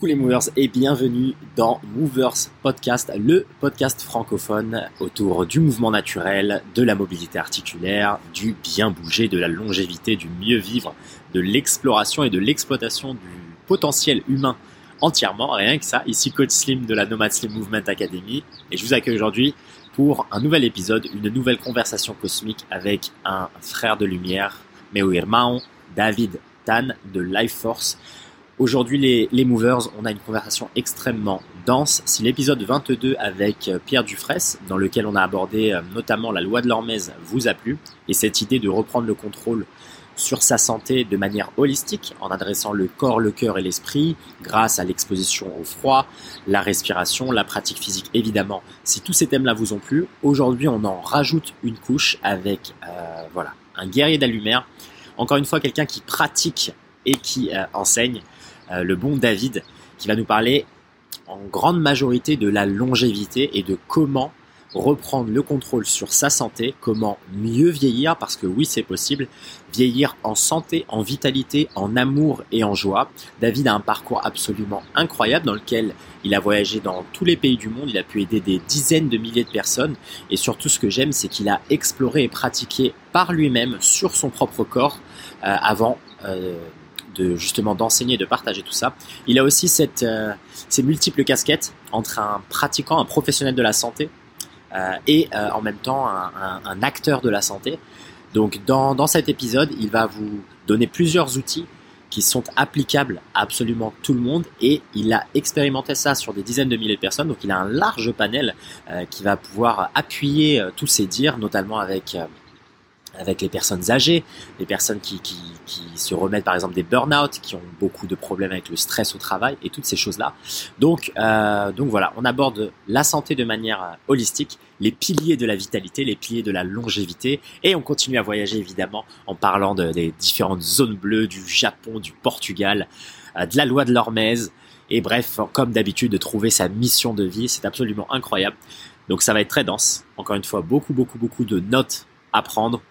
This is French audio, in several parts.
Coucou les movers et bienvenue dans Movers Podcast, le podcast francophone autour du mouvement naturel, de la mobilité articulaire, du bien bouger, de la longévité, du mieux vivre, de l'exploration et de l'exploitation du potentiel humain entièrement, rien que ça. Ici Coach Slim de la Nomad Slim Movement Academy et je vous accueille aujourd'hui pour un nouvel épisode, une nouvelle conversation cosmique avec un frère de lumière, meu irmão, David Tan de Life Force. Aujourd'hui, les, les, movers, on a une conversation extrêmement dense. Si l'épisode 22 avec euh, Pierre Dufresne, dans lequel on a abordé euh, notamment la loi de l'Hormèse, vous a plu, et cette idée de reprendre le contrôle sur sa santé de manière holistique, en adressant le corps, le cœur et l'esprit, grâce à l'exposition au froid, la respiration, la pratique physique évidemment. Si tous ces thèmes-là vous ont plu, aujourd'hui on en rajoute une couche avec euh, voilà un guerrier d'allumère. Encore une fois, quelqu'un qui pratique et qui euh, enseigne. Euh, le bon David, qui va nous parler en grande majorité de la longévité et de comment reprendre le contrôle sur sa santé, comment mieux vieillir, parce que oui c'est possible, vieillir en santé, en vitalité, en amour et en joie. David a un parcours absolument incroyable dans lequel il a voyagé dans tous les pays du monde, il a pu aider des dizaines de milliers de personnes et surtout ce que j'aime c'est qu'il a exploré et pratiqué par lui-même sur son propre corps euh, avant euh, justement d'enseigner, de partager tout ça. Il a aussi cette, euh, ces multiples casquettes entre un pratiquant, un professionnel de la santé euh, et euh, en même temps un, acteur de la santé. Donc dans, dans cet épisode, il va vous donner plusieurs outils qui sont applicables à absolument tout le monde et il a expérimenté ça sur des dizaines de milliers de personnes donc il a un large panel qui va pouvoir appuyer tous ses dires notamment avec avec les personnes âgées, les personnes qui, qui, qui se remettent par exemple des burn-out, qui ont beaucoup de problèmes avec le stress au travail et toutes ces choses-là. Donc, euh, donc voilà, on aborde la santé de manière euh, holistique, les piliers de la vitalité, les piliers de la longévité et on continue à voyager évidemment en parlant de, des différentes zones bleues du Japon, du Portugal, euh, de la loi de l'Hormèse et bref, comme d'habitude, de trouver sa mission de vie, c'est absolument incroyable. Donc ça va être très dense. Encore une fois, beaucoup, beaucoup, beaucoup de notes à prendre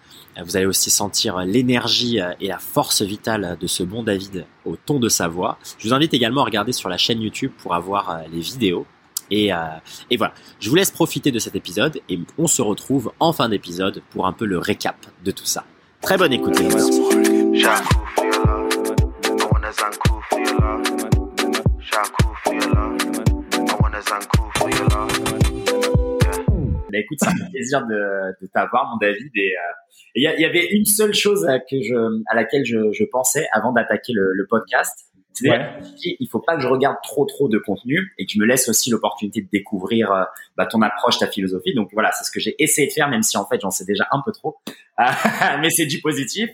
vous allez aussi sentir l'énergie et la force vitale de ce bon David au ton de sa voix. Je vous invite également à regarder sur la chaîne YouTube pour avoir euh, les vidéos. Et, euh, et, voilà, je vous laisse profiter de cet épisode et on se retrouve en fin d'épisode pour un peu le récap de tout ça. Très bonne écoute Bah, écoute, ça fait plaisir de, t'avoir, mon David. Euh, il y, y, avait une seule chose à, que je, à laquelle je, je pensais avant d'attaquer le, le, podcast. C'est ouais. il faut pas que je regarde trop trop de contenu et que tu me laisses aussi l'opportunité de découvrir euh, bah, ton approche, ta philosophie. Donc voilà, c'est ce que j'ai essayé de faire, même si en fait j'en sais déjà un peu trop, mais c'est du positif.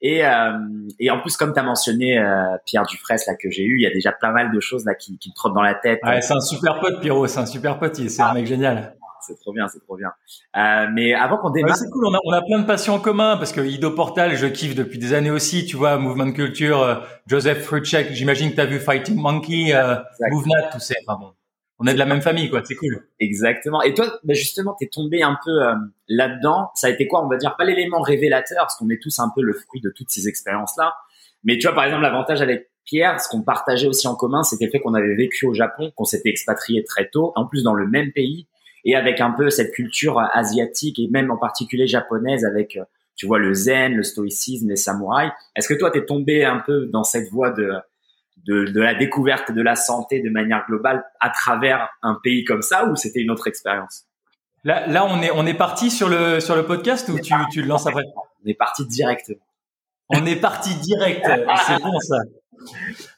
Et, euh, et en plus, comme tu as mentionné euh, Pierre Dufresne là que j'ai eu, il y a déjà pas mal de choses là qui, qui me trottent dans la tête. Ouais, c'est un super pote, Pierrot. C'est un super pote. C'est ah. un mec génial c'est trop bien, c'est trop bien. Euh, mais avant qu'on démarre, ouais, c'est cool. On a, on a plein de passions en commun parce que Ido Portal, je kiffe depuis des années aussi. Tu vois, Movement Culture, euh, Joseph Fruchek. J'imagine que tu as vu Fighting Monkey, euh, Movenat, tout ça. Enfin bon, on est de la même famille, quoi. C'est cool. Exactement. Et toi, bah justement, t'es tombé un peu euh, là-dedans. Ça a été quoi, on va dire, pas l'élément révélateur, parce qu'on est tous un peu le fruit de toutes ces expériences-là. Mais tu vois, par exemple, l'avantage avec Pierre, ce qu'on partageait aussi en commun, c'était le fait qu'on avait vécu au Japon, qu'on s'était expatrié très tôt, en plus dans le même pays et avec un peu cette culture asiatique et même en particulier japonaise avec euh, tu vois le zen, le stoïcisme, les samouraïs. Est-ce que toi tu es tombé un peu dans cette voie de, de de la découverte de la santé de manière globale à travers un pays comme ça ou c'était une autre expérience? Là là on est on est parti sur le sur le podcast ou tu tu le lances après? On est parti directement. On est parti direct, c'est bon ça.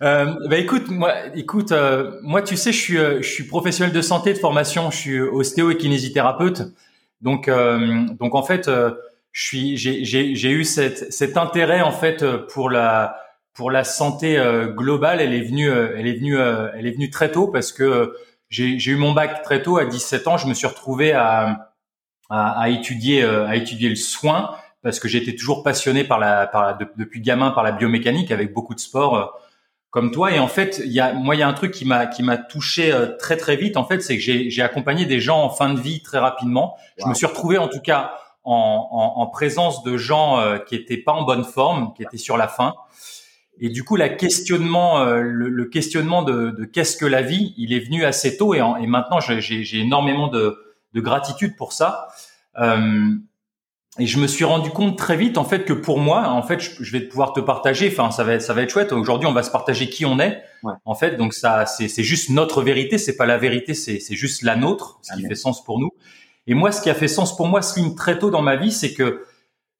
Euh, bah écoute, moi, écoute, euh, moi, tu sais, je suis, euh, je suis professionnel de santé de formation, je suis ostéo et kinésithérapeute. Donc, euh, donc en fait, je suis, j'ai, eu cette, cet intérêt en fait pour la, pour la santé globale. Elle est venue, elle est venue, elle est venue très tôt parce que j'ai, eu mon bac très tôt à 17 ans. Je me suis retrouvé à, à étudier, à étudier le soin parce que j'étais toujours passionné par la, par la, depuis gamin par la biomécanique avec beaucoup de sport euh, comme toi. Et en fait, il y a, moi, il y a un truc qui m'a, qui m'a touché euh, très très vite. En fait, c'est que j'ai, j'ai accompagné des gens en fin de vie très rapidement. Wow. Je me suis retrouvé en tout cas en, en, en présence de gens euh, qui étaient pas en bonne forme, qui étaient sur la fin. Et du coup, la questionnement, euh, le, questionnement de, de qu'est-ce que la vie, il est venu assez tôt et, et maintenant j'ai énormément de, de, gratitude pour ça. Euh, et je me suis rendu compte très vite en fait que pour moi, en fait, je, vais pouvoir te partager. Enfin, ça va être, ça va être chouette. Aujourd'hui, on va se partager qui on est. En fait, donc ça, c'est juste notre vérité. C'est pas la vérité, c'est juste la nôtre, ce qui fait sens pour nous. Et moi, ce qui a fait sens pour moi, Slim, très tôt dans ma vie, c'est que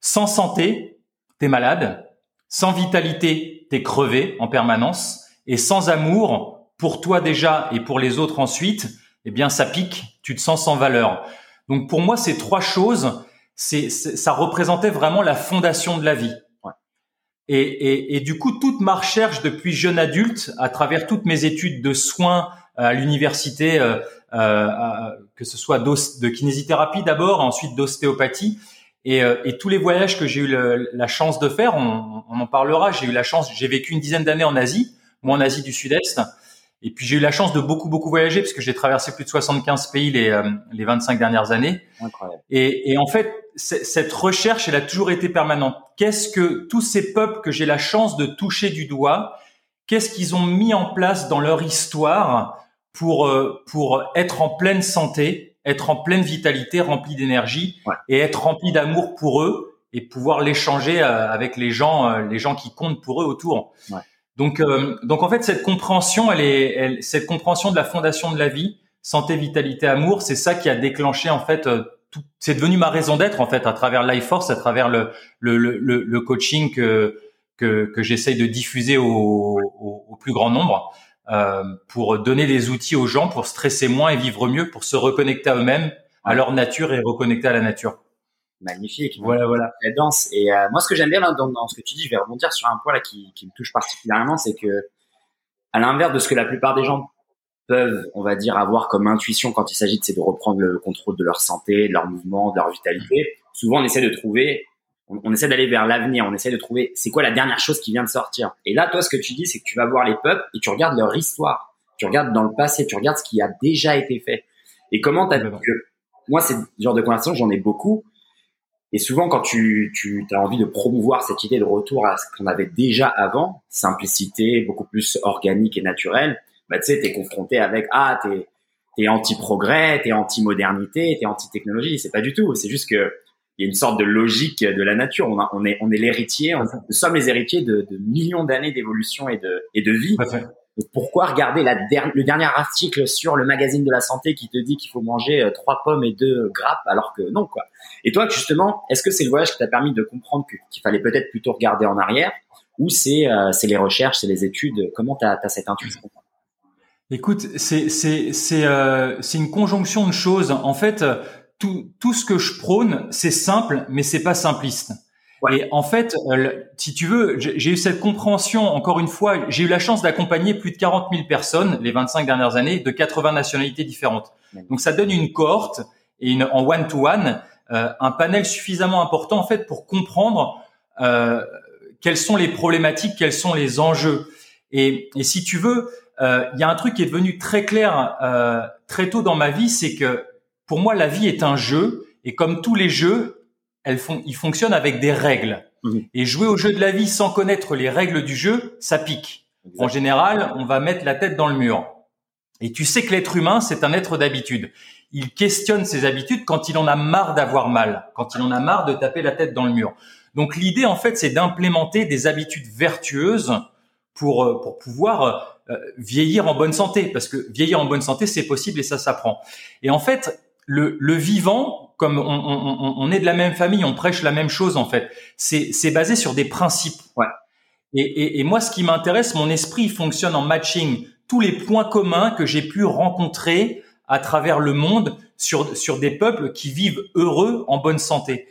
sans santé, t'es malade. Sans vitalité, t'es crevé en permanence. Et sans amour, pour toi déjà et pour les autres ensuite, eh bien, ça pique. Tu te sens sans valeur. Donc, pour moi, ces trois choses, c'est, ça représentait vraiment la fondation de la vie. Et, et, et, du coup, toute ma recherche depuis jeune adulte, à travers toutes mes études de soins à l'université, euh, euh, que ce soit de kinésithérapie d'abord, ensuite d'ostéopathie, et, euh, et, tous les voyages que j'ai eu la chance de faire, on, on en parlera. J'ai eu la chance, j'ai vécu une dizaine d'années en Asie, moi en Asie du Sud-Est, et puis j'ai eu la chance de beaucoup beaucoup voyager parce que j'ai traversé plus de 75 pays les euh, les 25 dernières années. Incroyable. Et, et en fait, cette recherche, elle a toujours été permanente. Qu'est-ce que tous ces peuples que j'ai la chance de toucher du doigt, qu'est-ce qu'ils ont mis en place dans leur histoire pour euh, pour être en pleine santé être en pleine vitalité, rempli d'énergie et être rempli d'amour pour eux et pouvoir l'échanger euh, avec les gens, les gens qui comptent pour eux autour. Ouais. Donc, euh, donc en fait, cette compréhension, elle est, elle, cette compréhension de la fondation de la vie, santé, vitalité, amour, c'est ça qui a déclenché en fait tout. C'est devenu ma raison d'être en fait à travers Life Force, à travers le le, le, le coaching que que, que j'essaye de diffuser au, au, au, plus grand nombre. Euh, pour donner des outils aux gens pour stresser moins et vivre mieux, pour se reconnecter à eux-mêmes, à leur nature et reconnecter à la nature. Magnifique. Voilà, voilà. La danse. Et euh, moi, ce que j'aime bien dans, dans, ce que tu dis, je vais rebondir sur un point là qui, qui me touche particulièrement, c'est que, à l'inverse de ce que la plupart des gens peuvent, on va dire, avoir comme intuition quand il s'agit de, de reprendre le contrôle de leur santé, de leur mouvement, de leur vitalité, souvent on essaie de trouver on, essaie d'aller vers l'avenir, on essaie de trouver c'est quoi la dernière chose qui vient de sortir. Et là, toi, ce que tu dis, c'est que tu vas voir les peuples et tu regardes leur histoire, tu regardes dans le passé, tu regardes ce qui a déjà été fait. Et comment t'as que moi, c'est genre de conversation, j'en ai beaucoup. Et souvent, quand tu, tu as envie de promouvoir cette idée de retour à ce qu'on avait déjà avant, simplicité, beaucoup plus organique et naturelle, bah, tu sais, t'es confronté avec, ah, t'es, t'es anti-progrès, t'es anti-modernité, t'es anti-technologie. C'est pas du tout. C'est juste que il y a une sorte de logique de la nature. On, on est, on est l'héritier, nous sommes les héritiers de, de millions d'années d'évolution et de, et de vie. Pourquoi regarder le dernier article sur le magazine de la santé qui te dit qu'il faut manger euh, trois pommes et deux grappes alors que non quoi. Et toi justement, est-ce que c'est le voyage qui t'a permis de comprendre qu'il fallait peut-être plutôt regarder en arrière ou c'est euh, les recherches, c'est les études? Comment tu as, cette intuition? Écoute, c'est c'est c'est euh, c'est une conjonction de choses. En fait, tout, tout ce que je prône, c'est simple, mais c'est pas simpliste. Et en fait, euh, si tu veux, j'ai eu cette compréhension, encore une fois, j'ai eu la chance d'accompagner plus de 40 000 personnes les 25 dernières années de 80 nationalités différentes. Donc ça donne une cohorte et une, en one-to-one, euh, un panel suffisamment important en fait pour comprendre euh, quelles sont les problématiques, quels sont les enjeux. Et, et si tu veux, euh, il y a un truc qui est devenu très clair très tôt dans ma vie, c'est que pour moi, la vie est un jeu et comme tous les jeux, elles font, ils fonctionnent avec des règles. Et jouer au jeu de la vie sans connaître les règles du jeu, ça pique. En général, on va mettre la tête dans le mur. Et tu sais que l'être humain, c'est un être d'habitude. Il questionne ses habitudes quand il en a marre d'avoir mal, quand il en a marre de taper la tête dans le mur. Donc l'idée, en fait, c'est d'implémenter des habitudes vertueuses pour, euh, pour pouvoir euh, vieillir en bonne santé. Parce que vieillir en bonne santé, c'est possible et ça s'apprend. Et en fait, le, le vivant, comme on, on, on, est de la même famille, on prêche la même chose en fait. C'est, basé sur des principes. Ouais. Et, et, et moi, ce qui m'intéresse, mon esprit fonctionne en matching tous les points communs que j'ai pu rencontrer à travers le monde sur, sur des peuples qui vivent heureux, en bonne santé.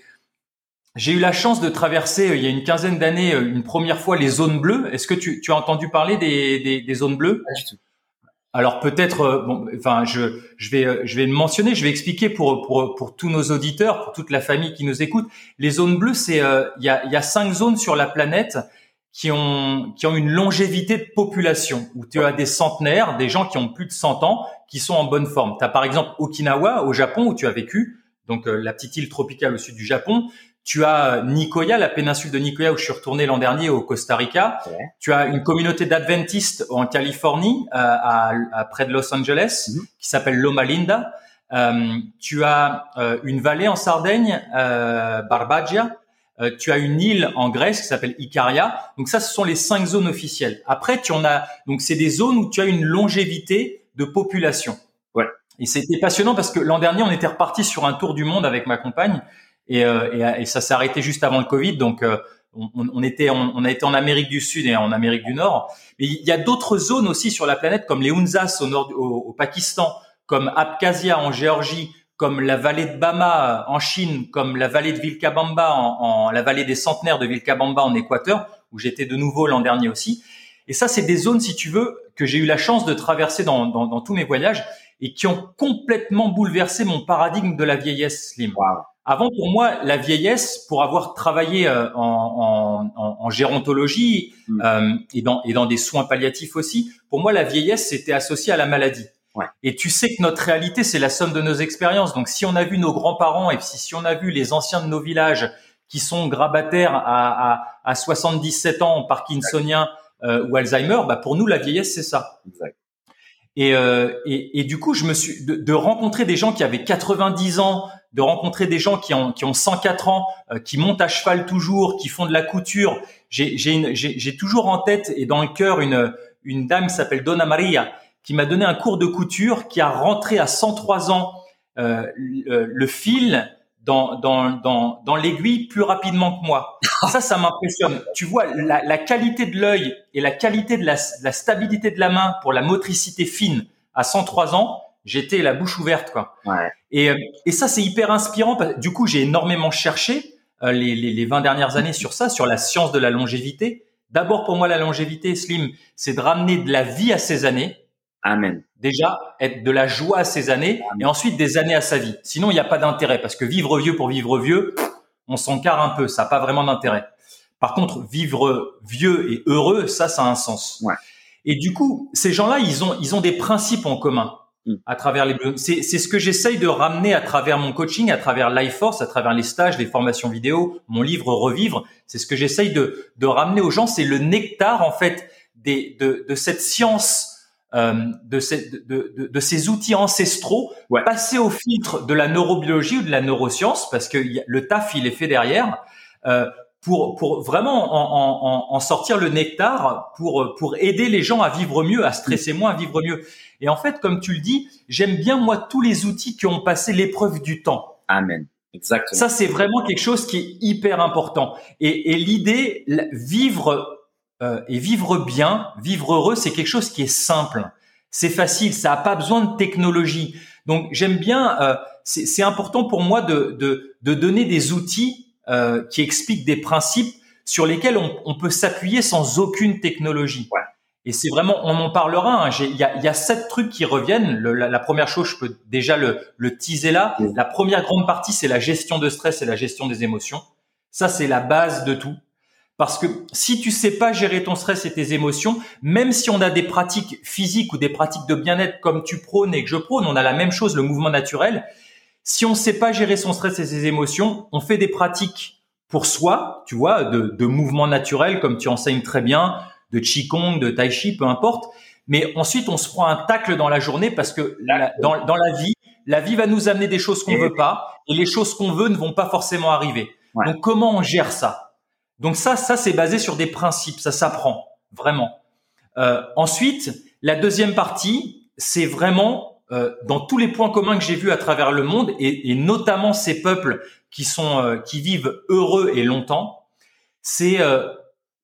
J'ai eu la chance de traverser, euh, il y a une quinzaine d'années, euh, une première fois les zones bleues. Est-ce que tu, tu as entendu parler des, des, des zones bleues? Pas du tout. Alors peut-être, euh, bon, enfin, je, vais, euh, je vais le mentionner, je vais expliquer pour, pour, pour tous nos auditeurs, pour toute la famille qui nous écoute. Les zones bleues, c'est, euh, il y, a, y a cinq zones sur la planète qui ont, qui ont une longévité de population, où tu as des centenaires, des gens qui ont plus de 100 ans, qui sont en bonne forme. Tu as par exemple Okinawa au Japon, où tu as vécu, donc la petite île tropicale au sud du Japon. Tu as Nicoya, la péninsule de Nicoya où je suis retourné l'an dernier au Costa Rica. Tu as une communauté d'adventistes en Californie, euh, à, à, près de Los Angeles, mhm. qui s'appelle Loma Linda. Euh, tu as euh, une vallée en Sardaigne, euh, Barbagia. Tu as une île en Grèce qui s'appelle Icaria. Donc ça, ce sont les cinq zones officielles. Après, tu en as donc c'est des zones où tu as une longévité de population. Ouais. Et c'était passionnant parce que l'an dernier, on était reparti sur un tour du monde avec ma compagne et, euh, et, et ça s'est arrêté juste avant le Covid. Donc, euh, on, on, était, on, a été en Amérique du Sud et en Amérique du Nord. Mais il y a d'autres zones aussi sur la planète, comme les Unzas au, nord, au, Pakistan, comme Abkhazia en Géorgie, comme la vallée de Bama en Chine, comme la vallée de Vilcabamba, en, en la vallée des centenaires de Vilcabamba en Équateur, où j'étais de nouveau l'an dernier aussi. Et ça, c'est des zones, si tu veux, que j'ai eu la chance de traverser dans, dans, dans, tous mes voyages et qui ont complètement bouleversé mon paradigme de la vieillesse, Slim. Avant, pour moi, la vieillesse, pour avoir travaillé euh, en, en, en, gérontologie mm. euh, et, dans, et dans des soins palliatifs aussi, pour moi, la vieillesse, c'était associé à la maladie. Ouais. Et tu sais que notre réalité, c'est la somme de nos expériences. Donc, si on a vu nos grands-parents et si, si on a vu les anciens de nos villages qui sont grabataires à, à, à 77 ans, parkinsoniens euh, ou Alzheimer, bah pour nous, la vieillesse, c'est ça. Exact. Et, euh, et, et, du coup, je me suis de, de, rencontrer des gens qui avaient 90 ans, de rencontrer des gens qui ont qui ont 104 ans, euh, qui montent à cheval toujours, qui font de la couture. J'ai toujours en tête et dans le cœur une une dame qui s'appelle Donna Maria qui m'a donné un cours de couture, qui a rentré à 103 ans euh, le, le, fil dans, dans, dans, dans l'aiguille plus rapidement que moi. Ça, ça m'impressionne. Tu vois, la, la qualité de l'œil et la qualité de la, la, stabilité de la main pour la motricité fine à 103 ans, j'étais la bouche ouverte, quoi. Ouais. Et, et ça, c'est hyper inspirant. Du coup, j'ai énormément cherché euh, les, les, les 20 dernières années sur ça, sur la science de la longévité. D'abord, pour moi, la longévité, Slim, c'est de ramener de la vie à ses années. Amen déjà être de la joie à ses années et ensuite des années à sa vie. Sinon, il n'y a pas d'intérêt parce que vivre vieux pour vivre vieux, on s'encarre un peu, ça n'a pas vraiment d'intérêt. Par contre, vivre vieux et heureux, ça, ça a un sens. Ouais. Et du coup, ces gens-là, ils ont, ils ont des principes en commun mm. À travers les. C'est, c'est ce que j'essaye de ramener à travers mon coaching, à travers Life Force, à travers les stages, les formations vidéo, mon livre Revivre. C'est ce que j'essaye de, de ramener aux gens. C'est le nectar en fait des, de, de cette science euh, de, ces, de, de, de, ces outils ancestraux, ouais. passer au filtre de la neurobiologie ou de la neuroscience, parce que le taf, il est fait derrière, euh, pour, pour vraiment en, en, en, sortir le nectar, pour, pour aider les gens à vivre mieux, à stresser moins, à vivre mieux. Et en fait, comme tu le dis, j'aime bien, moi, tous les outils qui ont passé l'épreuve du temps. Amen. Exactement. Ça, c'est vraiment quelque chose qui est hyper important. Et, et l'idée, vivre euh, et vivre bien, vivre heureux, c'est quelque chose qui est simple. C'est facile, ça n'a pas besoin de technologie. Donc j'aime bien, euh, c'est important pour moi de, de, de donner des outils euh, qui expliquent des principes sur lesquels on, on peut s'appuyer sans aucune technologie. Ouais. Et c'est vraiment, on en parlera. Hein. Il y, a, y, a, sept trucs qui reviennent. Le, la, la, première chose, je peux déjà le, le teaser là. La première grande partie, c'est la gestion de stress et la gestion des émotions. Ça, c'est la base de tout. Parce que si tu sais pas gérer ton stress et tes émotions, même si on a des pratiques physiques ou des pratiques de bien-être comme tu prônes et que je prône, on a la même chose, le mouvement naturel. Si on sait pas gérer son stress et ses émotions, on fait des pratiques pour soi, tu vois, de, de mouvements naturels comme tu enseignes très bien, de qigong, de tai chi, peu importe. Mais ensuite, on se prend un tacle dans la journée parce que la, dans, dans, la vie, la vie va nous amener des choses qu'on veut pas et les choses qu'on veut ne vont pas forcément arriver. Ouais. Donc, comment on gère ça? Donc ça, ça c'est basé sur des principes, ça s'apprend vraiment. Euh, ensuite, la deuxième partie, c'est vraiment euh, dans tous les points communs que j'ai vus à travers le monde et, et notamment ces peuples qui sont euh, qui vivent heureux et longtemps, c'est euh,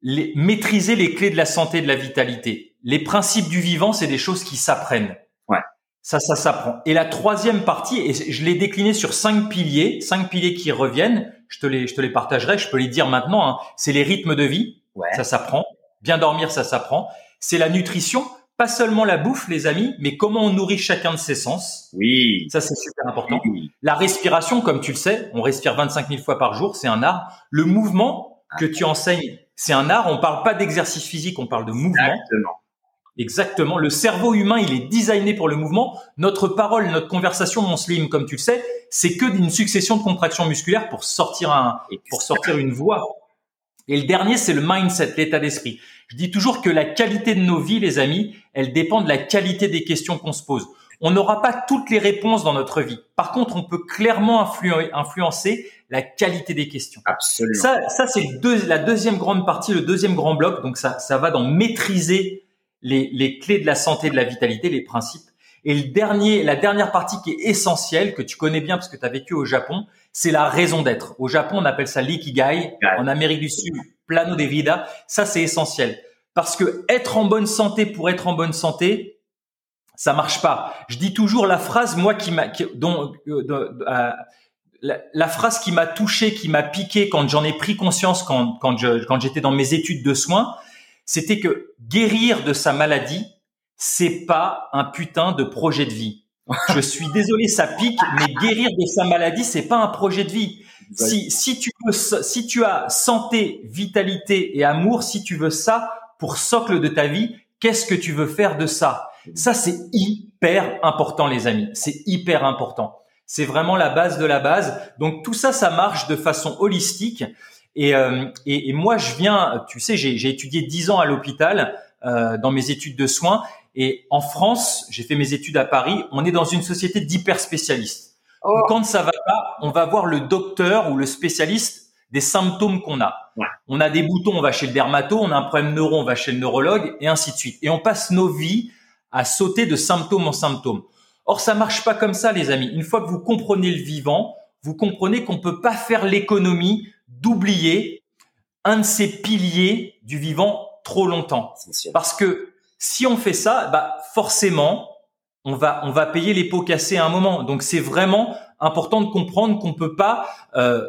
les, maîtriser les clés de la santé et de la vitalité. Les principes du vivant, c'est des choses qui s'apprennent. Ouais. Ça, ça s'apprend. Et la troisième partie, et je l'ai décliné sur cinq piliers, cinq piliers qui reviennent je te les, je te les partagerai, je peux les dire maintenant. Hein. C'est les rythmes de vie, ouais. ça s'apprend. Bien dormir, ça s'apprend. C'est la nutrition, pas seulement la bouffe, les amis, mais comment on nourrit chacun de ses sens. Oui. Ça, c'est super important. Oui. La respiration, comme tu le sais, on respire 25 000 fois par jour, c'est un art. Le mouvement que tu enseignes, c'est un art. On parle pas d'exercice physique, on parle de mouvement. Exactement. Exactement. Le cerveau humain, il est designé pour le mouvement. Notre parole, notre conversation, mon slim, comme tu le sais, c'est que d'une succession de contractions musculaires pour sortir un, pour sortir une voix. Et le dernier, c'est le mindset, l'état d'esprit. Je dis toujours que la qualité de nos vies, les amis, elle dépend de la qualité des questions qu'on se pose. On n'aura pas toutes les réponses dans notre vie. Par contre, on peut clairement influencer la qualité des questions. Absolument. Ça, ça c'est la deuxième grande partie, le deuxième grand bloc. Donc ça, ça va dans maîtriser les, les clés de la santé, de la vitalité, les principes. Et le dernier, la dernière partie qui est essentielle, que tu connais bien parce que tu as vécu au Japon, c'est la raison d'être. Au Japon, on appelle ça l'ikigai. En Amérique du Sud, plano de vida. Ça, c'est essentiel. Parce que être en bonne santé pour être en bonne santé, ça marche pas. Je dis toujours la phrase, moi, qui m'a, dont, euh, euh, la, phrase qui m'a touché, qui m'a piqué quand j'en ai pris conscience quand, quand je, quand j'étais dans mes études de soins, c'était que guérir de sa maladie, c'est pas un putain de projet de vie. Je suis désolé, ça pique, mais guérir de sa maladie, c'est pas un projet de vie. Si, si tu veux, si tu as santé, vitalité et amour, si tu veux ça pour socle de ta vie, qu'est-ce que tu veux faire de ça? Ça, c'est hyper important, les amis. C'est hyper important. C'est vraiment la base de la base. Donc, tout ça, ça marche de façon holistique. Euh, et, et, moi, je viens, tu sais, j'ai étudié dix ans à l'hôpital euh, dans mes études de soins. Et en France, j'ai fait mes études à Paris. On est dans une société d'hyper spécialistes. Oh. Quand ça va pas, on va voir le docteur ou le spécialiste des symptômes qu'on a. On a des boutons, on va chez le dermato. On a un problème neuro, on va chez le neurologue, et ainsi de suite. Et on passe nos vies à sauter de symptômes en symptômes. Or, ça marche pas comme ça, les amis. Une fois que vous comprenez le vivant, vous comprenez qu'on peut pas faire l'économie d'oublier un de ces piliers du vivant trop longtemps. Parce que si on fait ça, bah forcément, on va on va payer les pots cassés à un moment. Donc c'est vraiment important de comprendre qu'on peut pas euh,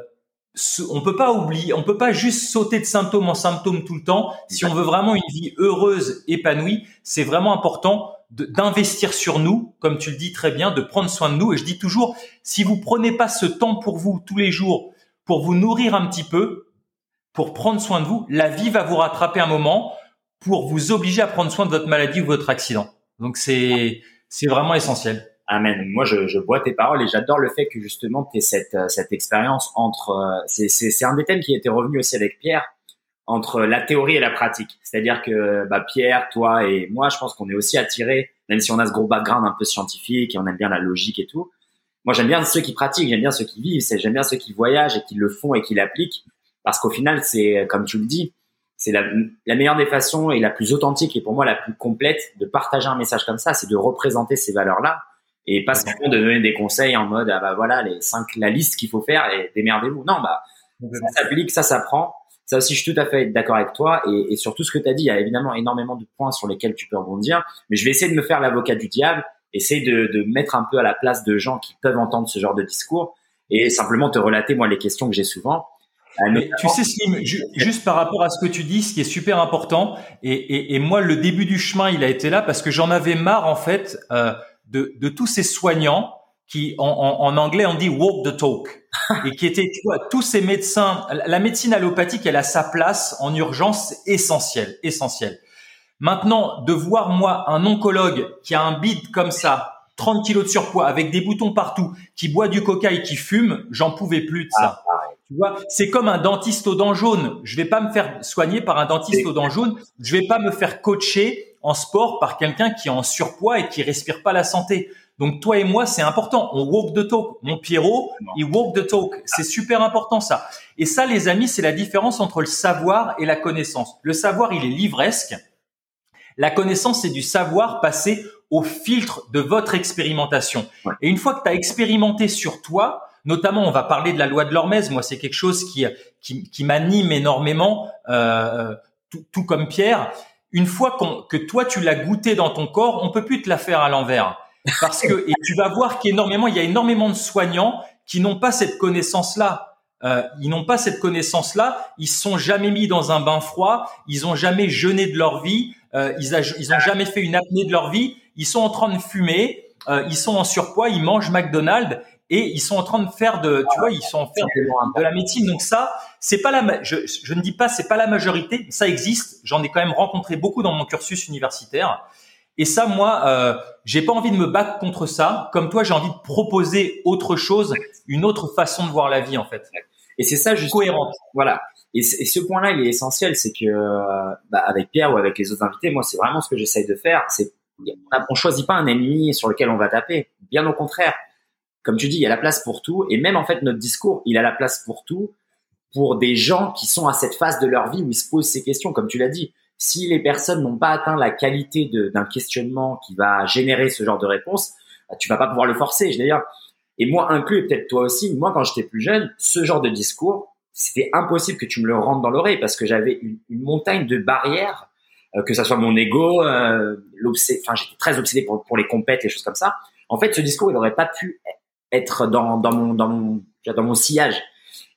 on peut pas oublier, on peut pas juste sauter de symptôme en symptôme tout le temps. Si on veut vraiment une vie heureuse, épanouie, c'est vraiment important d'investir sur nous, comme tu le dis très bien, de prendre soin de nous. Et je dis toujours, si vous prenez pas ce temps pour vous tous les jours pour vous nourrir un petit peu, pour prendre soin de vous. La vie va vous rattraper un moment pour vous obliger à prendre soin de votre maladie ou votre accident. Donc c'est c'est vraiment essentiel. Amen. Moi, je, je bois tes paroles et j'adore le fait que justement tu cette, euh, cette expérience entre. Euh, c'est, c'est, c'est un des thèmes qui était revenu aussi avec Pierre, entre la théorie et la pratique. C'est-à-dire que bah, Pierre, toi et moi, je pense qu'on est aussi attirés, même si on a ce gros background un peu scientifique et on aime bien la logique et tout, moi, j'aime bien ceux qui pratiquent, j'aime bien ceux qui vivent, j'aime bien ceux qui voyagent et qui le font et qui l'appliquent, parce qu'au final, c'est comme tu le dis, c'est la, la, meilleure des façons et la plus authentique et pour moi la plus complète de partager un message comme ça, c'est de représenter ces valeurs-là et pas seulement de donner des conseils en mode ah bah voilà les cinq la liste qu'il faut faire et démerdez-vous. Non bah ça s'applique, ça s'apprend. Ça aussi, je suis tout à fait d'accord avec toi et, et surtout ce que tu as dit, il y a évidemment énormément de points sur lesquels tu peux rebondir, mais je vais essayer de me faire l'avocat du diable essaye de, de mettre un peu à la place de gens qui peuvent entendre ce genre de discours et simplement te relater moi les questions que j'ai souvent. Euh, mais tu sais, Slim, juste par rapport à ce que tu dis, ce qui est super important, et, et, et, moi, le début du chemin, il a été là parce que j'en avais marre, en fait, euh, de, de, tous ces soignants qui, en, en, en, anglais, on dit walk the talk, et qui étaient, tu vois, tous ces médecins. La médecine allopathique, elle a sa place en urgence essentielle, essentielle. Maintenant, de voir moi un oncologue qui a un bide comme ça, 30 kilos de surpoids, avec des boutons partout, qui boit du coca et qui fume, j'en pouvais plus de ça. Ah, tu vois, c'est comme un dentiste aux dents jaunes. Je vais pas me faire soigner par un dentiste aux dents jaunes. Je vais pas me faire coacher en sport par quelqu'un qui est en surpoids et qui respire pas la santé. Donc toi et moi, c'est important. On walk the talk. Mon Pierrot, il walk the talk. C'est super important ça. Et ça, les amis, c'est la différence entre le savoir et la connaissance. Le savoir, il est livresque. La connaissance, c'est du savoir passé au filtre de votre expérimentation. Et une fois que tu as expérimenté sur toi, notamment on va parler de la loi de l'Hormèse, moi c'est quelque chose qui, qui, m'anime énormément, euh, tout, tout, comme Pierre. Une fois que toi tu l'as goûté dans ton corps, on peut plus te la faire à l'envers. Parce que, et tu vas voir qu'énormément, il y a énormément de soignants qui n'ont pas cette connaissance-là. Euh, ils n'ont pas cette connaissance-là. Ils se sont jamais mis dans un bain froid. Ils ont jamais jeûné de leur vie. Euh, ils, ils ont jamais fait une apnée de leur vie. Ils sont en train de fumer. Euh, ils sont en surpoids. Ils mangent McDonald's et ils sont en train de faire de, tu vois, ils sont en train de, de la médecine. Donc ça, c'est pas la, je, je ne dis pas c'est pas la majorité, ça existe. J'en ai quand même rencontré beaucoup dans mon cursus universitaire. Et ça, moi, euh, j'ai pas envie de me battre contre ça. Comme toi, j'ai envie de proposer autre chose, une autre façon de voir la vie, en fait. Et c'est ça, juste cohérent. Voilà. Et, ce point-là, il est essentiel, c'est que euh, bah, avec Pierre ou avec les autres invités, moi, c'est vraiment ce que j'essaye de faire. C'est on choisit pas un ennemi sur lequel on va taper. Bien au contraire. Comme tu dis, il y a la place pour tout. Et même en fait, notre discours, il a la place pour tout pour des gens qui sont à cette phase de leur vie où ils se posent ces questions. Comme tu l'as dit, si les personnes n'ont pas atteint la qualité d'un questionnement qui va générer ce genre de réponse, bah, tu vas pas pouvoir le forcer. D'ailleurs, et moi inclus, et peut-être toi aussi, moi quand j'étais plus jeune, ce genre de discours, c'était impossible que tu me le rentres dans l'oreille parce que j'avais une, montagne de barrières, euh, que ça soit mon ego, euh, enfin j'étais très obsédé pour, pour les compètes, les choses comme ça. En fait, ce discours, il n'aurait pas pu être dans, dans mon dans mon dans mon sillage.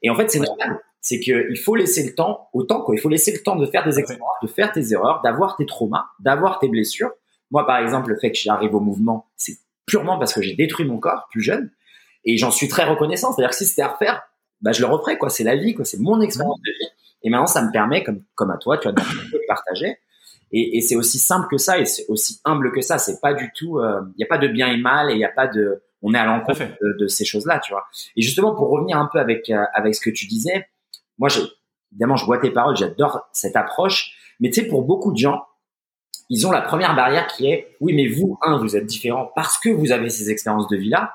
Et en fait, c'est normal. C'est que il faut laisser le temps, autant quoi. Il faut laisser le temps de faire des expériences, de faire tes erreurs, d'avoir tes traumas, d'avoir tes blessures. Moi, par exemple, le fait que j'arrive au mouvement, c'est purement parce que j'ai détruit mon corps plus jeune. Et j'en suis très reconnaissant. C'est-à-dire que si c'était à refaire, bah, je le referais, quoi. C'est la vie, quoi. C'est mon expérience de vie. Et maintenant, ça me permet, comme, comme à toi, tu vois, de partager. Et, et c'est aussi simple que ça et c'est aussi humble que ça. C'est pas du tout, il euh, n'y a pas de bien et mal et il n'y a pas de, on est à l'encontre de, de, ces choses-là, tu vois. Et justement, pour revenir un peu avec, euh, avec ce que tu disais, moi, je, évidemment, je vois tes paroles, j'adore cette approche. Mais tu sais, pour beaucoup de gens, ils ont la première barrière qui est, oui, mais vous, un, vous êtes différent parce que vous avez ces expériences de vie-là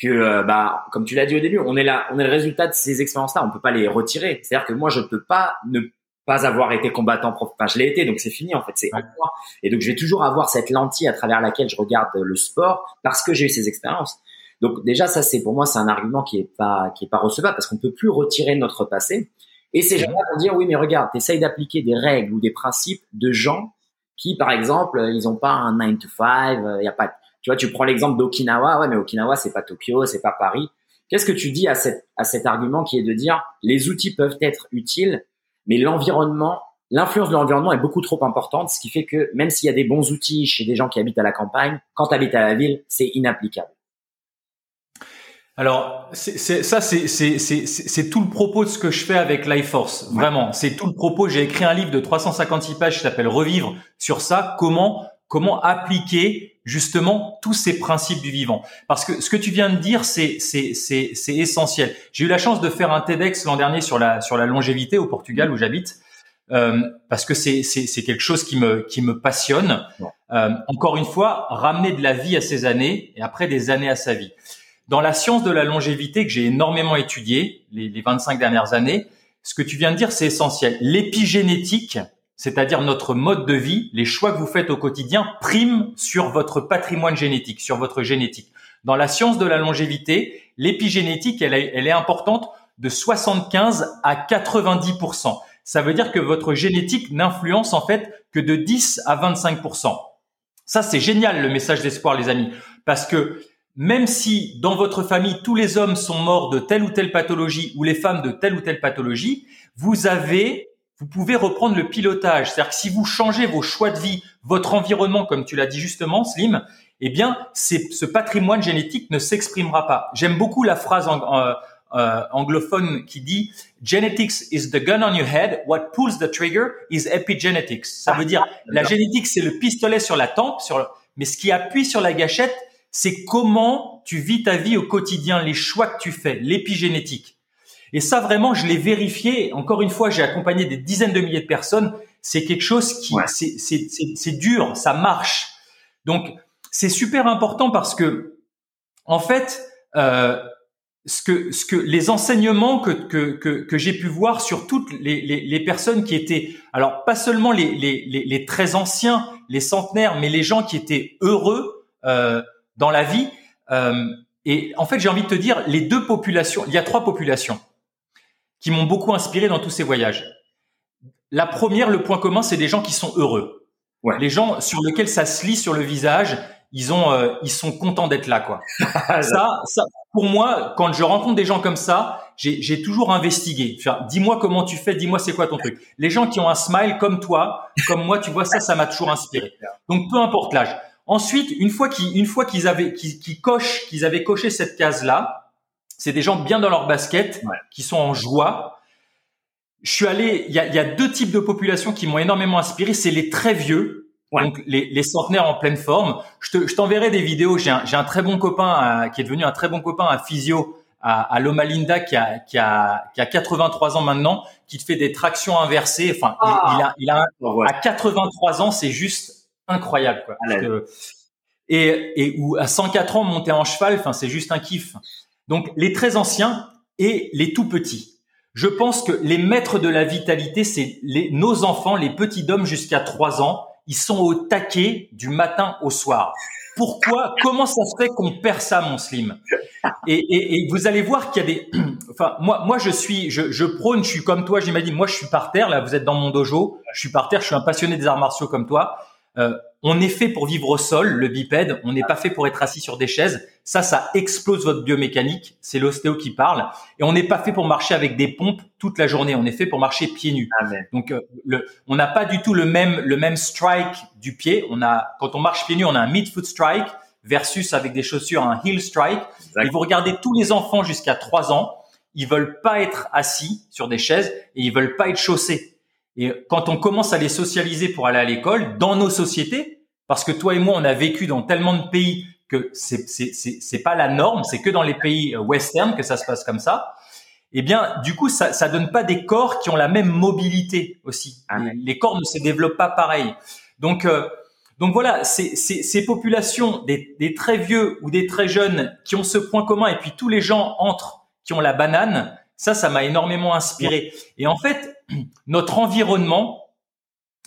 que euh, bah comme tu l'as dit au début, on est là, on est le résultat de ces expériences-là, on peut pas les retirer. C'est-à-dire que moi je peux pas ne pas avoir été combattant prof. Enfin, je l'ai été, donc c'est fini en fait, c'est moi. Et donc je vais toujours avoir cette lentille à travers laquelle je regarde le sport parce que j'ai eu ces expériences. Donc déjà ça c'est pour moi c'est un argument qui est pas qui est pas recevable parce qu'on peut plus retirer notre passé. Et ces gens-là vont dire oui mais regarde, t'essayes d'appliquer des règles ou des principes de gens qui par exemple ils ont pas un 9 to 5, il y a pas tu vois, tu prends l'exemple d'Okinawa, ouais, mais Okinawa, c'est pas Tokyo, c'est pas Paris. Qu'est-ce que tu dis à, cette, à cet argument qui est de dire les outils peuvent être utiles, mais l'environnement, l'influence de l'environnement est beaucoup trop importante, ce qui fait que même s'il y a des bons outils chez des gens qui habitent à la campagne, quand tu habites à la ville, c'est inapplicable. Alors, c'est, ça, c'est tout le propos de ce que je fais avec Life Force. Vraiment, c'est tout le propos. J'ai écrit un livre de 356 pages qui s'appelle Revivre sur ça. Comment comment appliquer justement tous ces principes du vivant. Parce que ce que tu viens de dire, c'est c'est c'est c'est essentiel. J'ai eu la chance de faire un TEDx l'an dernier sur la sur la longévité au Portugal où j'habite. Euh, parce que c'est c'est quelque chose qui me qui me passionne. Euh, encore une fois, ramener de la vie à ses années et après des années à sa vie. Dans la science de la longévité que j'ai énormément étudié les, les 25 dernières années, ce que tu viens de dire, c'est essentiel. L'épigénétique, c'est-à-dire notre mode de vie, les choix que vous faites au quotidien priment sur votre patrimoine génétique, sur votre génétique. Dans la science de la longévité, l'épigénétique, elle, est importante de 75 à 90%. Ça veut dire que votre génétique n'influence en fait que de 10 à 25%. Ça, c'est génial le message d'espoir, les amis, parce que même si dans votre famille tous les hommes sont morts de telle ou telle pathologie ou les femmes de telle ou telle pathologie, vous avez vous pouvez reprendre le pilotage. C'est-à-dire que si vous changez vos choix de vie, votre environnement, comme tu l'as dit justement, Slim, eh bien, ce patrimoine génétique ne s'exprimera pas. J'aime beaucoup la phrase euh, euh, anglophone qui dit Genetics is the gun on your head. What pulls the trigger is epigenetics. Ça veut dire la génétique, c'est le pistolet sur la tempe, sur mais ce qui appuie sur la gâchette, c'est comment tu vis ta vie au quotidien, les choix que tu fais, l'épigénétique. Et ça, vraiment, je l'ai vérifié. Encore une fois, j'ai accompagné des dizaines de milliers de personnes. C'est quelque chose qui, c'est dur, ça marche. Donc, c'est super important parce que, en fait, euh, ce que, ce que les enseignements que, que, que, que j'ai pu voir sur toutes les, les, les, personnes qui étaient, alors pas seulement les, les, les, très anciens, les centenaires, mais les gens qui étaient heureux euh, dans la vie. Euh, et en fait, j'ai envie de te dire, les deux populations, il y a trois populations qui m'ont beaucoup inspiré dans tous ces voyages. La première, le point commun, c'est des gens qui sont heureux. Ouais. Les gens sur lesquels ça se lit sur le visage, ils ont, euh, ils sont contents d'être là, quoi. ça, ça, pour moi, quand je rencontre des gens comme ça, j'ai toujours investigué. Dis-moi comment tu fais, dis-moi c'est quoi ton truc. Les gens qui ont un smile comme toi, comme moi, tu vois ça, ça m'a toujours inspiré. Donc peu importe l'âge. Ensuite, une fois qu'ils, une fois qu'ils avaient, qu'ils, qu'ils cochent, qu'ils avaient coché cette case là, c'est des gens bien dans leur basket, qui sont en joie. Je suis allé, il y a, y a, deux types de populations qui m'ont énormément inspiré. C'est les très vieux, donc les, les, centenaires en pleine forme. Je t'enverrai des vidéos. J'ai un, un, très bon copain euh, qui est devenu un très bon copain, un physio à, à Loma Linda qui a, qui, a, qui a 83 ans maintenant, qui te fait des tractions inversées. Enfin, il, ah. a, il a à 83 ans, c'est juste incroyable. Quoi. et, et ou à 104 ans monter en cheval, enfin, c'est juste un kiff. Donc les très anciens et les tout petits. Je pense que les maîtres de la vitalité, c'est nos enfants, les petits d'hommes jusqu'à 3 ans, ils sont au taquet du matin au soir. Pourquoi? Comment ça se fait qu'on perd ça, mon slim? Et, et, vous allez voir qu'il y a des. Enfin, moi, moi, je suis, je, je prône, je suis comme toi, j'imagine. Moi, je suis par terre. Là, vous êtes dans mon dojo. Je suis par terre. Je suis un passionné des arts martiaux comme toi. Euh, on est fait pour vivre au sol, le bipède. On n'est pas fait pour être assis sur des chaises. Ça, ça explose votre biomécanique. C'est l'ostéo qui parle. Et on n'est pas fait pour marcher avec des pompes toute la journée. On est fait pour marcher pieds nus. Donc, euh, le, on n'a pas du tout le même le même strike du pied. On a quand on marche pieds nus, on a un mid-foot strike versus avec des chaussures un heel strike. Et vous regardez tous les enfants jusqu'à 3 ans, ils veulent pas être assis sur des chaises et ils veulent pas être chaussés. Et quand on commence à les socialiser pour aller à l'école, dans nos sociétés, parce que toi et moi, on a vécu dans tellement de pays que c'est c'est c'est pas la norme, c'est que dans les pays euh, western que ça se passe comme ça. Eh bien, du coup, ça ça donne pas des corps qui ont la même mobilité aussi. Ah les, corps ne se développent pas pareil. Donc euh, donc voilà, ces, ces, ces populations, des, des, très vieux ou des très jeunes qui ont ce point commun, et puis tous les gens entre qui ont la banane, ça, ça m'a énormément inspiré. Et en fait, notre environnement,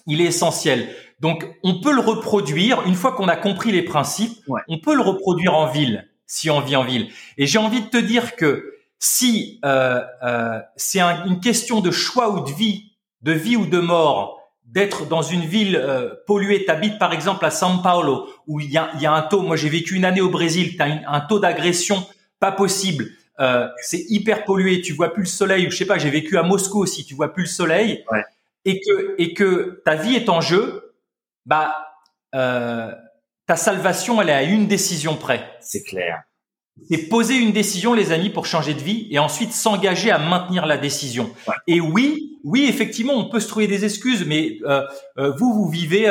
il est essentiel. Donc, on peut le reproduire une fois qu'on a compris les principes. On peut le reproduire en ville, si on vit en ville. Et j'ai envie de te dire que si euh, euh, c'est une question de choix ou de vie, de vie ou de mort, d'être dans une ville euh, polluée, t'habites par exemple à São Paulo, où il y a, y a un taux, moi j'ai vécu une année au Brésil, tu as un taux d'agression pas possible, euh, c'est hyper pollué, tu vois plus le soleil, ou je sais pas, j'ai vécu à Moscou aussi, tu vois plus le soleil, et que et que ta vie est en jeu, bah euh, ta salvation elle est à une décision près. C'est clair. C'est poser une décision, les amis, pour changer de vie, et ensuite s'engager à maintenir la décision. Et oui, oui, effectivement, on peut se trouver des excuses, mais euh, vous, vous vivez,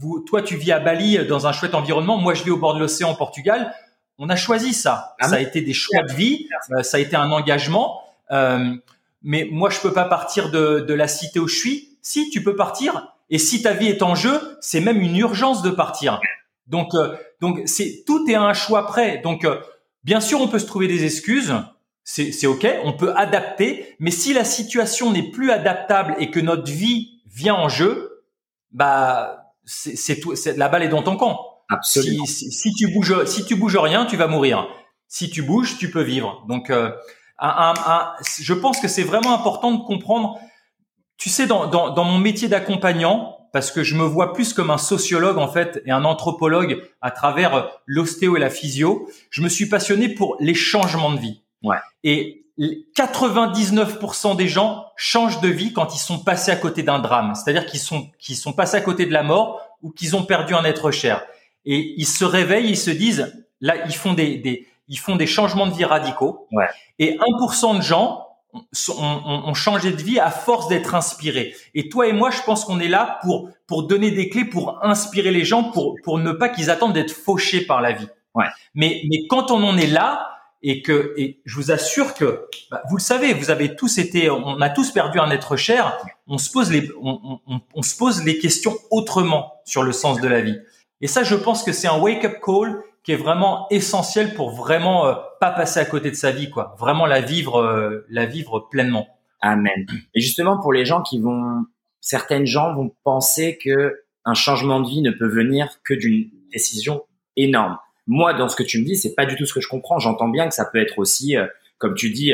vous, toi, tu vis à Bali dans un chouette environnement. Moi, je vis au bord de l'océan au Portugal on a choisi ça. Ah ça a été des choix de vie, euh, ça a été un engagement. Euh, mais moi, je peux pas partir de, de, la cité où je suis. Si, tu peux partir. Et si ta vie est en jeu, c'est même une urgence de partir. Donc, euh, donc c'est tout est un choix prêt. Donc, euh, bien sûr, on peut se trouver des excuses. C'est ok, on peut adapter. Mais si la situation n'est plus adaptable et que notre vie vient en jeu, bah c'est tout. La balle est dans ton camp. Absolument. Si, si, tu bouges, si tu bouges rien, tu vas mourir. Si tu bouges, tu peux vivre. Donc, euh, un, un, je pense que c'est vraiment important de comprendre. Tu sais, dans, dans, dans mon métier d'accompagnant, parce que je me vois plus comme un sociologue en fait et un anthropologue à travers l'ostéo et la physio, je me suis passionné pour les changements de vie. Ouais. Et 99% des gens changent de vie quand ils sont passés à côté d'un drame, c'est-à-dire qu'ils sont qu'ils sont passés à côté de la mort ou qu'ils ont perdu un être cher et ils se réveillent, ils se disent, là, ils font des, des ils font des changements de vie radicaux. Ouais. Et 1% de gens ont, changé de vie à force d'être inspirés. Et toi et moi, je pense qu'on est là pour pour donner des clés, pour inspirer les gens, pour pour ne pas qu'ils attendent d'être fauchés par la vie. Ouais. Mais mais quand on en est là et que et je vous assure que bah, vous le savez, vous avez tous été, on a tous perdu un être cher. On se pose les on, on, on se pose les questions autrement sur le sens de la vie. Et ça, je pense que c'est un wake-up call qui est vraiment essentiel pour vraiment euh, pas passer à côté de sa vie, quoi. Vraiment la vivre, euh, la vivre pleinement. Amen. Et justement, pour les gens qui vont, certaines gens vont penser que un changement de vie ne peut venir que d'une décision énorme. Moi, dans ce que tu me dis, c'est pas du tout ce que je comprends. J'entends bien que ça peut être aussi, euh, comme tu dis,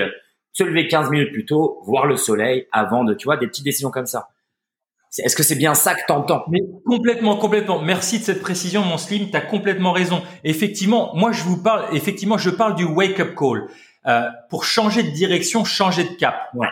se lever 15 minutes plus tôt, voir le soleil avant de, tu vois, des petites décisions comme ça. Est-ce que c'est bien ça que t'entends? Mais complètement, complètement. Merci de cette précision, mon Slim. T'as complètement raison. Effectivement, moi je vous parle. Effectivement, je parle du wake-up call euh, pour changer de direction, changer de cap. Ouais.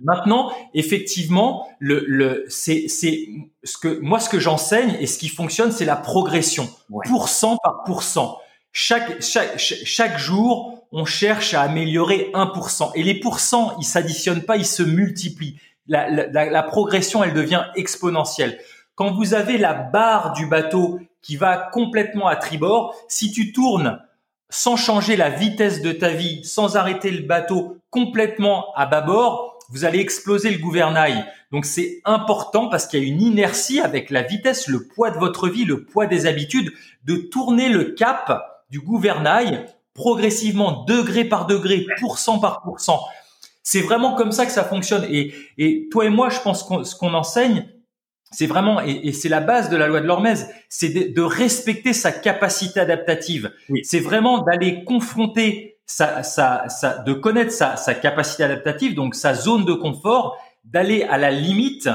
Maintenant, effectivement, le, le c'est c'est ce que moi ce que j'enseigne et ce qui fonctionne, c'est la progression, ouais. pourcent par pourcent. Chaque, chaque, chaque jour, on cherche à améliorer 1%. Et les pourcents, ils s'additionnent pas, ils se multiplient. La, progression, elle devient exponentielle. Quand vous avez la barre du bateau qui va complètement à tribord, si tu tournes sans changer la vitesse de ta vie, sans arrêter le bateau complètement à bâbord, vous allez exploser le gouvernail. Donc c'est important parce qu'il y a une inertie avec la vitesse, le poids de votre vie, le poids des habitudes, de tourner le cap du gouvernail progressivement, degré par degré, pourcent par pourcent. C'est vraiment comme ça que ça fonctionne. Et, et toi et moi, je pense que ce qu'on enseigne, c'est vraiment, et, c'est la base de la loi de l'Hormez, c'est de, respecter sa capacité adaptative. C'est vraiment d'aller confronter sa, sa, sa, de connaître sa, sa capacité adaptative, donc sa zone de confort, d'aller à la limite,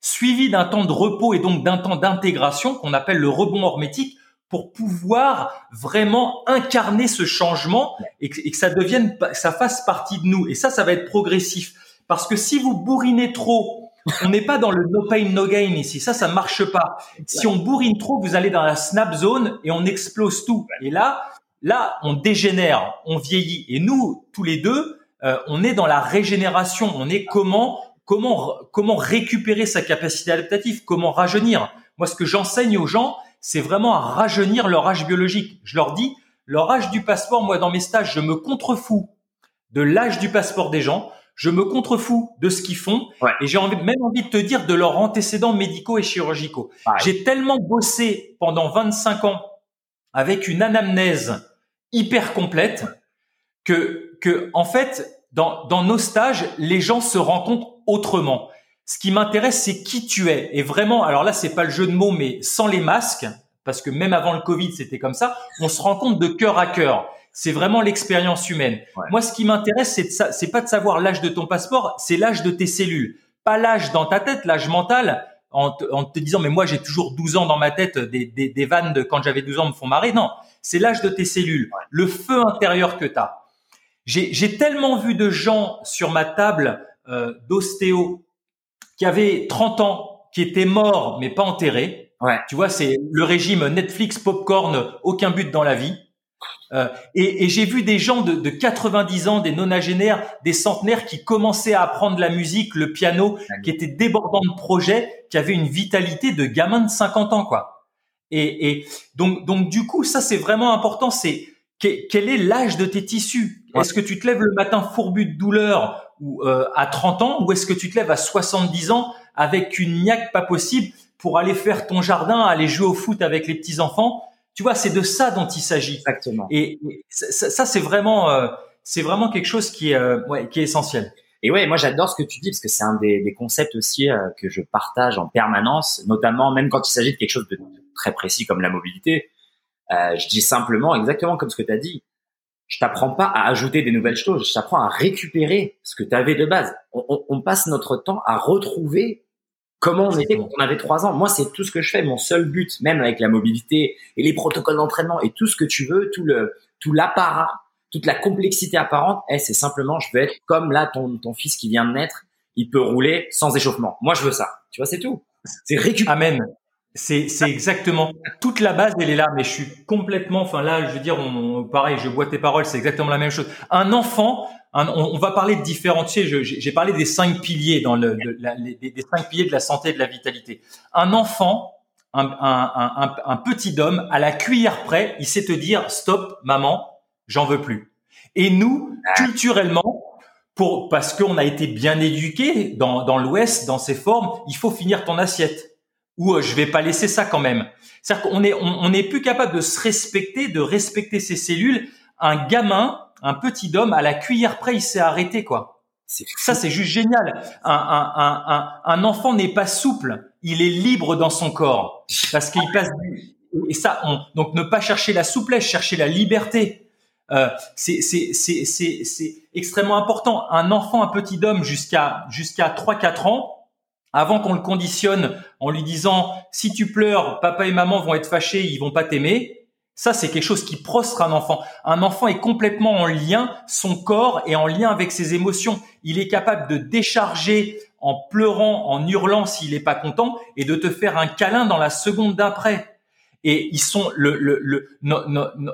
suivi d'un temps de repos et donc d'un temps d'intégration qu'on appelle le rebond hormétique, pour pouvoir vraiment incarner ce changement et que, ça devienne, ça fasse partie de nous. Et ça, ça va être progressif. Parce que si vous bourrinez trop on n'est pas dans le no pain no gain ici. Ça, ça marche pas. Si on bourrine trop, vous allez dans la snap zone et on explose tout. Et là, là, on dégénère, on vieillit. Et nous, tous les deux, euh, on est dans la régénération. On est comment, comment, comment récupérer sa capacité adaptative, comment rajeunir. Moi, ce que j'enseigne aux gens, c'est vraiment à rajeunir leur âge biologique. Je leur dis, leur âge du passeport, moi, dans mes stages, je me contrefous de l'âge du passeport des gens je me contrefous de ce qu'ils font et j'ai même envie de te dire de leurs antécédents médicaux et chirurgicaux. J'ai tellement bossé pendant 25 ans avec une anamnèse hyper complète que, que en fait, dans, dans nos stages, les gens se rencontrent autrement. Ce qui m'intéresse, c'est qui tu es. Et vraiment, alors là, c'est pas le jeu de mots, mais sans les masques, parce que même avant le Covid, c'était comme ça, on se rend compte de cœur à cœur c'est vraiment l'expérience humaine. Moi, ce qui m'intéresse, c'est c'est pas de savoir l'âge de ton passeport, c'est l'âge de tes cellules, pas l'âge dans ta tête, l'âge mental. En te, disant mais moi j'ai toujours 12 ans dans ma tête des, des, des vannes de quand j'avais 12 ans me font marrer non c'est l'âge de tes cellules le feu intérieur que tu as j'ai tellement vu de gens sur ma table euh, d'ostéo qui avaient 30 ans qui étaient morts mais pas enterrés ouais. tu vois c'est le régime Netflix popcorn aucun but dans la vie euh, et, et j'ai vu des gens de, de, 90 ans, des nonagénaires, des centenaires qui commençaient à apprendre la musique, le piano, qui étaient débordants de projets, qui avaient une vitalité de gamin de 50 ans, quoi. Et, et donc, donc du coup, ça c'est vraiment important. C'est quel est l'âge de tes tissus? Est-ce que tu te lèves le matin fourbu de douleur ou euh, à 30 ans, ou est-ce que tu te lèves à 70 ans avec une niaque pas possible pour aller faire ton jardin, aller jouer au foot avec les petits enfants tu vois, c'est de ça dont il s'agit. Exactement. Et, ça, c'est vraiment, euh, c'est vraiment quelque chose qui est, euh, ouais, qui est essentiel. Et ouais, moi j'adore ce que tu dis parce que c'est un des, des, concepts aussi euh, que je partage en permanence, notamment même quand il s'agit de quelque chose de très précis comme la mobilité. je dis simplement exactement comme ce que tu as dit. Je t'apprends pas à ajouter des nouvelles choses, je t'apprends à récupérer ce que tu avais de base. On, on, on, passe notre temps à retrouver comment on était quand on avait trois ans. Moi, c'est tout ce que je fais. Mon seul but, même avec la mobilité et les protocoles d'entraînement et tout ce que tu veux, tout le, tout l'apparat, toute la complexité apparente, eh, c'est simplement, je veux être comme là, ton, ton fils qui vient de naître, il peut rouler sans échauffement. Moi, je veux ça. Tu vois, c'est tout. C'est récupérer. Amen. C'est, c'est exactement toute la base, elle est là, mais je suis complètement, enfin là, je veux dire, on, pareil, je bois tes paroles, c'est exactement la même chose. Un enfant, on, va parler de différents, j'ai parlé des cinq piliers dans le, des, cinq piliers de la santé et de la vitalité. Un enfant, un, un, un, petit homme, à la cuillère près, il sait te dire, stop, maman, j'en veux plus. Et nous, culturellement, pour, parce qu'on a été bien éduqués dans, dans l'Ouest, dans ces formes, il faut finir ton assiette. Ou euh, je vais pas laisser ça quand même. C'est-à-dire qu'on est, on, on est plus capable de se respecter, de respecter ses cellules. Un gamin, un petit homme à la cuillère près, il s'est arrêté quoi. Ça c'est juste génial. Un, un, un, un enfant n'est pas souple, il est libre dans son corps parce qu'il passe et ça on, donc ne pas chercher la souplesse, chercher la liberté. Euh, c'est extrêmement important. Un enfant, un petit homme jusqu'à jusqu'à 3-4 ans, avant qu'on le conditionne en lui disant si tu pleures, papa et maman vont être fâchés, ils vont pas t'aimer. Ça, c'est quelque chose qui prostre un enfant. Un enfant est complètement en lien, son corps est en lien avec ses émotions. Il est capable de décharger en pleurant, en hurlant s'il n'est pas content et de te faire un câlin dans la seconde d'après. et ils sont le, le, le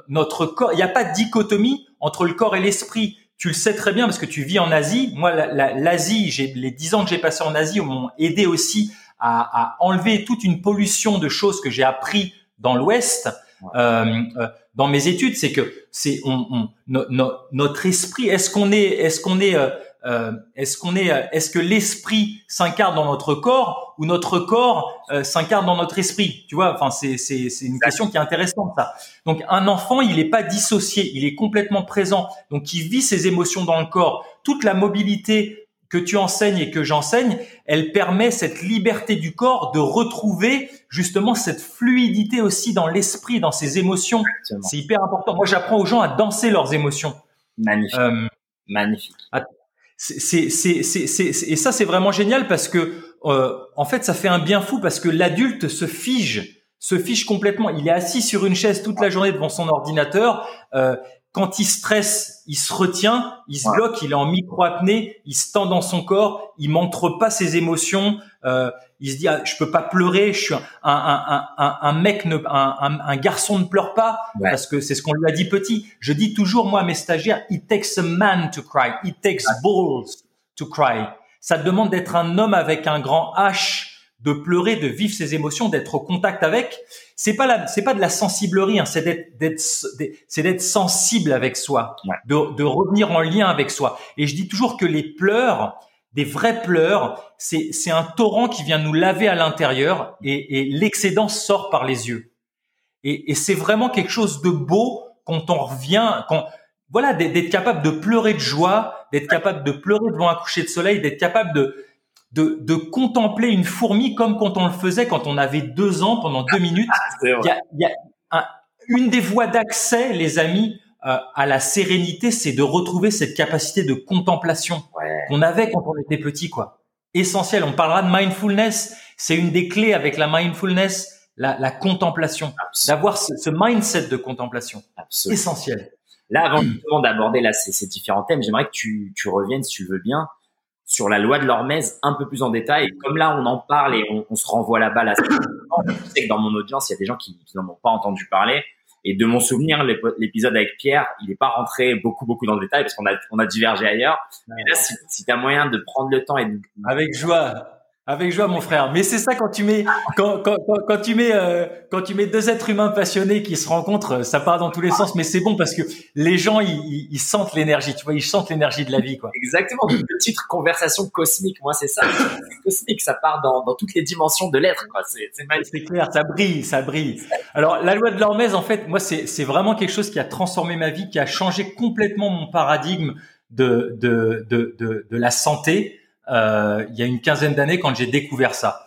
notre corps. Il n'y a pas de dichotomie entre le corps et l'esprit. Tu le sais très bien parce que tu vis en Asie. Moi, l'Asie, j'ai les dix ans que j'ai passé en Asie m'ont aidé aussi à, à, enlever toute une pollution de choses que j'ai appris dans l'Ouest. Euh, euh, dans mes études, c'est que c'est on, on notre esprit. Est-ce qu'on est, est-ce qu'on est, euh, euh, est-ce qu'on est, est-ce que l'esprit s'incarne dans notre corps ou notre corps euh, s'incarne dans notre esprit? Tu vois, enfin c'est c'est c'est une question qui est intéressante ça. Donc un enfant, il n'est pas dissocié, il est complètement présent. Donc il vit ses émotions dans le corps. Toute la mobilité que tu enseignes et que j'enseigne, elle permet cette liberté du corps de retrouver justement cette fluidité aussi dans l'esprit, dans ses émotions. C'est hyper important. Moi, j'apprends aux gens à danser leurs émotions. Magnifique. Euh, Magnifique. C'est, et ça, c'est vraiment génial parce que, euh, en fait, ça fait un bien fou parce que l'adulte se fige, se fige complètement. Il est assis sur une chaise toute la journée devant son ordinateur. Euh, quand il stresse, il se retient, il se bloque, il est en micro-apnée, il se tend dans son corps, il montre pas ses émotions, euh, il se dit ah, je peux pas pleurer, je suis un, un, un, un mec, ne, un, un, garçon ne pleure pas parce que c'est ce qu'on lui a dit petit. Je dis toujours moi à mes stagiaires, it takes a man to cry, it takes balls to cry. Ça demande d'être un homme avec un grand H de pleurer, de vivre ses émotions, d'être au contact avec. C'est pas la, c'est pas de la sensiblerie, hein, c'est d'être, d'être, c'est d'être sensible avec soi, de, de revenir en lien avec soi. Et je dis toujours que les pleurs, des vrais pleurs, c'est, c'est un torrent qui vient nous laver à l'intérieur et, et l'excédent sort par les yeux. Et, et c'est vraiment quelque chose de beau quand on revient, quand, voilà, d'être capable de pleurer de joie, d'être capable de pleurer devant un coucher de soleil, d'être capable de, de, de, contempler une fourmi comme quand on le faisait quand on avait deux ans pendant deux minutes. Il y a, y a une des voies d'accès, les amis, euh, à la sérénité, c'est de retrouver cette capacité de contemplation qu'on avait quand on était petit, quoi. Essentiel. On parlera de mindfulness. C'est une des clés avec la mindfulness, la, la contemplation, d'avoir ce, ce, mindset de contemplation. Absolument. Essentiel. Là, avant justement d'aborder là ces, ces, différents thèmes, j'aimerais que tu, tu reviennes, si tu veux bien, sur la loi de l'Hormèse un peu plus en détail. comme là, on en parle et on, on se renvoie la balle à Je sais que dans mon audience, il y a des gens qui, qui n'en ont pas entendu parler. Et de mon souvenir, l'épisode avec Pierre, il n'est pas rentré beaucoup, beaucoup dans le détail parce qu'on a, on a divergé ailleurs. Mais là, si, si tu as moyen de prendre le temps et de... Avec joie. Avec joie, mon frère. Mais c'est ça quand tu mets quand, quand, quand, tu mets euh, quand tu mets deux êtres humains passionnés qui se rencontrent, ça part dans tous les sens. Mais c'est bon parce que les gens ils, ils sentent l'énergie. Tu vois, ils sentent l'énergie de la vie, quoi. Exactement. Une petite conversation cosmique. Moi, c'est ça. cosmique, ça part dans, dans toutes les dimensions de l'être. Quoi. C'est, c'est C'est clair. Ça brille, ça brille. Alors, la loi de l'hormèse, en fait, moi, c'est c'est vraiment quelque chose qui a transformé ma vie, qui a changé complètement mon paradigme de de de de, de la santé euh, il y a une quinzaine d'années quand j'ai découvert ça.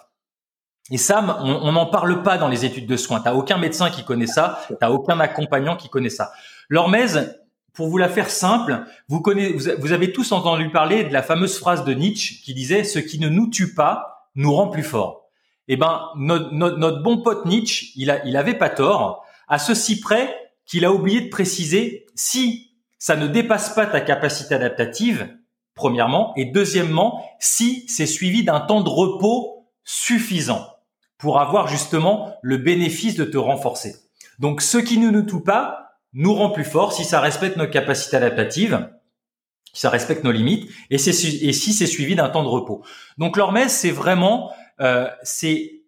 Et ça, on n'en parle pas dans les études de soins. T'as aucun médecin qui connaît ça, t'as aucun accompagnant qui connaît ça. L'hormèse, pour vous la faire simple, vous, connaissez, vous avez tous entendu parler de la fameuse phrase de Nietzsche qui disait "Ce qui ne nous tue pas nous rend plus forts." Eh ben, notre, bon pote Nietzsche, il, il avait pas tort, à ceci près qu'il a oublié de préciser si ça ne dépasse pas ta capacité adaptative, premièrement, et deuxièmement, si c'est suivi d'un temps de repos suffisant pour avoir justement le bénéfice de te renforcer. Donc ce qui ne nous tue pas nous rend plus fort si ça respecte nos capacités adaptatives, si ça respecte nos limites, et, et si c'est suivi d'un temps de repos. Donc l'hormèse, c'est vraiment, euh, c'est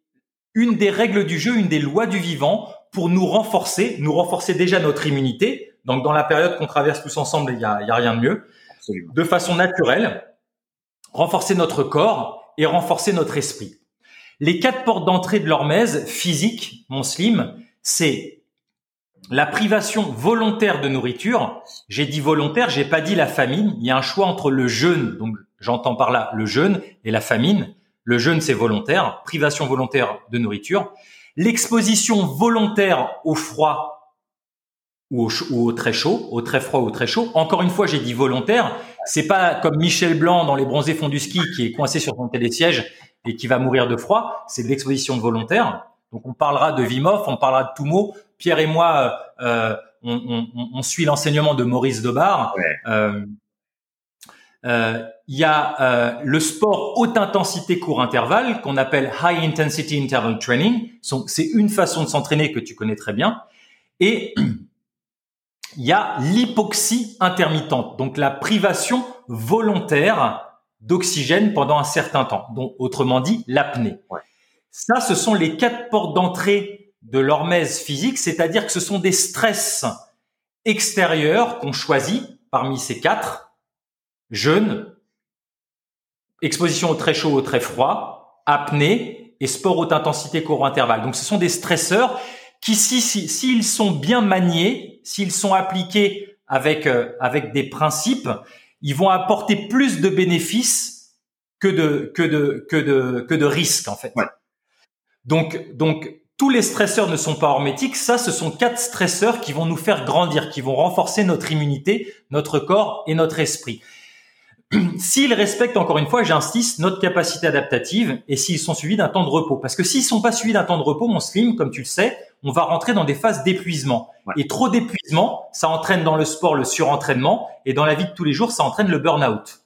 une des règles du jeu, une des lois du vivant pour nous renforcer, nous renforcer déjà notre immunité. Donc dans la période qu'on traverse tous ensemble, il y a, y a rien de mieux de façon naturelle, renforcer notre corps et renforcer notre esprit. Les quatre portes d'entrée de l'hormèse physique, mon slim, c'est la privation volontaire de nourriture. J'ai dit volontaire, j'ai pas dit la famine. Il y a un choix entre le jeûne, donc j'entends par là le jeûne et la famine. Le jeûne, c'est volontaire, privation volontaire de nourriture. L'exposition volontaire au froid ou au, très chaud, au très froid ou au très chaud. Encore une fois, j'ai dit volontaire. C'est pas comme Michel Blanc dans Les Bronzés fonds du ski qui est coincé sur son télésiège et qui va mourir de froid. C'est de l'exposition volontaire. Donc on parlera de Vimov, on parlera de Toumo. Pierre et moi, euh, on, on, on, suit l'enseignement de Maurice Debar. Euh, euh, il y a euh, le sport haute intensité court intervalle qu'on appelle high intensity interval training. C'est une façon de s'entraîner que tu connais très bien. Et il y a l'hypoxie intermittente, donc la privation volontaire d'oxygène pendant un certain temps, donc autrement dit l'apnée. Ça, ce sont les quatre portes d'entrée de l'hormèse physique, c'est-à-dire que ce sont des stress extérieurs qu'on choisit parmi ces quatre jeûne, exposition au très chaud, au très froid, apnée et sport haute intensité court intervalle. Donc ce sont des stresseurs qui, s'ils si, si, sont bien maniés, s'ils sont appliqués avec euh, avec des principes, ils vont apporter plus de bénéfices que de que de que de que de risques en fait. Donc donc tous les stresseurs ne sont pas hermétiques. Ça, ce sont quatre stresseurs qui vont nous faire grandir, qui vont renforcer notre immunité, notre corps et notre esprit. s'ils respectent encore une fois, j'insiste, notre capacité adaptative et s'ils sont suivis d'un temps de repos. Parce que s'ils sont pas suivis d'un temps de repos, mon slim, comme tu le sais, on va rentrer dans des phases d'épuisement. Et trop d'épuisement, ça entraîne dans le sport le surentraînement et dans la vie de tous les jours, ça entraîne le burn-out.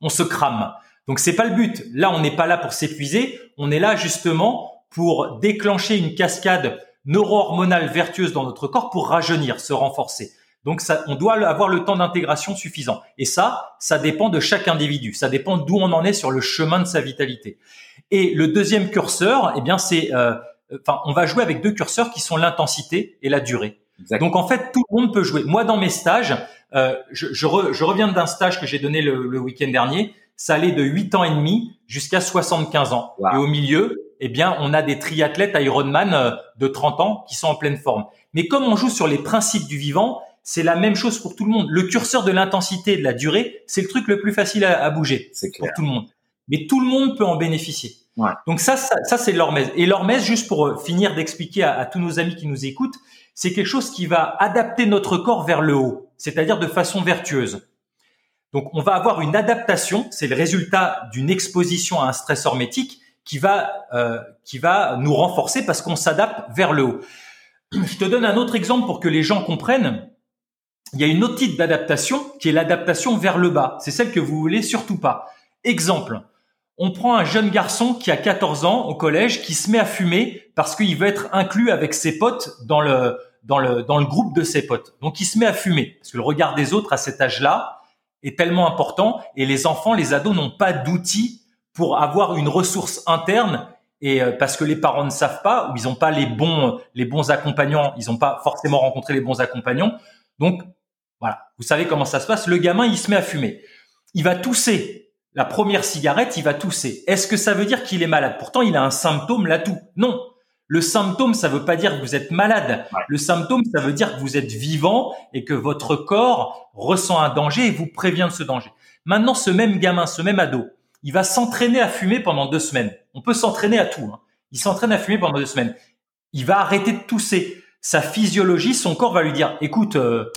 On se crame. Donc c'est pas le but. Là, on n'est pas là pour s'épuiser. On est là justement pour déclencher une cascade neuro-hormonale vertueuse dans notre corps pour rajeunir, se renforcer. Donc ça, on doit avoir le temps d'intégration suffisant. Et ça, ça dépend de chaque individu. Ça dépend d'où on en est sur le chemin de sa vitalité. Et le deuxième curseur, eh bien, c'est, euh, enfin, on va jouer avec deux curseurs qui sont l'intensité et la durée. Donc en fait, tout le monde peut jouer. Moi, dans mes stages, euh, je, je, reviens d'un stage que j'ai donné le, week-end dernier. Ça allait de 8 ans et demi jusqu'à 75 ans. Et au milieu, eh bien, on a des triathlètes Ironman euh, de 30 ans qui sont en pleine forme. Mais comme on joue sur les principes du vivant, c'est la même chose pour tout le monde. Le curseur de l'intensité et de la durée, c'est le truc le plus facile à, bouger pour tout le monde. Mais tout le monde peut en bénéficier. Donc ça, ça, c'est l'hormèse. Et l'hormèse, juste pour euh, finir d'expliquer à, tous nos amis qui nous écoutent, c'est quelque chose qui va adapter notre corps vers le haut, c'est-à-dire de façon vertueuse. Donc on va avoir une adaptation, c'est le résultat d'une exposition à un stress hormétique qui va euh, qui va nous renforcer parce qu'on s'adapte vers le haut. Je te donne un autre exemple pour que les gens comprennent il y a une autre type d'adaptation qui est l'adaptation vers le bas. C'est celle que vous voulez surtout pas. Exemple, on prend un jeune garçon qui a 14 ans au collège qui se met à fumer parce qu'il veut être inclus avec ses potes dans le dans le dans le groupe de ses potes. Donc il se met à fumer parce que le regard des autres à cet âge-là est tellement important et les enfants, les ados n'ont pas d'outils pour avoir une ressource interne et euh, parce que les parents ne savent pas ou ils n'ont pas les bons les bons accompagnants, ils n'ont pas forcément rencontré les bons accompagnants. Donc voilà, vous savez comment ça se passe. Le gamin, il se met à fumer. Il va tousser. La première cigarette, il va tousser. Est-ce que ça veut dire qu'il est malade? Pourtant, il a un symptôme là tout. Non. Le symptôme, ça veut pas dire que vous êtes malade. Le symptôme, ça veut dire que vous êtes vivant et que votre corps ressent un danger et vous prévient de ce danger. Maintenant, ce même gamin, ce même ado, il va s'entraîner à fumer pendant deux semaines. On peut s'entraîner à tout. Hein. Il s'entraîne à fumer pendant deux semaines. Il va arrêter de tousser. Sa physiologie, son corps va lui dire, écoute, euh,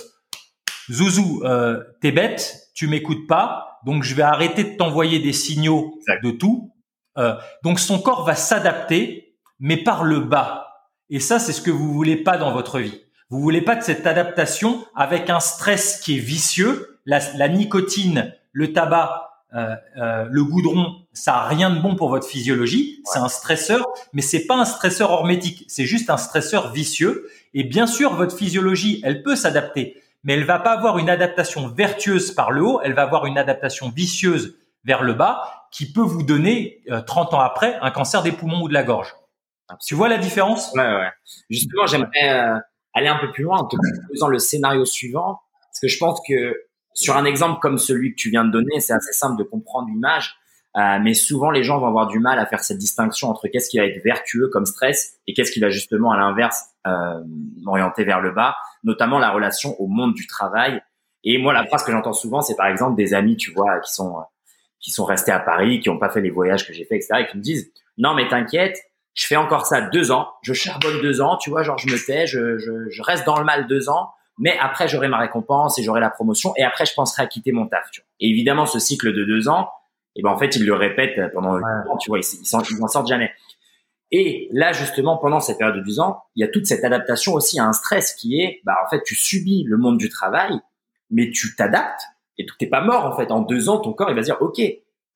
Zouzou, euh, t'es bête, tu m'écoutes pas, donc je vais arrêter de t'envoyer des signaux de tout. Euh, donc son corps va s'adapter, mais par le bas. Et ça, c'est ce que vous voulez pas dans votre vie. Vous voulez pas de cette adaptation avec un stress qui est vicieux. La, nicotine, le tabac, le goudron, ça a rien de bon pour votre physiologie. C'est un stresseur, mais c'est pas un stresseur hormétique. C'est juste un stresseur vicieux. Et bien sûr, votre physiologie, elle peut s'adapter mais elle va pas avoir une adaptation vertueuse par le haut, elle va avoir une adaptation vicieuse vers le bas qui peut vous donner 30 euh, ans après un cancer des poumons ou de la gorge. Tu vois la différence? Ouais, ouais. Justement, j'aimerais euh, aller un peu plus loin en te proposant le scénario suivant, parce que je pense que sur un exemple comme celui que tu viens de donner, c'est assez simple de comprendre l'image. Euh, mais souvent, les gens vont avoir du mal à faire cette distinction entre qu'est-ce qui va être vertueux comme stress et qu'est-ce qui va justement à l'inverse euh, orienter vers le bas, notamment la relation au monde du travail. Et moi, la phrase que j'entends souvent, c'est par exemple des amis, tu vois, qui sont qui sont restés à Paris, qui n'ont pas fait les voyages que j'ai fait, etc., et qui me disent non, mais t'inquiète, je fais encore ça deux ans, je charbonne deux ans, tu vois, genre je me tais, je, je, je reste dans le mal deux ans, mais après j'aurai ma récompense et j'aurai la promotion, et après je penserai à quitter mon taf. Tu vois. Et évidemment, ce cycle de deux ans, et ben en fait, il le répète pendant tu vois, ils n'en sortent jamais. Et là, justement, pendant cette période de 10 ans, il y a toute cette adaptation aussi à un stress qui est, bah, en fait, tu subis le monde du travail, mais tu t'adaptes Et t'es pas mort, en fait. En deux ans, ton corps, il va dire, OK,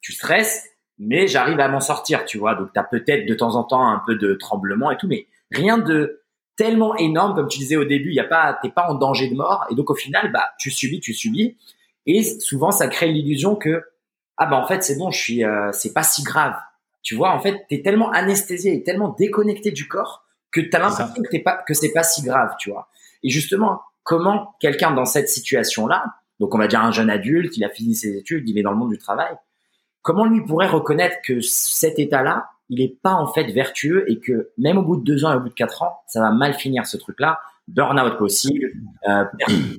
tu stresses, mais j'arrive à m'en sortir, tu vois. Donc, tu as peut-être de temps en temps un peu de tremblement et tout, mais rien de tellement énorme, comme tu disais au début, il y a pas, t'es pas en danger de mort. Et donc, au final, bah, tu subis, tu subis. Et souvent, ça crée l'illusion que, ah, bah, en fait, c'est bon, je suis, euh, c'est pas si grave. Tu vois, en fait, t'es tellement anesthésié et tellement déconnecté du corps que t'as l'impression que t'es pas, que c'est pas si grave, tu vois. Et justement, comment quelqu'un dans cette situation-là, donc on va dire un jeune adulte, il a fini ses études, il est dans le monde du travail, comment lui pourrait reconnaître que cet état-là, il est pas en fait vertueux et que même au bout de deux ans et au bout de quatre ans, ça va mal finir ce truc-là, burn-out possible, euh,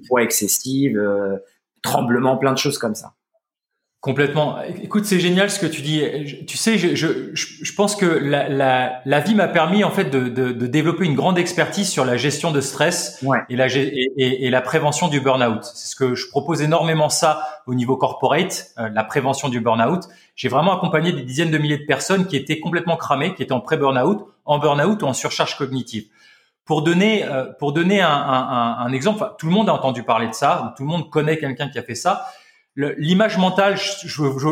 poids excessive, euh, tremblement, plein de choses comme ça. Complètement. Écoute, c'est génial ce que tu dis. Tu sais, je, je, je pense que la, la, la vie m'a permis en fait de, de, de, développer une grande expertise sur la gestion de stress et, la, et, et, la prévention du burn-out. C'est ce que je propose énormément ça au niveau corporate, euh, la prévention du burn-out. J'ai vraiment accompagné des dizaines de milliers de personnes qui étaient complètement cramées, qui étaient en pré-burn-out, en burn-out ou en surcharge cognitive. Pour donner, euh, pour donner un, un, un exemple, tout le monde a entendu parler de ça, tout le monde connaît quelqu'un qui a fait ça l'image mentale,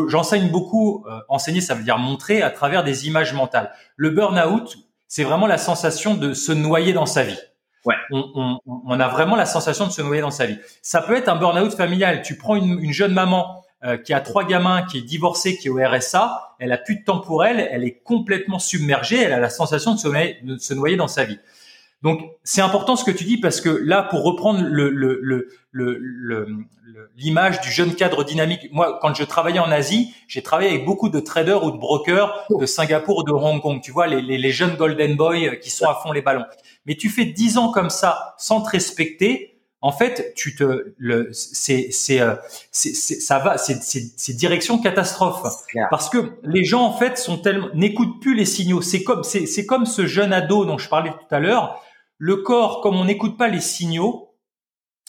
j'enseigne beaucoup. Euh, enseigner, ça veut dire montrer à travers des images mentales. Le burn-out, c'est vraiment la sensation de se noyer dans sa vie. Ouais. On, on, on, a vraiment la sensation de se noyer dans sa vie. Ça peut être un burn-out familial. Tu prends une, une jeune maman euh, qui a trois gamins, qui est divorcée, qui est au RSA, elle a plus de temps pour elle, elle est complètement submergée, elle a la sensation de se noyer, de se noyer dans sa vie. Donc c'est important ce que tu dis parce que là, pour reprendre le, le, le, le l'image du jeune cadre dynamique. Moi, quand je travaillais en Asie, j'ai travaillé avec beaucoup de traders ou de brokers de Singapour ou de Hong Kong. Tu vois, les, les, les jeunes golden boys qui sont à fond les ballons. Mais tu fais dix ans comme ça sans te respecter. En fait, tu te, le, c'est, c'est, euh, c'est, ça va, c'est, c'est, direction catastrophe. Parce que les gens, en fait, sont tellement, n'écoutent plus les signaux. C'est comme, c'est, c'est comme ce jeune ado dont je parlais tout à l'heure. Le corps, comme on n'écoute pas les signaux,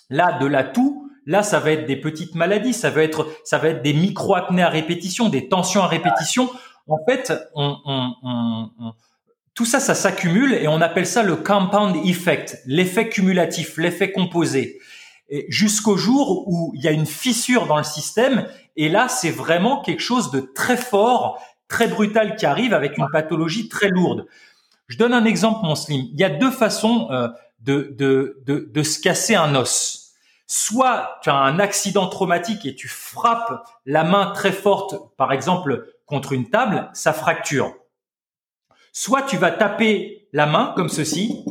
là, de la toux, Là, ça va être des petites maladies, ça va être, ça va être des micro-apnées à répétition, des tensions à répétition. En fait, on, on, on, tout ça, ça s'accumule et on appelle ça le compound effect, l'effet cumulatif, l'effet composé. Jusqu'au jour où il y a une fissure dans le système et là, c'est vraiment quelque chose de très fort, très brutal qui arrive avec une pathologie très lourde. Je donne un exemple, mon slim. Il y a deux façons euh, de, de, se casser un os soit tu as un accident traumatique et tu frappes la main très forte, par exemple, contre une table, ça fracture. Soit tu vas taper la main comme ceci,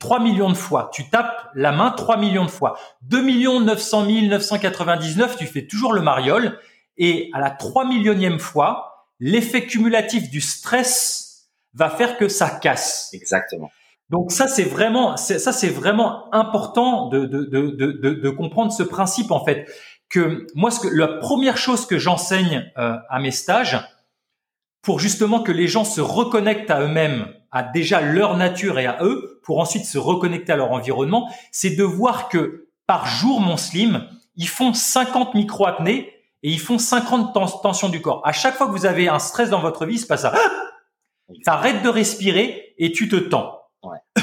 3 millions de fois. Tu tapes la main 3 millions de fois. 2 millions 900 000 999, tu fais toujours le mariole. Et à la 3 millionième fois, l'effet cumulatif du stress va faire que ça casse. Exactement. Donc ça c'est vraiment ça c'est vraiment important de, de, de, de, comprendre ce principe en fait que moi ce que la première chose que j'enseigne euh, à mes stages pour justement que les gens se reconnectent à eux-mêmes, à déjà leur nature et à eux, pour ensuite se reconnecter à leur environnement, c'est de voir que par jour, mon slim, ils font 50 micro-apnées et ils font 50 tensions du corps. À chaque fois que vous avez un stress dans votre vie, c'est pas ça. T'arrêtes de respirer et tu te tends.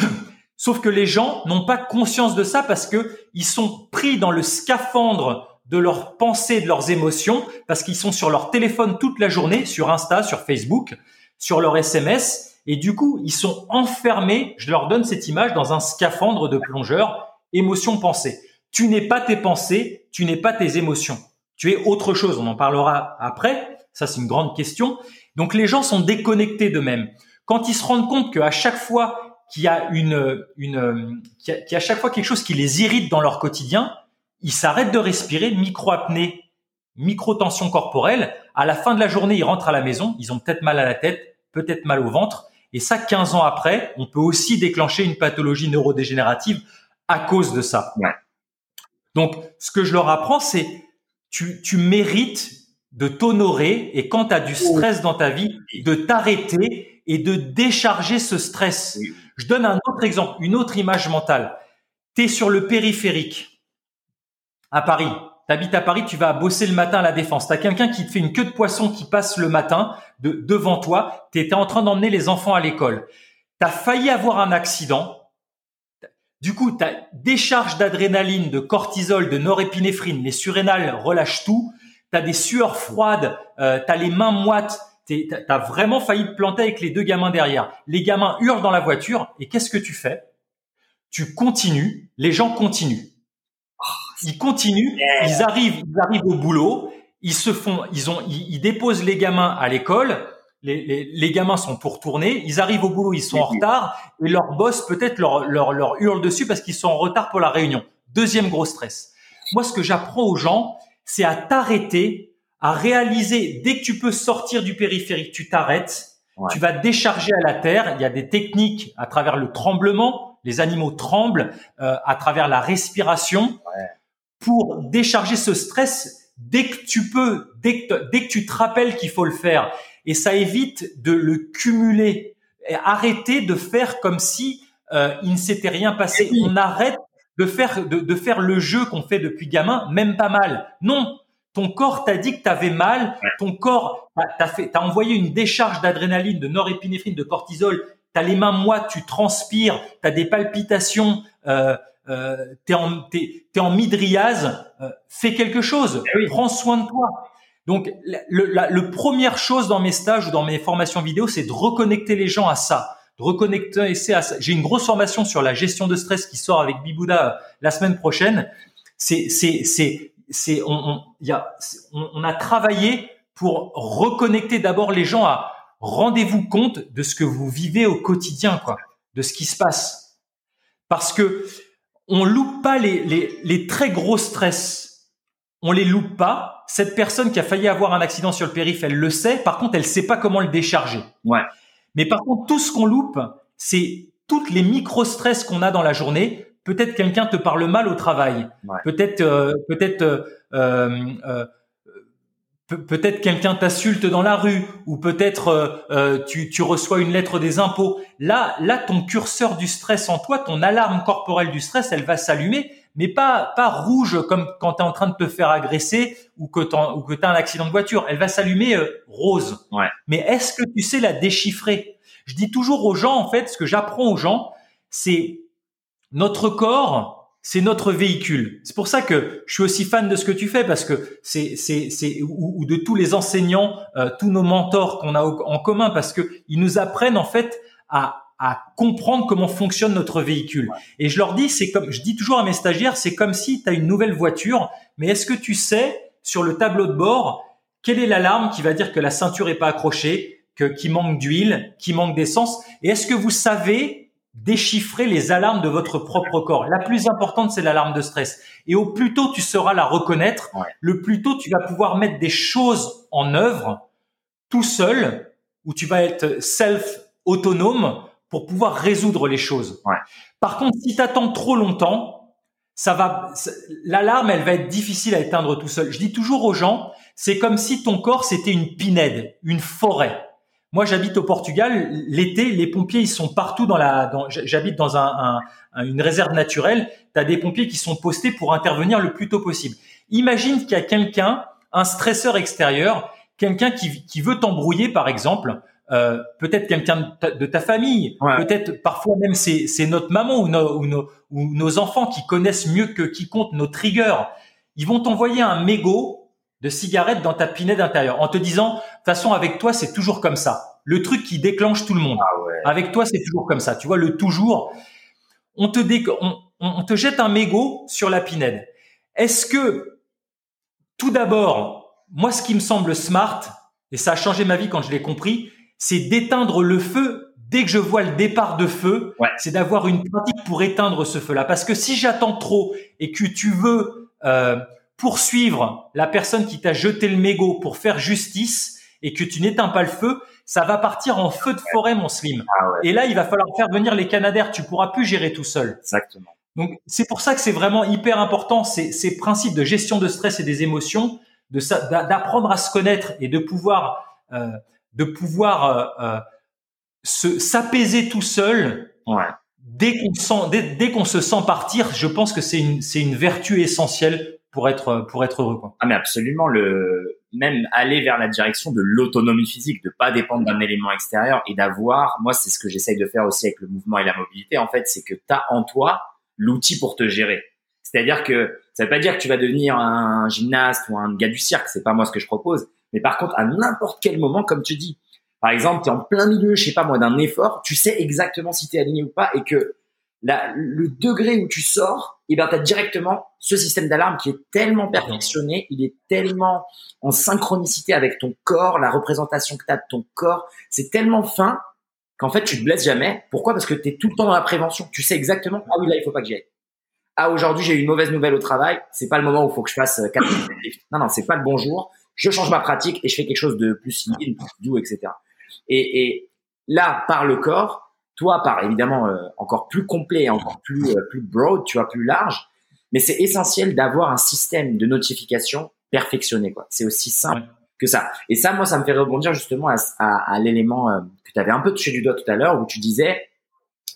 Sauf que les gens n'ont pas conscience de ça parce que ils sont pris dans le scaphandre de leurs pensées, de leurs émotions, parce qu'ils sont sur leur téléphone toute la journée, sur Insta, sur Facebook, sur leur SMS, et du coup, ils sont enfermés, je leur donne cette image, dans un scaphandre de plongeur, émotion-pensée. Tu n'es pas tes pensées, tu n'es pas tes émotions. Tu es autre chose, on en parlera après, ça c'est une grande question. Donc les gens sont déconnectés d'eux-mêmes. Quand ils se rendent compte qu'à chaque fois qui a une, une qui, a, qui a chaque fois quelque chose qui les irrite dans leur quotidien, ils s'arrêtent de respirer, micro-apnée, micro-tension corporelle. À la fin de la journée, ils rentrent à la maison, ils ont peut-être mal à la tête, peut-être mal au ventre. Et ça, 15 ans après, on peut aussi déclencher une pathologie neurodégénérative à cause de ça. Ouais. Donc, ce que je leur apprends, c'est tu, tu mérites de t'honorer et quand tu as du stress dans ta vie, de t'arrêter et de décharger ce stress. Je donne un autre exemple, une autre image mentale. Tu es sur le périphérique à Paris. Tu habites à Paris, tu vas bosser le matin à la défense. Tu as quelqu'un qui te fait une queue de poisson qui passe le matin de, devant toi. Tu étais en train d'emmener les enfants à l'école. Tu as failli avoir un accident. Du coup, tu as décharge d'adrénaline, de cortisol, de norépinéphrine, les surrénales relâchent tout, tu as des sueurs froides, euh, tu as les mains moites, tu as vraiment failli te planter avec les deux gamins derrière. Les gamins hurlent dans la voiture et qu'est-ce que tu fais? Tu continues, les gens continuent. Ils continuent, ils arrivent, ils arrivent au boulot, ils se font, ils ont, ils déposent les gamins à l'école, les, les, gamins sont pour tourner, ils arrivent au boulot, ils sont en retard, et leur boss peut-être leur, leur, leur hurle dessus parce qu'ils sont en retard pour la réunion. Deuxième gros stress. Moi, ce que j'apprends aux gens, c'est à t'arrêter, à réaliser, dès que tu peux sortir du périphérique, tu t'arrêtes, tu vas décharger à la terre. Il y a des techniques à travers le tremblement, les animaux tremblent, euh, à travers la respiration, pour décharger ce stress dès que tu peux, dès que, dès que tu te rappelles qu'il faut le faire et ça évite de le cumuler. Et arrêter de faire comme si euh, il ne s'était rien passé. On arrête de faire de, de faire le jeu qu'on fait depuis gamin, même pas mal. Non, ton corps t'a dit que tu avais mal, ton corps t'a fait t'a envoyé une décharge d'adrénaline, de norépinéphrine, de cortisol, tu as les mains moites, tu transpires, tu as des palpitations, euh, euh, tu es en t'es, en midriase, euh, fais quelque chose, eh prends soin de toi. Donc, le, la le première chose dans mes stages ou dans mes formations vidéo, c'est de reconnecter les gens à ça, reconnecter. J'ai une grosse formation sur la gestion de stress qui sort avec Bibouda euh, la semaine prochaine. C'est, c'est, c'est, c'est, on, a, travaillé pour reconnecter d'abord les gens à rendez-vous compte de ce que vous vivez au quotidien, quoi, de ce qui se passe, parce que on loupe pas les, les, les très gros stress on les loupe pas. Cette personne qui a failli avoir un accident sur le périph, elle le sait. Par contre, elle sait pas comment le décharger. Ouais. Mais par contre, tout ce qu'on loupe, c'est toutes les micro-stress qu'on a dans la journée. Peut-être quelqu'un te parle mal au travail. Peut-être, euh, peut-être, euh, euh, peut-être quelqu'un t'insulte dans la rue, ou peut-être tu, tu reçois une lettre des impôts. Là, là, ton curseur du stress en toi, ton alarme corporelle du stress, elle va s'allumer mais pas pas rouge comme quand tu es en train de te faire agresser ou que tu ou que tu as un accident de voiture, elle va s'allumer euh, rose. Ouais. Mais est-ce que tu sais la déchiffrer? Je dis toujours aux gens en fait, ce que j'apprends aux gens, c'est notre corps, c'est notre véhicule. C'est pour ça que je suis aussi fan de ce que tu fais parce que c'est c'est c'est ou, de tous les enseignants, euh, tous nos mentors qu'on a en commun parce que ils nous apprennent en fait à à comprendre comment fonctionne notre véhicule. Et je leur dis, c'est comme, je dis toujours à mes stagiaires, c'est comme si tu as une nouvelle voiture, mais est-ce que tu sais sur le tableau de bord quelle est l'alarme qui va dire que la ceinture est pas accrochée, que qui manque d'huile, qui manque d'essence? Et est-ce que vous savez déchiffrer les alarmes de votre propre corps? La plus importante, c'est l'alarme de stress. Et au plus tôt tu sauras la reconnaître, le plus tôt tu vas pouvoir mettre des choses en œuvre tout seul, où tu vas être self autonome pour pouvoir résoudre les choses. Ouais. Par contre, si tu attends trop longtemps, ça va, l'alarme, elle va être difficile à éteindre tout seul. Je dis toujours aux gens, c'est comme si ton corps c'était une pinède, une forêt. Moi, j'habite au Portugal. L'été, les pompiers, ils sont partout dans la. Dans, j'habite dans un, un, une réserve naturelle. Tu as des pompiers qui sont postés pour intervenir le plus tôt possible. Imagine qu'il y a quelqu'un, un stresseur extérieur, quelqu'un qui, qui veut t'embrouiller, par exemple. Euh, peut-être quelqu'un de, ta famille, peut-être parfois même c'est, c'est notre maman ou, nos, ou, nos, ou nos enfants qui connaissent mieux que quiconque nos triggers. Ils vont t'envoyer un mégot de cigarette dans ta pinette intérieure en te disant, de toute façon avec toi c'est toujours comme ça. Le truc qui déclenche tout le monde. Ah avec toi c'est toujours comme ça. Tu vois le toujours. On te dé, on, on te jette un mégot sur la pinède. Est-ce que tout d'abord, moi ce qui me semble smart et ça a changé ma vie quand je l'ai compris, c'est d'éteindre le feu dès que je vois le départ de feu. C'est d'avoir une pratique pour éteindre ce feu-là. Parce que si j'attends trop et que tu veux euh, poursuivre la personne qui t'a jeté le mégot pour faire justice et que tu n'éteins pas le feu, ça va partir en feu de forêt, mon slim. Ah et là, il va falloir faire venir les canadaires. Tu pourras plus gérer tout seul. Exactement. Donc, c'est pour ça que c'est vraiment hyper important ces, ces principes de gestion de stress et des émotions, de d'apprendre à se connaître et de pouvoir euh, de pouvoir euh, euh, se s'apaiser tout seul. Ouais. Dès qu'on sent, dès, dès qu'on se sent partir, je pense que c'est une, c'est une vertu essentielle pour être, pour être heureux. Quoi. Ah mais absolument, le même aller vers la direction de l'autonomie physique, de pas dépendre d'un élément extérieur et d'avoir, moi c'est ce que j'essaye de faire aussi avec le mouvement et la mobilité. En fait, c'est que tu as en toi l'outil pour te gérer. C'est-à-dire que ça veut pas dire que tu vas devenir un gymnaste ou un gars du cirque, c'est pas moi ce que je propose. Mais par contre, à n'importe quel moment, comme tu dis, par exemple, tu es en plein milieu, je sais pas moi, d'un effort, tu sais exactement si tu es aligné ou pas et que la, le degré où tu sors, et eh ben, tu as directement ce système d'alarme qui est tellement perfectionné, il est tellement en synchronicité avec ton corps, la représentation que tu as de ton corps, c'est tellement fin qu'en fait, tu te blesses jamais. Pourquoi? Parce que tu es tout le temps dans la prévention. Tu sais exactement, ah oui, là, il faut pas que j'y aille. Ah, aujourd'hui, j'ai eu une mauvaise nouvelle au travail, c'est pas le moment où il faut que je fasse 4 euh, Non, non, c'est pas le bon jour. Je change ma pratique et je fais quelque chose de plus civil, plus doux, etc. Et, et là, par le corps, toi par évidemment euh, encore plus complet, encore plus euh, plus broad, tu vois, plus large. Mais c'est essentiel d'avoir un système de notification perfectionné. quoi. C'est aussi simple que ça. Et ça, moi, ça me fait rebondir justement à, à, à l'élément euh, que tu avais un peu touché du doigt tout à l'heure, où tu disais,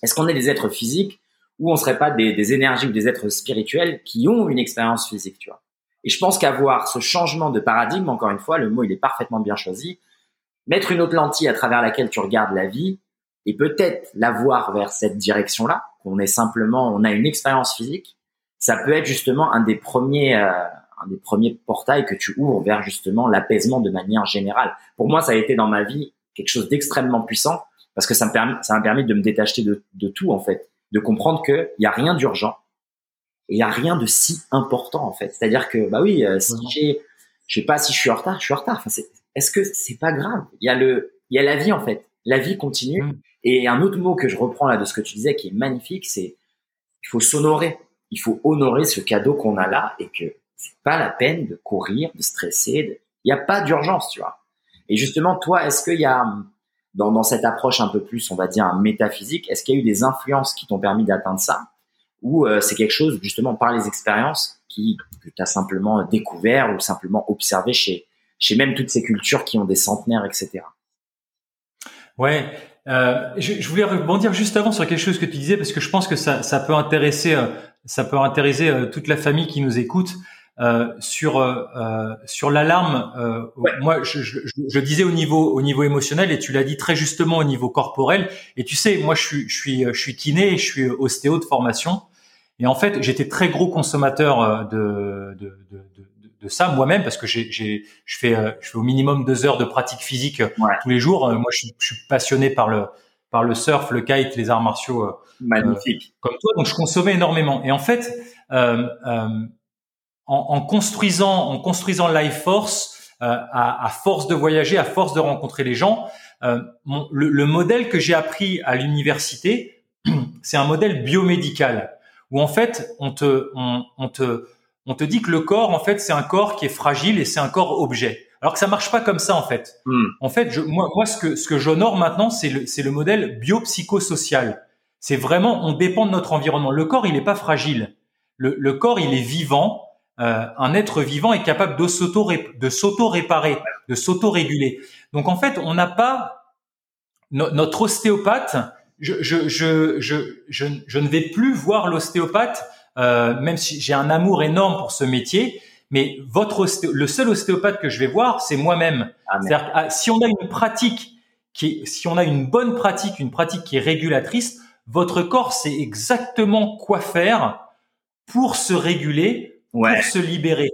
est-ce qu'on est des êtres physiques ou on serait pas des, des énergies ou des êtres spirituels qui ont une expérience physique, tu vois? Et je pense qu'avoir ce changement de paradigme, encore une fois, le mot il est parfaitement bien choisi, mettre une autre lentille à travers laquelle tu regardes la vie, et peut-être l'avoir vers cette direction-là, qu'on est simplement, on a une expérience physique, ça peut être justement un des premiers, euh, un des premiers portails que tu ouvres vers justement l'apaisement de manière générale. Pour moi, ça a été dans ma vie quelque chose d'extrêmement puissant parce que ça me permet, ça m'a permis de me détacher de, de tout en fait, de comprendre que il y a rien d'urgent et il y a rien de si important en fait. C'est-à-dire que bah oui, euh, si j'ai, je sais pas si je suis en retard, je suis en retard. Enfin, est-ce que c'est pas grave? Il y a le, il y a la vie en fait. La vie continue. Mm. Et un autre mot que je reprends là de ce que tu disais qui est magnifique, c'est il faut s'honorer. Il faut honorer ce cadeau qu'on a là et que c'est pas la peine de courir, de stresser. Il n'y a pas d'urgence, tu vois. Et justement, toi, est-ce qu'il y a dans, dans cette approche un peu plus, on va dire, métaphysique, est-ce qu'il y a eu des influences qui t'ont permis d'atteindre ça? Ou euh, c'est quelque chose justement par les expériences qui que tu as simplement découvert ou simplement observé chez chez même toutes ces cultures qui ont des centenaires, etc. Ouais, euh, je, je, voulais rebondir juste avant sur quelque chose que tu disais parce que je pense que ça, ça peut intéresser, euh, ça peut intéresser euh, toute la famille qui nous écoute euh, sur euh, sur l'alarme. Moi, je, je, je, disais au niveau au niveau émotionnel et tu l'as dit très justement au niveau corporel. Et tu sais, moi, je suis je suis je suis kiné, je suis ostéo de formation. Et en fait, j'étais très gros consommateur de, de, de, de de ça moi-même parce que j'ai, j'ai, je fais, euh, je fais au minimum deux heures de pratique physique euh, tous les jours. Euh, moi, je suis, je suis, passionné par le, par le surf, le kite, les arts martiaux. Magnifique. comme toi, donc je consommais énormément. Et en fait, euh, en, en, construisant, en construisant Life Force, à, à, force de voyager, à force de rencontrer les gens, mon, le, le modèle que j'ai appris à l'université, c'est un modèle biomédical où en fait on te, on, on te on te dit que le corps, en fait, c'est un corps qui est fragile et c'est un corps objet. Alors que ça marche pas comme ça, en fait. Hmm. En fait, je, moi, moi, ce que, ce que j'honore maintenant, c'est le, c'est le modèle biopsychosocial. C'est vraiment, on dépend de notre environnement. Le corps, il n'est pas fragile. Le, le, corps, il est vivant. Euh, un être vivant est capable de s'auto de s'auto-réparer, de s'auto-réguler. Donc, en fait, on n'a pas notre ostéopathe. Je, je, je, je, je ne vais plus voir l'ostéopathe euh, même si j'ai un amour énorme pour ce métier, mais votre le seul ostéopathe que je vais voir, c'est moi-même. C'est-à-dire ah, si on a une pratique qui est, si on a une bonne pratique, une pratique qui est régulatrice, votre corps sait exactement quoi faire pour se réguler, pour se libérer.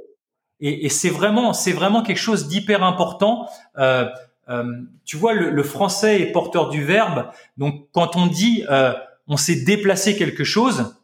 Et, et c'est vraiment, c'est vraiment quelque chose d'hyper important. Euh, euh, tu vois, le, le, français est porteur du verbe. Donc, quand on dit euh, on s'est déplacé quelque chose,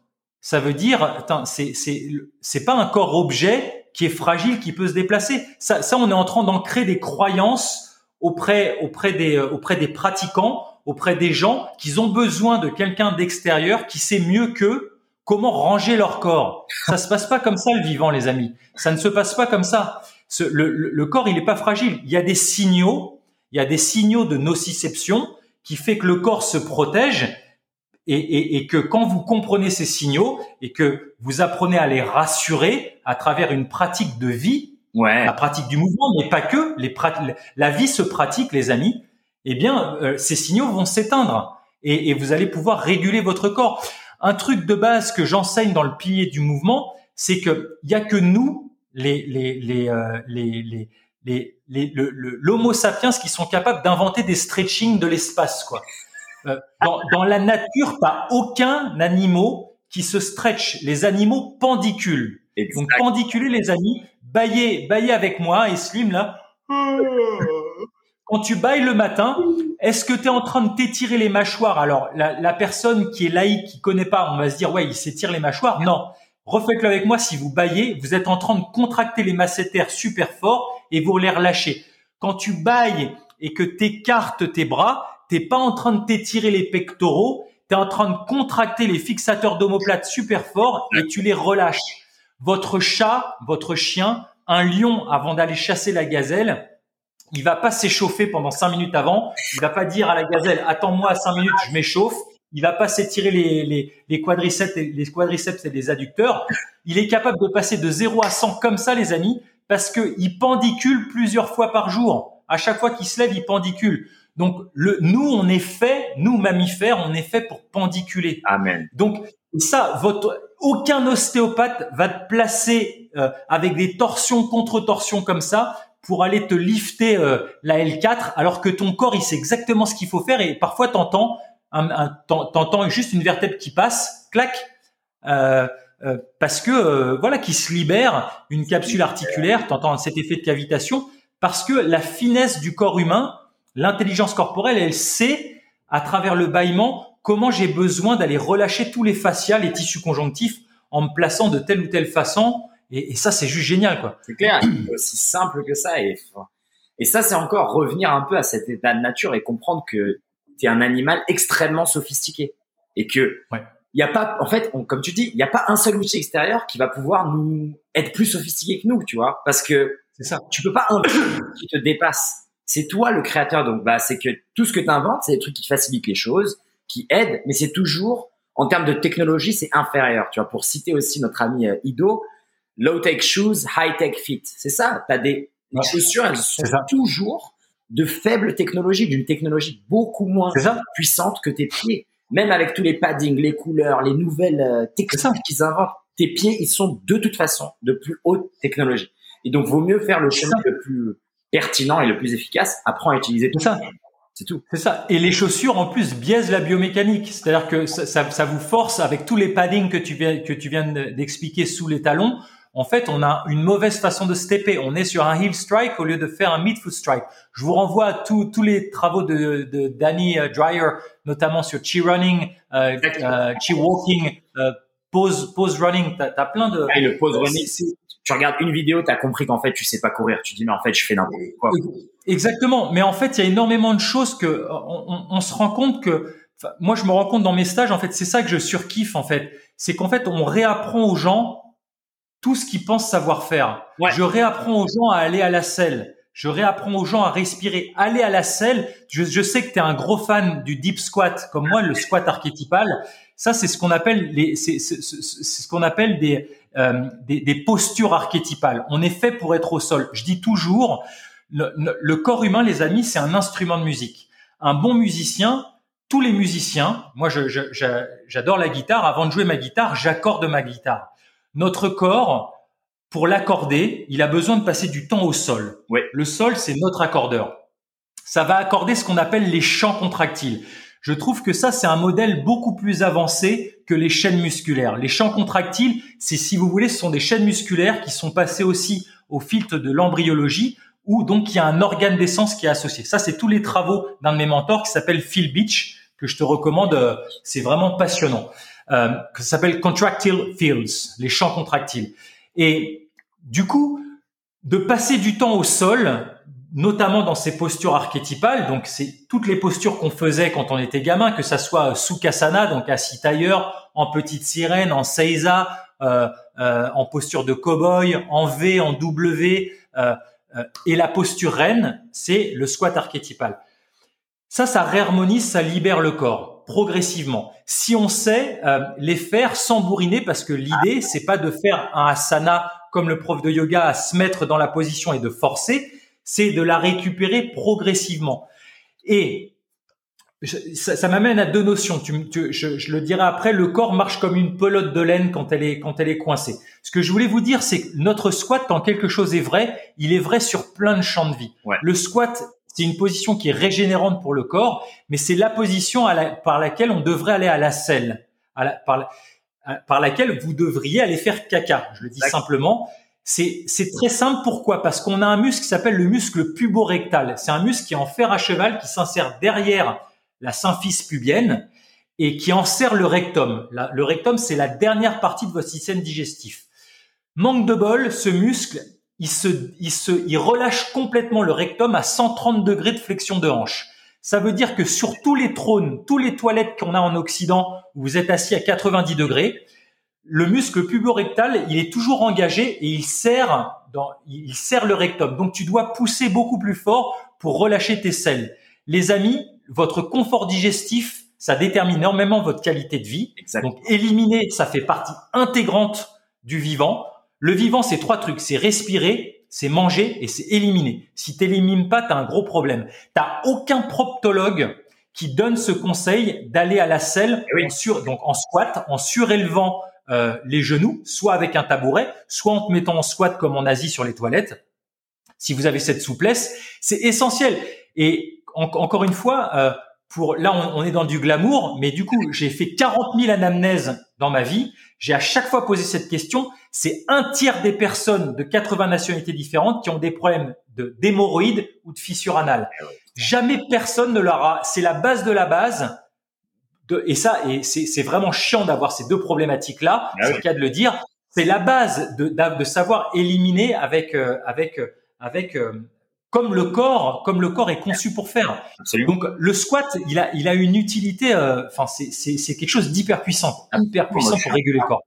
ça veut dire, c'est c'est c'est pas un corps objet qui est fragile, qui peut se déplacer. Ça, ça on est en train d'ancrer des croyances auprès auprès des euh, auprès des pratiquants, auprès des gens qui ont besoin de quelqu'un d'extérieur qui sait mieux qu'eux comment ranger leur corps. Ça se passe pas comme ça le vivant, les amis. Ça ne se passe pas comme ça. Ce, le, le, corps, il est pas fragile. Il y a des signaux, il y a des signaux de nociception qui fait que le corps se protège et, et, et, que quand vous comprenez ces signaux et que vous apprenez à les rassurer à travers une pratique de vie, ouais. la pratique du mouvement, mais pas que, les la vie se pratique, les amis, eh bien, euh, ces signaux vont s'éteindre et, et, vous allez pouvoir réguler votre corps. Un truc de base que j'enseigne dans le pilier du mouvement, c'est que il y a que nous, les les les euh, les, les les, les, l'homo sapiens qui sont capables d'inventer des stretching de l'espace, quoi. Euh, dans, dans, la nature, pas aucun animal qui se stretch. Les animaux pendiculent. Donc pendiculer les amis, bailler, bailler avec moi et Slim là. Quand tu bailles le matin, est-ce que tu es en train de t'étirer les mâchoires? Alors la, la, personne qui est laïque, qui connaît pas, on va se dire ouais, il s'étire les mâchoires. Non, refaites-le avec moi. Si vous baillez, vous êtes en train de contracter les masséters super fort et vous les relâchez. Quand tu bailles et que tu écartes tes bras, t'es pas en train de t'étirer les pectoraux, tu es en train de contracter les fixateurs d'omoplate super fort et tu les relâches. Votre chat, votre chien, un lion avant d'aller chasser la gazelle, il va pas s'échauffer pendant cinq minutes avant. Il va pas dire à la gazelle attends-moi cinq minutes, je m'échauffe. Il va pas s'étirer les, les, les quadriceps, les quadriceps et les adducteurs. Il est capable de passer de 0 à 100 comme ça, les amis, parce que il pendicule plusieurs fois par jour. À chaque fois qu'il se lève, il pendicule. Donc, le, nous, on est fait, nous mammifères, on est fait pour pendiculer. Amen. Donc, ça, votre, aucun ostéopathe va te placer euh, avec des torsions contre torsions comme ça pour aller te lifter euh, la L4, alors que ton corps, il sait exactement ce qu'il faut faire et parfois t'entends, un, t'entends juste une vertèbre qui passe, clac, euh, euh parce que voilà, qui se libère une capsule articulaire, t'entends cet effet de cavitation, parce que la finesse du corps humain L'intelligence corporelle, elle sait, à travers le bâillement, comment j'ai besoin d'aller relâcher tous les fascias, les tissus conjonctifs, en me plaçant de telle ou telle façon. Et, ça, c'est juste génial, quoi. C'est clair, aussi simple que ça. Et ça, c'est encore revenir un peu à cet état de nature et comprendre que tu es un animal extrêmement sophistiqué. Et que il y a pas, en fait, comme tu dis, il n'y a pas un seul outil extérieur qui va pouvoir nous être plus sophistiqué que nous, tu vois, parce que c'est ça. Tu peux pas un truc qui te dépasse c'est toi le créateur. Donc, bah, c'est que tout ce que tu inventes, c'est des trucs qui facilitent les choses, qui aident, mais c'est toujours, en termes de technologie, c'est inférieur. Tu vois, pour citer aussi notre ami euh, Ido, low tech shoes, high tech fit. C'est ça. T'as des les chaussures, elles sont toujours de faible technologie, d'une technologie beaucoup moins puissante que tes pieds. Même avec tous les paddings, les couleurs, les nouvelles euh, techniques qu'ils inventent, tes pieds, ils sont de toute façon de plus haute technologie. Et donc, vaut mieux faire le chemin le plus pertinent et le plus efficace, apprends à utiliser tout ça. C'est tout. C'est ça. Et les chaussures, en plus, biaisent la biomécanique. C'est-à-dire que ça, ça, vous force, avec tous les paddings que tu viens, que tu viens d'expliquer sous les talons, en fait, on a une mauvaise façon de stepper. On est sur un heel strike au lieu de faire un midfoot strike. Je vous renvoie à tous tous les travaux de, de Danny euh, Dreyer, notamment sur chi running, euh, euh, chi walking, euh, pose pose running. T'as as plein de. Ah, le pose running, tu regardes une vidéo, tu as compris qu'en fait, tu sais pas courir. Tu dis, mais en fait, je fais n'importe quoi. Exactement. Mais en fait, il y a énormément de choses que on, on, se rend compte que, moi, je me rends compte dans mes stages, en fait, c'est ça que je surkiffe, en fait. C'est qu'en fait, on réapprend aux gens tout ce qu'ils pensent savoir faire. Je réapprends aux gens à aller à la selle. Je réapprends aux gens à respirer. Aller à la selle. Je, je sais que tu es un gros fan du deep squat, comme moi, le squat archétypal. Ça, c'est ce qu'on appelle les, c'est ce qu'on appelle des, euh, des, des, postures archétypales. On est fait pour être au sol. Je dis toujours, le, le corps humain, les amis, c'est un instrument de musique. Un bon musicien, tous les musiciens, moi j'adore je, la guitare, avant de jouer ma guitare, j'accorde ma guitare. Notre corps, pour l'accorder, il a besoin de passer du temps au sol. Ouais. Le sol, c'est notre accordeur. Ça va accorder ce qu'on appelle les champs contractiles. Je trouve que ça, c'est un modèle beaucoup plus avancé que les chaînes musculaires. Les champs contractiles, c'est, si vous voulez, ce sont des chaînes musculaires qui sont passées aussi au filtre de l'embryologie, où donc il y a un organe d'essence qui est associé. Ça, c'est tous les travaux d'un de mes mentors qui s'appelle Phil Beach, que je te recommande. Euh, c'est vraiment passionnant. Euh, que ça s'appelle Contractile Fields, les champs contractiles. Et du coup, de passer du temps au sol, notamment dans ces postures archétypales. Donc, c'est toutes les postures qu'on faisait quand on était gamin, que ça soit Sukhasana, donc assis tailleur, en petite sirène, en seiza, euh, euh, en posture de cow-boy, en V, en W, euh, euh, et la posture reine, c'est le squat archétypal. Ça, ça réharmonise, ça libère le corps progressivement. Si on sait euh, les faire sans bourriner, parce que l'idée, c'est pas de faire un asana comme le prof de yoga à se mettre dans la position et de forcer, c'est de la récupérer progressivement. Et ça, m'amène à deux notions. Tu, je, le dirai après. Le corps marche comme une pelote de laine quand elle est quand elle est coincée. Ce que je voulais vous dire, c'est que notre squat, quand quelque chose est vrai, il est vrai sur plein de champs de vie. Le squat, c'est une position qui est régénérante pour le corps, mais c'est la position par laquelle on devrait aller à la selle. par laquelle vous devriez aller faire caca. Je le dis simplement. C'est, c'est très simple. Pourquoi? Parce qu'on a un muscle qui s'appelle le muscle puborectal. C'est un muscle qui est en fer à cheval qui s'insère derrière la symphyse pubienne et qui enserre le rectum. le rectum, c'est la dernière partie de votre système digestif. Manque de bol, ce muscle, il se, il se, il relâche complètement le rectum à 130 degrés de flexion de hanche. Ça veut dire que sur tous les trônes, tous les toilettes qu'on a en Occident, où vous êtes assis à 90 degrés, le muscle puborectal, il est toujours engagé et il serre dans, il serre le rectum. Donc tu dois pousser beaucoup plus fort pour relâcher tes selles. Les amis, votre confort digestif, ça détermine énormément votre qualité de vie. Donc éliminer, ça fait partie intégrante du vivant. Le vivant, c'est trois trucs, c'est respirer, c'est manger et c'est éliminer. Si t'élimines pas, t'as un gros problème. T'as aucun proctologue qui donne ce conseil d'aller à la selle eh en sur, donc en squat, en surélevant euh, les genoux, soit avec un tabouret, soit en te mettant en squat comme en Asie sur les toilettes. Si vous avez cette souplesse, c'est essentiel. Et encore une fois, euh, pour là, on, est dans du glamour, mais du coup, j'ai fait 40 000 anamnèses dans ma vie. J'ai à chaque fois posé cette question. C'est un tiers des personnes de 80 nationalités différentes qui ont des problèmes de d'hémorroïdes ou de fissures anales. Eh Jamais personne ne l'aura. C'est la base de la base et ça, et c'est vraiment chiant d'avoir ces deux problématiques-là, ah c'est le cas de le dire. C'est la base de, de, savoir éliminer avec euh, avec euh, avec euh, comme le corps, comme le corps est conçu pour faire. Donc le squat, il a il a une utilité. Enfin, c'est c'est quelque chose d'hyper puissant, hyper puissant pour réguler le corps.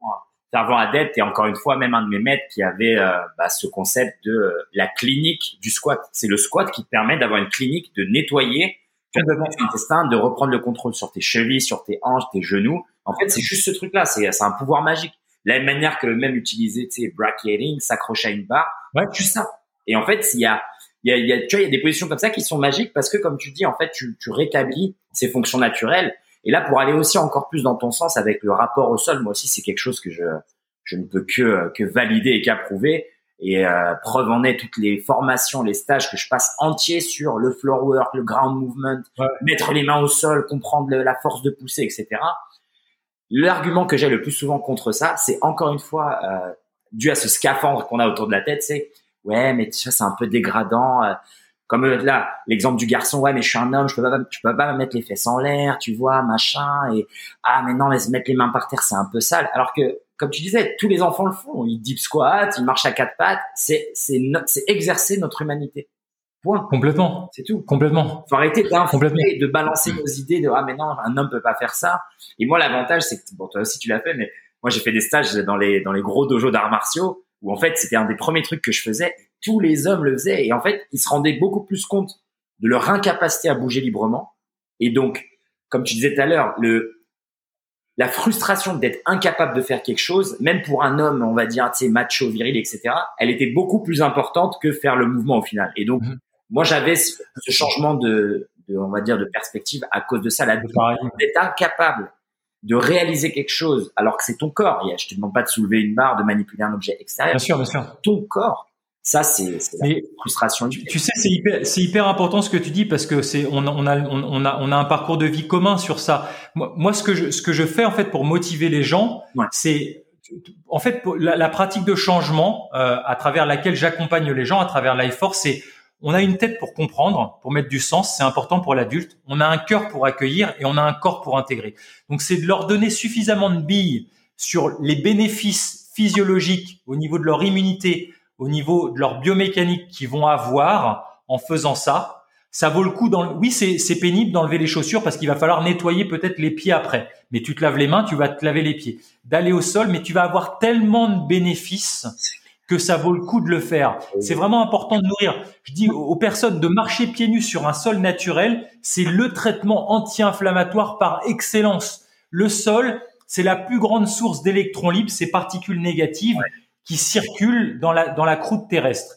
Servant adepte et encore une fois même un de mes maîtres qui avait bah, ce concept de la clinique du squat. C'est le squat qui permet d'avoir une clinique de nettoyer as intestin, de reprendre le contrôle sur tes chevilles, sur tes hanches, tes genoux. En fait, c'est juste ce truc-là. C'est, c'est un pouvoir magique. La même manière que même utiliser, tu sais, bracketing, s'accrocher à une barre. Ouais. Juste ça. Et en fait, il y a, il y a, il y a, tu vois, il y a des positions comme ça qui sont magiques parce que, comme tu dis, en fait, tu, tu rétablis ces fonctions naturelles. Et là, pour aller aussi encore plus dans ton sens avec le rapport au sol, moi aussi, c'est quelque chose que je, je ne peux que, que valider et qu'approuver. Et euh, preuve en est toutes les formations, les stages que je passe entiers sur le floor work, le ground movement, mettre les mains au sol, comprendre la force de pousser, etc. L'argument que j'ai le plus souvent contre ça, c'est encore une fois euh, dû à ce scaphandre qu'on a autour de la tête, c'est ouais mais tu vois c'est un peu dégradant. Euh, comme euh, là l'exemple du garçon, ouais mais je suis un homme, je peux pas, je peux pas mettre les fesses en l'air, tu vois machin et ah mais non mais se mettre les mains par terre c'est un peu sale. Alors que comme tu disais, tous les enfants le font. Ils deep squat, ils marchent à quatre pattes. C'est, c'est, c'est exercer notre humanité. Point. Complètement. C'est tout. Complètement. Faut arrêter de balancer nos idées de, ah, mais non, un homme peut pas faire ça. Et moi, l'avantage, c'est que, bon, toi aussi, tu l'as fait, mais moi, j'ai fait des stages dans les, dans les gros dojos d'arts martiaux où, en fait, c'était un des premiers trucs que je faisais. Tous les hommes le faisaient. Et en fait, ils se rendaient beaucoup plus compte de leur incapacité à bouger librement. Et donc, comme tu disais tout à l'heure, le, la frustration d'être incapable de faire quelque chose, même pour un homme, on va dire, tu sais, macho, viril, etc., elle était beaucoup plus importante que faire le mouvement au final. Et donc, mhm. moi, j'avais ce, changement de, on va dire, de perspective à cause de ça. La d'être incapable de réaliser quelque chose alors que c'est ton corps. Je te demande pas de soulever une barre, de manipuler un objet extérieur. Bien sûr, bien sûr. Ton corps. Ça, c'est la frustration. Tu, tu sais, c'est hyper, c'est hyper important ce que tu dis parce que c'est, on, on, a, on, a, on a un parcours de vie commun sur ça. Moi, moi, ce que je, ce que je fais en fait pour motiver les gens, c'est en fait la, la, pratique de changement euh, à travers laquelle j'accompagne les gens à travers Force, c'est on a une tête pour comprendre, pour mettre du sens, c'est important pour l'adulte. On a un cœur pour accueillir et on a un corps pour intégrer. Donc c'est de leur donner suffisamment de billes sur les bénéfices physiologiques au niveau de leur immunité, au niveau de leur biomécanique qu'ils vont avoir en faisant ça. Ça vaut le coup dans oui, c'est pénible d'enlever les chaussures parce qu'il va falloir nettoyer peut-être les pieds après. Mais tu te laves les mains, tu vas te laver les pieds. D'aller au sol, mais tu vas avoir tellement de bénéfices que ça vaut le coup de le faire. C'est vraiment important de nourrir. Je dis aux personnes de marcher pieds nus sur un sol naturel, c'est le traitement anti-inflammatoire par excellence. Le sol, c'est la plus grande source d'électrons libres, ces particules négatives qui circulent dans la, dans la croûte terrestre.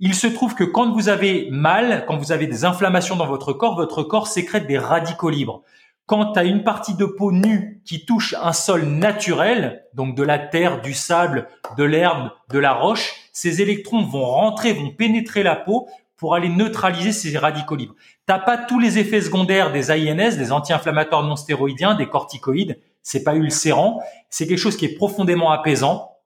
Il se trouve que quand vous avez mal, quand vous avez des inflammations dans votre corps, votre corps sécrète des radicaux libres. Quand tu as une partie de peau nue qui touche un sol naturel, donc de la terre, du sable, de l'herbe, de la roche, ces électrons vont rentrer, vont pénétrer la peau pour aller neutraliser ces radicaux libres. T'as pas tous les effets secondaires des INS, des anti-inflammatoires non stéroïdiens, des corticoïdes. c'est pas ulcérant, c'est quelque chose qui est profondément apaisant.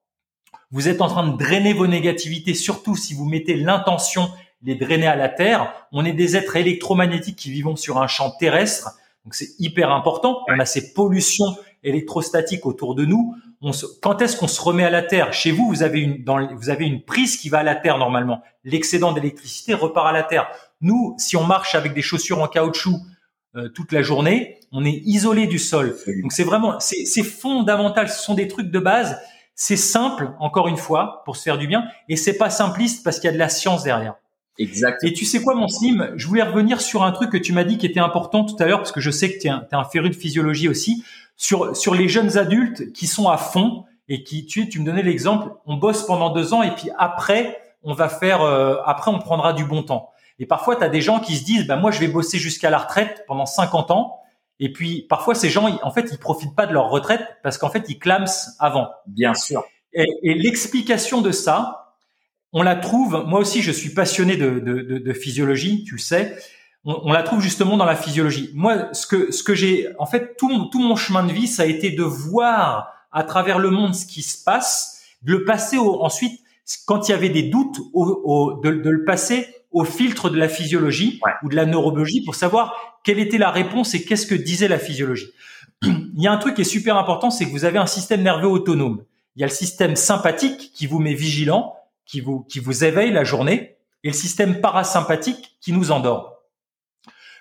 Vous êtes en train de drainer vos négativités, surtout si vous mettez l'intention de les drainer à la terre. On est des êtres électromagnétiques qui vivons sur un champ terrestre, donc c'est hyper important. On a ces pollutions électrostatiques autour de nous. On quand est-ce qu'on se remet à la terre? Chez vous, vous avez une dans, vous avez une prise qui va à la terre normalement. L'excédent d'électricité repart à la terre. Nous, si on marche avec des chaussures en caoutchouc euh, toute la journée, on est isolé du sol. Donc c'est vraiment, c'est fondamental. Ce sont des trucs de base. C'est simple, encore une fois, pour se faire du bien, et c'est pas simpliste parce qu'il y a de la science derrière. Exact. Et tu sais quoi, mon Slim? Je voulais revenir sur un truc que tu m'as dit qui était important tout à l'heure, parce que je sais que tu es, un, es un féru de physiologie aussi, sur, sur les jeunes adultes qui sont à fond et qui, tu, tu me donnais l'exemple, on bosse pendant deux ans et puis après, on va faire, euh, après, on prendra du bon temps. Et parfois, tu as des gens qui se disent, bah, moi, je vais bosser jusqu'à la retraite pendant 50 ans. Et puis, parfois, ces gens, en fait, ils profitent pas de leur retraite parce qu'en fait, ils clament avant. Bien sûr. Et, et l'explication de ça, on la trouve, moi aussi, je suis passionné de, de, de, de physiologie, tu le sais. On, on, la trouve justement dans la physiologie. Moi, ce que, ce que j'ai, en fait, tout mon, tout mon chemin de vie, ça a été de voir à travers le monde ce qui se passe, de le passer au, ensuite, quand il y avait des doutes, au, au, de, de le passer au filtre de la physiologie ou de la neurobiologie pour savoir quelle était la réponse et qu'est-ce que disait la physiologie. Il y a un truc qui est super important, c'est que vous avez un système nerveux autonome. Il y a le système sympathique qui vous met vigilant, qui vous, qui vous éveille la journée, et le système parasympathique qui nous endort.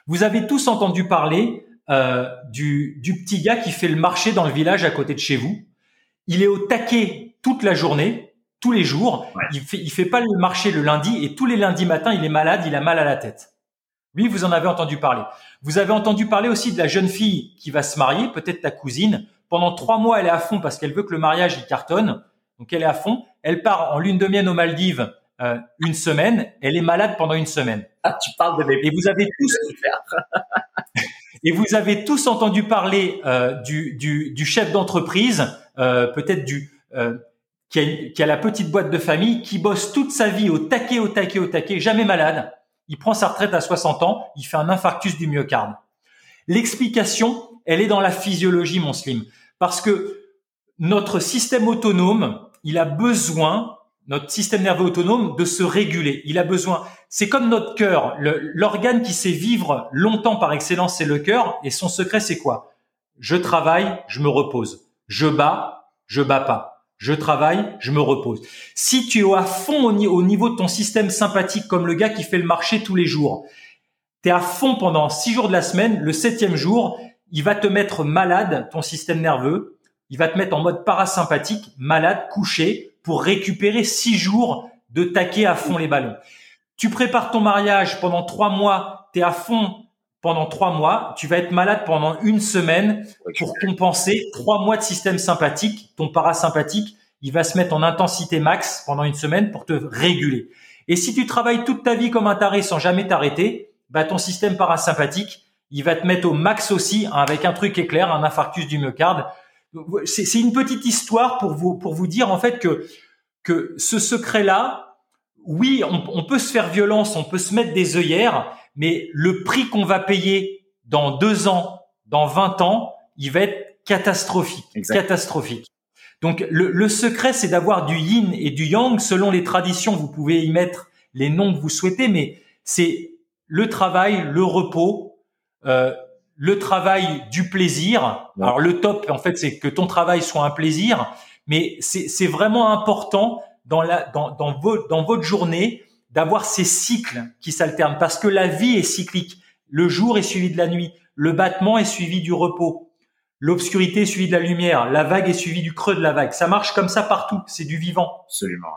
Vous avez tous entendu parler euh, du, du petit gars qui fait le marché dans le village à côté de chez vous. Il est au taquet toute la journée, tous les jours. Il fait, il fait pas le marché le lundi et tous les lundis matins, il est malade, il a mal à la tête. Oui, vous en avez entendu parler. Vous avez entendu parler aussi de la jeune fille qui va se marier, peut-être ta cousine. Pendant trois mois, elle est à fond parce qu'elle veut que le mariage il cartonne. Donc elle est à fond. Elle part en lune de miel aux Maldives euh, une semaine. Elle est malade pendant une semaine. Ah, tu parles de mes... Et vous avez tous. et vous avez tous entendu parler euh, du, du, du, chef d'entreprise, euh, peut-être du euh, qui a, qui a, la petite boîte de famille, qui bosse toute sa vie au taquet, au taquet, au taquet, jamais malade. Il prend sa retraite à 60 ans, il fait un infarctus du myocarde. L'explication, elle est dans la physiologie, mon slim. Parce que notre système autonome, il a besoin, notre système nerveux autonome, de se réguler. Il a besoin, c'est comme notre cœur. L'organe qui sait vivre longtemps par excellence, c'est le cœur. Et son secret, c'est quoi? Je travaille, je me repose. Je bats, je bats pas je travaille, je me repose. Si tu es à fond au niveau de ton système sympathique, comme le gars qui fait le marché tous les jours, tu es à fond pendant six jours de la semaine, le septième jour, il va te mettre malade, ton système nerveux, il va te mettre en mode parasympathique, malade, couché, pour récupérer six jours de taquer à fond les ballons. Tu prépares ton mariage pendant trois mois, tu es à fond pendant trois mois, tu vas être malade pendant une semaine pour compenser trois mois de système sympathique. Ton parasympathique, il va se mettre en intensité max pendant une semaine pour te réguler. Et si tu travailles toute ta vie comme un taré sans jamais t'arrêter, bah ton système parasympathique, il va te mettre au max aussi avec un truc éclair, un infarctus du myocarde. C'est une petite histoire pour vous pour vous dire en fait que que ce secret là, oui, on, on peut se faire violence, on peut se mettre des œillères, mais le prix qu'on va payer dans deux ans, dans 20 ans, il va être catastrophique, catastrophique. Donc le, le secret, c'est d'avoir du yin et du yang. Selon les traditions, vous pouvez y mettre les noms que vous souhaitez, mais c'est le travail, le repos, euh, le travail du plaisir. Alors le top, en fait, c'est que ton travail soit un plaisir, mais c'est vraiment important dans, la, dans, dans, dans votre journée d'avoir ces cycles qui s'alternent parce que la vie est cyclique. Le jour est suivi de la nuit, le battement est suivi du repos, l'obscurité est suivie de la lumière, la vague est suivie du creux de la vague. Ça marche comme ça partout, c'est du vivant. Absolument.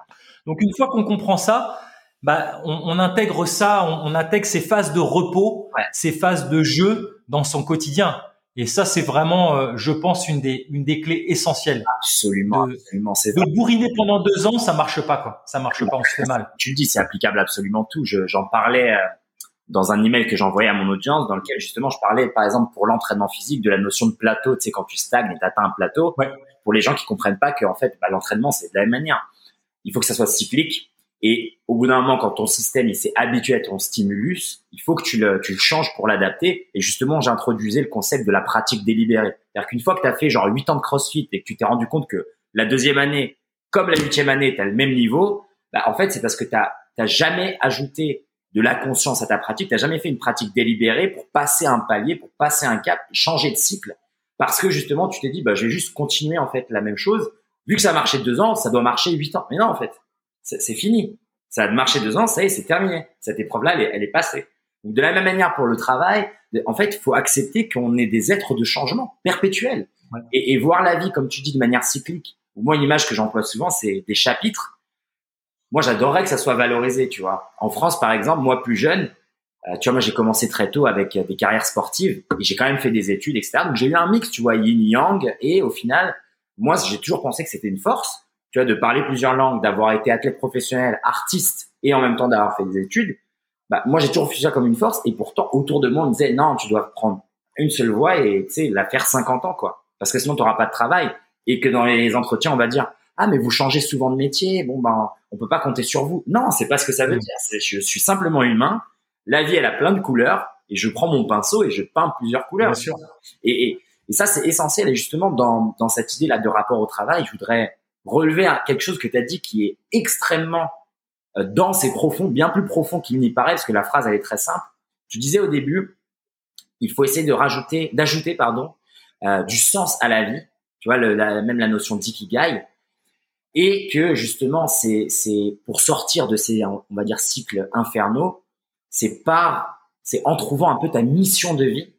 Donc une fois qu'on comprend ça, bah, on, on, intègre ça, on, on, intègre ces phases de repos, ouais. ces phases de jeu dans son quotidien. Et ça, c'est vraiment, euh, je pense, une des, une des clés essentielles. Absolument, de, absolument. C'est de bourriner pendant deux ans, ça marche pas, quoi. Ça marche pas, on se fait mal. Tu le dis, c'est applicable absolument tout. J'en parlais euh, dans un email que j'envoyais à mon audience, dans lequel justement je parlais, par exemple, pour l'entraînement physique, de la notion de plateau. Tu sais, quand tu stagnes et atteins un plateau. Ouais. Pour les gens qui comprennent pas qu'en fait, bah, l'entraînement, c'est de la même manière. Il faut que ça soit cyclique. Et au bout d'un moment, quand ton système il s'est habitué à ton stimulus, il faut que tu le, tu le changes pour l'adapter. Et justement, j'introduisais le concept de la pratique délibérée. C'est-à-dire qu'une fois que tu as fait genre 8 ans de CrossFit et que tu t'es rendu compte que la deuxième année, comme la huitième année, tu as le même niveau, bah, en fait, c'est parce que tu n'as jamais ajouté de la conscience à ta pratique, tu n'as jamais fait une pratique délibérée pour passer un palier, pour passer un cap, changer de cycle. Parce que justement, tu t'es dit, bah, je vais juste continuer en fait la même chose. Vu que ça a marché deux ans, ça doit marcher huit ans. Mais non, en fait, c'est fini. Ça a marché deux ans, ça y est, c'est terminé. Cette épreuve-là, elle, elle, est passée. Donc, de la même manière pour le travail, en fait, il faut accepter qu'on est des êtres de changement perpétuels et, et, voir la vie, comme tu dis, de manière cyclique. Moi, une image que j'emploie souvent, c'est des chapitres. Moi, j'adorerais que ça soit valorisé, tu vois. En France, par exemple, moi, plus jeune, euh, tu vois, moi, j'ai commencé très tôt avec des carrières sportives et j'ai quand même fait des études, etc. Donc, j'ai eu un mix, tu vois, yin-yang. Et au final, moi, j'ai toujours pensé que c'était une force tu vois, de parler plusieurs langues, d'avoir été athlète professionnel, artiste et en même temps d'avoir fait des études, bah, moi, j'ai toujours vu ça comme une force et pourtant, autour de moi, on me disait, non, tu dois prendre une seule voie et, tu sais, la faire 50 ans, quoi. Parce que sinon, tu n'auras pas de travail et que dans les entretiens, on va dire, ah, mais vous changez souvent de métier, bon, ben, on peut pas compter sur vous. Non, c'est pas ce que ça veut dire. Je suis simplement humain. La vie, elle a plein de couleurs et je prends mon pinceau et je peins plusieurs couleurs. Bien sûr. Et, et, et ça, c'est essentiel. Et justement, dans, dans cette idée-là de rapport au travail, je voudrais relever quelque chose que tu as dit qui est extrêmement euh, dense et profond, bien plus profond qu'il n'y paraît, parce que la phrase elle est très simple. Tu disais au début, il faut essayer de rajouter, d'ajouter pardon, euh, du sens à la vie. Tu vois, le, la, même la notion d'ikigai, et que justement c'est c'est pour sortir de ces on va dire cycles infernaux, c'est par c'est en trouvant un peu ta mission de vie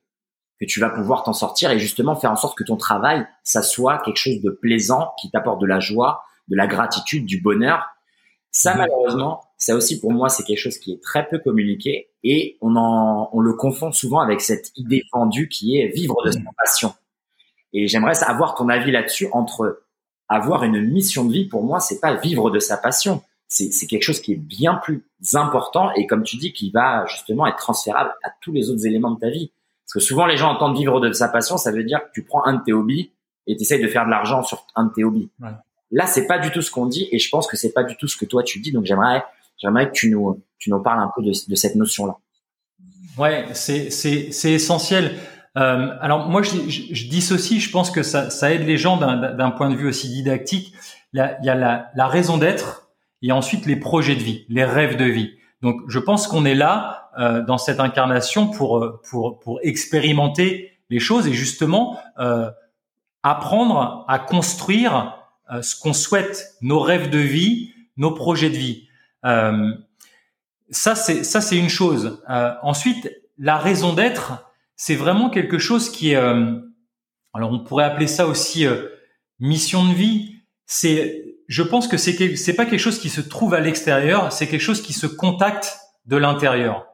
que tu vas pouvoir t'en sortir et justement faire en sorte que ton travail, ça soit quelque chose de plaisant, qui t'apporte de la joie, de la gratitude, du bonheur. Ça, mmh. malheureusement, ça aussi pour moi, c'est quelque chose qui est très peu communiqué et on en, on le confond souvent avec cette idée vendue qui est vivre de sa mmh. passion. Et j'aimerais avoir ton avis là-dessus entre avoir une mission de vie. Pour moi, c'est pas vivre de sa passion. C'est, c'est quelque chose qui est bien plus important et comme tu dis, qui va justement être transférable à tous les autres éléments de ta vie. Parce que souvent, les gens entendent vivre de sa passion, ça veut dire que tu prends un de tes hobbies et tu essayes de faire de l'argent sur un de tes hobbies. Ouais. Là, c'est pas du tout ce qu'on dit et je pense que c'est pas du tout ce que toi tu dis. Donc, j'aimerais, j'aimerais que tu nous, tu nous parles un peu de, de cette notion-là. Ouais, c'est, c'est, c'est essentiel. Euh, alors moi, je, je, je, dissocie. Je pense que ça, ça aide les gens d'un, point de vue aussi didactique. Il y a, il y a la, la raison d'être et ensuite les projets de vie, les rêves de vie. Donc, je pense qu'on est là euh, dans cette incarnation pour euh, pour pour expérimenter les choses et justement euh, apprendre à construire euh, ce qu'on souhaite, nos rêves de vie, nos projets de vie. Euh, ça c'est ça c'est une chose. ensuite, la raison d'être, c'est vraiment quelque chose qui est alors on pourrait appeler ça aussi mission de vie. C'est je pense que c'est c'est pas quelque chose qui se trouve à l'extérieur, c'est quelque chose qui se contacte de l'intérieur.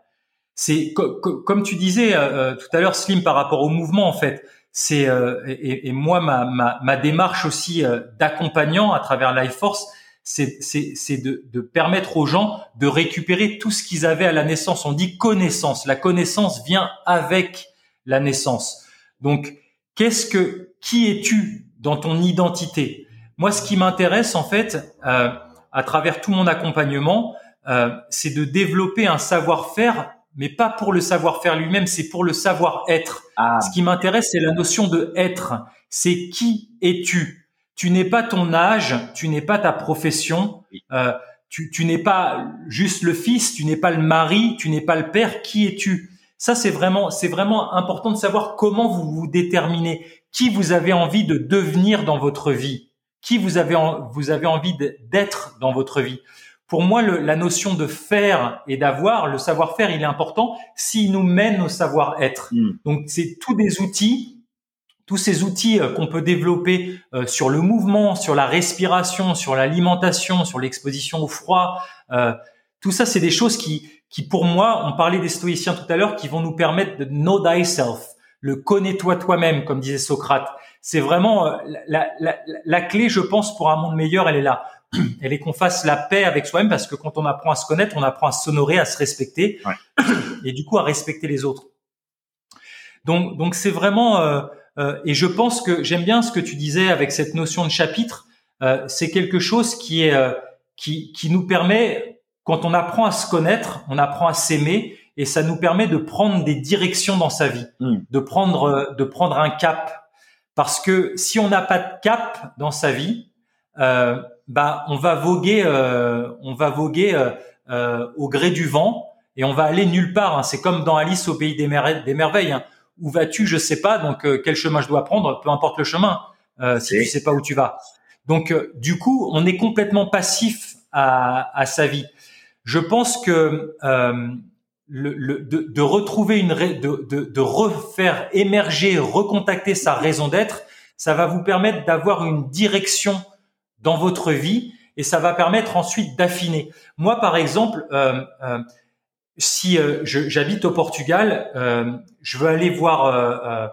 C'est comme tu disais euh, euh, tout à l'heure, Slim, par rapport au mouvement, en fait. C'est euh, et, et, moi ma, ma, ma démarche aussi d'accompagnant à travers Life Force, c'est c'est de, de permettre aux gens de récupérer tout ce qu'ils avaient à la naissance. On dit connaissance. La connaissance vient avec la naissance. Donc qu'est-ce que qui es-tu dans ton identité? Moi, ce qui m'intéresse en fait, euh, à travers tout mon accompagnement, euh, c'est de développer un savoir-faire, mais pas pour le savoir-faire lui-même, c'est pour le savoir-être. Ah. Ce qui m'intéresse, c'est la notion de être. C'est qui es-tu? Tu n'es pas ton âge, tu n'es pas ta profession, euh, tu, tu n'es pas juste le fils, tu n'es pas le mari, tu n'es pas le père. Qui es-tu? Ça, c'est vraiment, c'est vraiment important de savoir comment vous vous déterminez, qui vous avez envie de devenir dans votre vie? Qui vous avez, vous avez envie d'être dans votre vie? Pour moi, le, la notion de faire et d'avoir, le savoir-faire, il est important s'il nous mène au savoir-être. Hmm. Donc, c'est tous des outils, tous ces outils euh, qu'on peut développer euh, sur le mouvement, sur la respiration, sur l'alimentation, sur l'exposition au froid. Euh, tout ça, c'est des choses qui, qui, pour moi, on parlait des stoïciens tout à l'heure, qui vont nous permettre de know thyself, le connais-toi toi-même, comme disait Socrate c'est vraiment euh, la, la, la, clé, je pense, pour un monde meilleur, elle est là. Elle est qu'on fasse la paix avec soi-même parce que quand on apprend à se connaître, on apprend à s'honorer, à se respecter et du coup à respecter les autres. Donc, donc c'est vraiment euh, euh, et je pense que j'aime bien ce que tu disais avec cette notion de chapitre. Euh, c'est quelque chose qui est qui, qui nous permet quand on apprend à se connaître, on apprend à s'aimer et ça nous permet de prendre des directions dans sa vie, Hmm. de prendre de prendre un cap. Parce que si on n'a pas de cap dans sa vie, euh, bah on va voguer, euh, on va voguer euh, euh, au gré du vent et on va aller nulle part. hein. C'est comme dans Alice au pays des, mer- des merveilles. hein. Où vas-tu Je sais pas. Donc euh, quel chemin je dois prendre Peu importe le chemin. euh, si Oui. tu sais pas où tu vas. Donc euh, du coup, on est complètement passif à, à sa vie. Je pense que euh, le, le- de, de retrouver une de, de, de refaire émerger, recontacter sa raison d'être, ça va vous permettre d'avoir une direction dans votre vie et ça va permettre ensuite d'affiner. Moi, par exemple, euh, euh, si euh, j'habite au Portugal, je veux aller voir.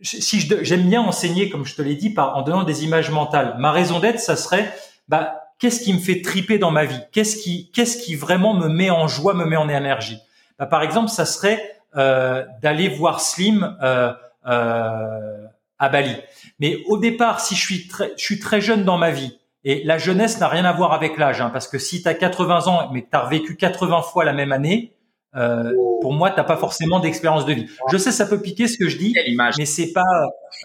si j'aime bien enseigner, comme je te l'ai dit, par en donnant des images mentales. Ma raison d'être, ça serait, bah, qu'est-ce qui me fait triper dans ma vie? Qu'est-ce qui, qu'est-ce qui vraiment me met en joie, me met en énergie? Bah, Par exemple, ça serait d'aller voir Slim à Bali. Mais au départ, si je suis très, je suis très jeune dans ma vie, et la jeunesse n'a rien à voir avec l'âge, hein, parce que si tu as 80 ans, mais que tu as vécu 80 fois la même année, euh, pour moi, t'as pas forcément d'expérience de vie. Je sais, ça peut piquer ce que je dis, mais c'est pas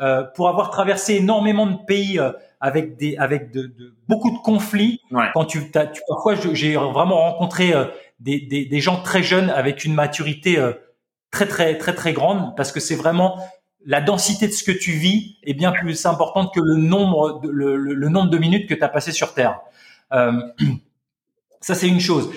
euh, pour avoir traversé énormément de pays euh, avec des avec de, de- beaucoup de conflits. Ouais. Quand tu, tu parfois j'ai vraiment rencontré des, des des gens très jeunes avec une maturité très très très très grande parce que c'est vraiment la densité de ce que tu vis est bien plus importante que le nombre de, le, le- le nombre de minutes que tu as passé sur terre. Euh, ça c'est une chose.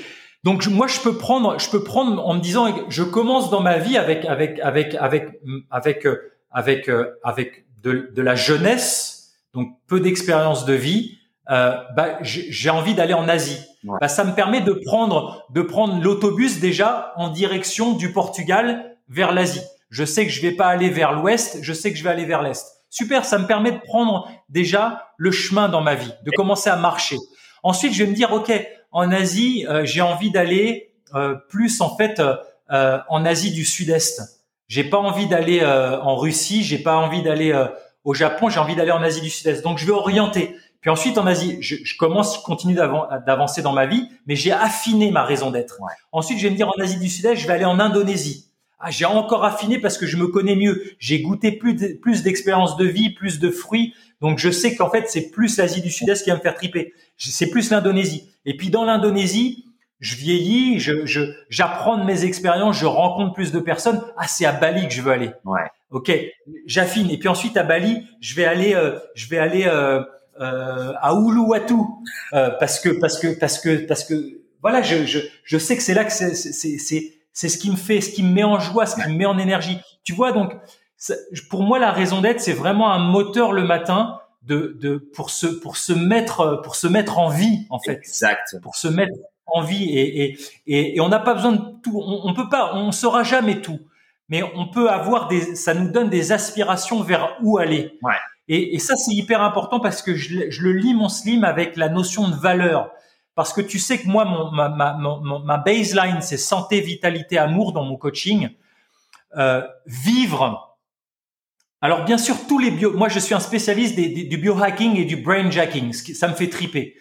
Donc moi je peux prendre je peux prendre en me disant je commence dans ma vie avec avec avec avec avec avec avec de, de la jeunesse donc peu d'expérience de vie euh, bah, j'ai j'ai envie d'aller en Asie Ouais. bah, ça me permet de prendre de prendre l'autobus déjà en direction du Portugal vers l'Asie je sais que je vais pas aller vers l'ouest je sais que je vais aller vers l'est super ça me permet de prendre déjà le chemin dans ma vie de commencer à marcher ensuite je vais me dire ok en Asie, euh, j'ai envie d'aller euh, plus en fait euh, euh, en Asie du Sud-Est. J'ai pas envie d'aller euh, en Russie, j'ai pas envie d'aller euh, au Japon, j'ai envie d'aller en Asie du Sud-Est. Donc je vais orienter. Puis ensuite en Asie, je, je commence, je continue d'avan- d'avancer dans ma vie, mais j'ai affiné ma raison d'être. Ouais. Ensuite, je vais me dire en Asie du Sud-Est, je vais aller en Indonésie. Ah, j'ai encore affiné parce que je me connais mieux. J'ai goûté plus de- plus d'expérience de vie, plus de fruits. Donc je sais qu'en fait c'est plus l'Asie du Sud-Est qui va me faire triper. C'est plus l'Indonésie. Et puis dans l'Indonésie, je vieillis, je je- j'apprends de mes expériences, je rencontre plus de personnes. Ah c'est à Bali que je veux aller. Ouais. Ok, j'affine. Et puis ensuite à Bali, je vais aller, euh, je vais aller euh, euh, à Uluwatu euh, parce que parce que parce que parce que voilà, je je, je sais que c'est là que c'est c'est c'est- c'est c'est ce qui me fait, ce qui me met en joie, ce qui me met en énergie. Tu vois donc pour moi la raison d'être c'est vraiment un moteur le matin de de pour se pour se mettre pour se mettre en vie en fait Exact. pour se mettre en vie et et et, et on n'a pas besoin de tout on, on peut pas on saura jamais tout mais on peut avoir des ça nous donne des aspirations vers où aller Ouais. et, et ça c'est hyper important parce que je, le- je le lis mon slim avec la notion de valeur parce que tu sais que moi mon ma ma mon- ma baseline c'est santé vitalité amour dans mon coaching euh, vivre alors bien sûr tous les bio moi je suis un spécialiste des- des- du biohacking et du brainjacking ce qui- ça me fait triper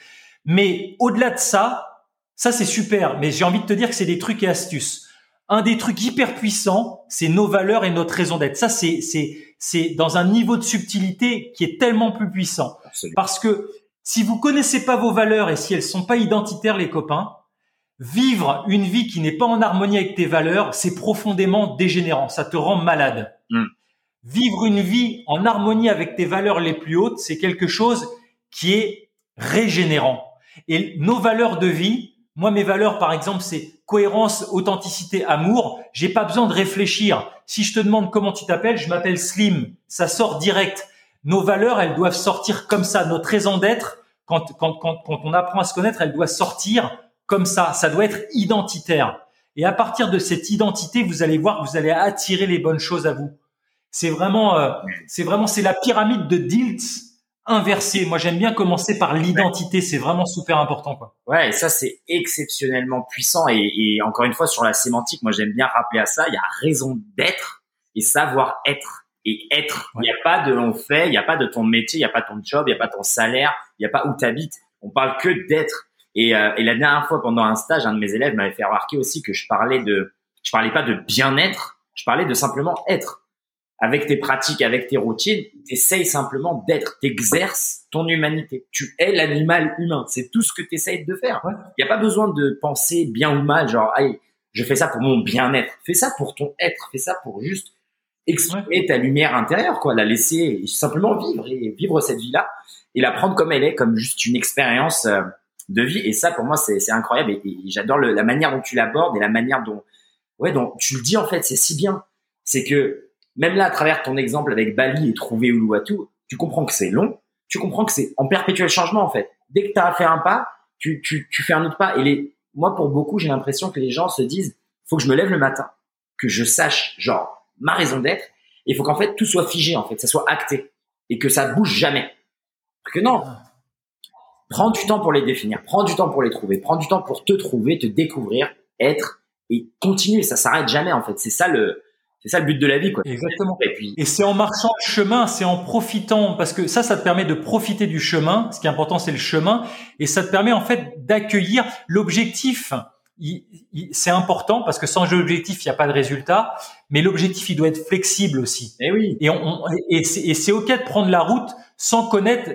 mais au-delà de ça, ça c'est super, mais j'ai envie de te dire que c'est des trucs et astuces. Un des trucs hyper puissants, c'est nos valeurs et notre raison d'être. Ça c'est c'est c'est dans un niveau de subtilité qui est tellement plus puissant Absolument. parce que si vous connaissez pas vos valeurs et si elles sont pas identitaires les copains, vivre une vie qui n'est pas en harmonie avec tes valeurs, c'est profondément dégénérant, ça te rend malade. Mm. Vivre une vie en harmonie avec tes valeurs les plus hautes, c'est quelque chose qui est régénérant. Et nos valeurs de vie, moi mes valeurs par exemple, c'est cohérence, authenticité, amour. J'ai pas besoin de réfléchir. Si je te demande comment tu t'appelles, je m'appelle Slim. Ça sort direct. Nos valeurs, elles doivent sortir comme ça. Notre raison d'être, quand, on apprend à se connaître, elle doit sortir comme ça. Ça doit être identitaire. Et à partir de cette identité, vous allez voir que vous allez attirer les bonnes choses à vous. C'est vraiment, euh, c'est vraiment, c'est la pyramide de Diltz inversée. Moi, j'aime bien commencer par l'identité. C'est vraiment super important. Ouais, et ça c'est exceptionnellement puissant et, et encore une fois sur la sémantique, moi j'aime bien rappeler à ça, il y a raison d'être et savoir être et être. Il n'y a pas de on fait, il n'y a pas de ton métier, il n'y a pas ton job, il n'y a pas ton salaire, il n'y a pas où t'habites. On parle que d'être. Et, euh, et la dernière fois, pendant un stage, un de mes élèves m'avait fait remarquer aussi que je parlais de, je parlais pas de bien-être, je parlais de simplement être. Avec tes pratiques, avec tes routines, t'essayes simplement d'être, t'exerces ton humanité. Tu es l'animal humain. C'est tout ce que t'essayes de faire. Il n'y a pas besoin de penser bien ou mal, genre, je fais ça pour mon bien-être. Fais ça pour ton être. Fais ça pour juste exprimer ta lumière intérieure, quoi. La laisser simplement vivre et vivre cette vie-là et la prendre comme elle est, comme juste une expérience euh, de vie. Et ça, pour moi, c'est incroyable. Et, j'adore la manière dont tu l'abordes et la manière dont, ouais, dont tu le dis en fait. C'est si bien. C'est que même là, à travers ton exemple avec Bali et trouver Uluwatu, tu comprends que c'est long. Tu comprends que c'est en perpétuel changement en fait. Dès que tu as fait un pas, tu, tu, tu fais un autre pas. Et les, moi, pour beaucoup, j'ai l'impression que les gens se disent, faut que je me lève le matin, que je sache genre ma raison d'être. Il faut qu'en fait tout soit figé en fait, ça soit acté et que ça bouge jamais. Parce que non, prends du temps pour les définir, prends du temps pour les trouver, prends du temps pour te trouver, te découvrir, être et continuer. Ça s'arrête jamais en fait. C'est ça le, c'est ça le but de la vie, quoi. Exactement. Et puis, et c'est en marchant le chemin, c'est en profitant, parce que ça, ça te permet de profiter du chemin. Ce qui est important, c'est le chemin, et ça te permet en fait d'accueillir l'objectif c'est important parce que sans l'objectif, il n'y a pas de résultat. Mais l'objectif, il doit être flexible aussi. Et eh oui. Et, on, et c'est ok de prendre la route sans connaître.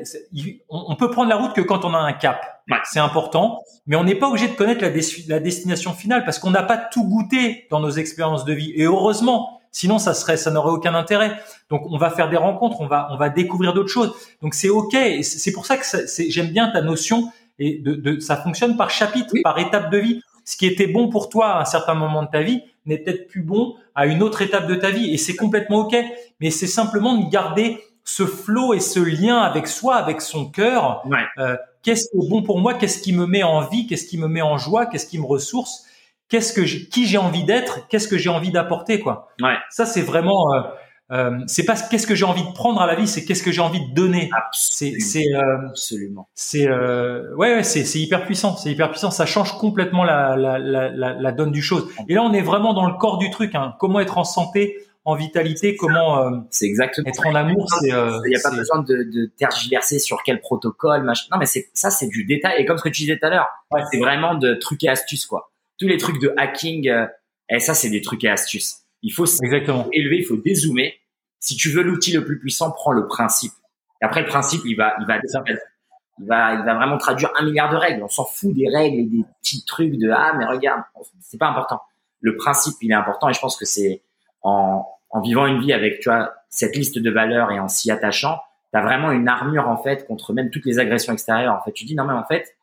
On, peut prendre la route que quand on a un cap. C'est important, mais on n'est pas obligé de connaître la, la destination finale parce qu'on n'a pas tout goûté dans nos expériences de vie. Et heureusement, sinon ça serait, ça n'aurait aucun intérêt. Donc on va faire des rencontres, on va, on va découvrir d'autres choses. Donc c'est ok. C'est pour ça que j'aime bien ta notion et de, de, ça fonctionne par chapitre, par étape de vie ce qui était bon pour toi à un certain moment de ta vie n'est peut-être plus bon à une autre étape de ta vie. Et c'est complètement ok. Mais c'est simplement de garder ce flot et ce lien avec soi, avec son cœur. Euh, qu'est-ce qui est bon pour moi? Qu'est-ce qui me met en vie? Qu'est-ce qui me met en joie? Qu'est-ce qui me ressource? Qu'est-ce que qui j'ai envie d'être? Qu'est-ce que j'ai envie d'apporter quoi? Ouais. Ça c'est vraiment euh, euh, c'est pas qu'est-ce que j'ai envie de prendre à la vie, c'est qu'est-ce que j'ai envie de donner. C'est c'est euh, absolument. C'est euh, ouais, ouais c'est c'est hyper puissant, c'est hyper puissant. Ça change complètement la, la la, la donne du chose. Et là on est vraiment dans le corps du truc. Hein. Comment être en santé, en vitalité, comment euh, c'est exactement être en amour. C'est il n'y a pas besoin de, de tergiverser sur quel protocole, machin. Non mais c'est ça c'est du détail. Et comme ce que tu disais tout à l'heure, c'est vraiment de trucs et astuces quoi. Tous les trucs de hacking, et ça c'est des trucs et astuces. Il faut Exactement. élever, il faut dézoomer. Si tu veux l'outil le plus puissant, prends le principe. Et après, le principe, il va, il va, il va, il va vraiment traduire un milliard de règles. On s'en fout des règles et des petits trucs de ah mais regarde, c'est pas important. Le principe, il est important et je pense que c'est en, en vivant une vie avec tu vois cette liste de valeurs et en s'y attachant, tu as vraiment une armure en fait contre même toutes les agressions extérieures. En fait, tu dis non mais en fait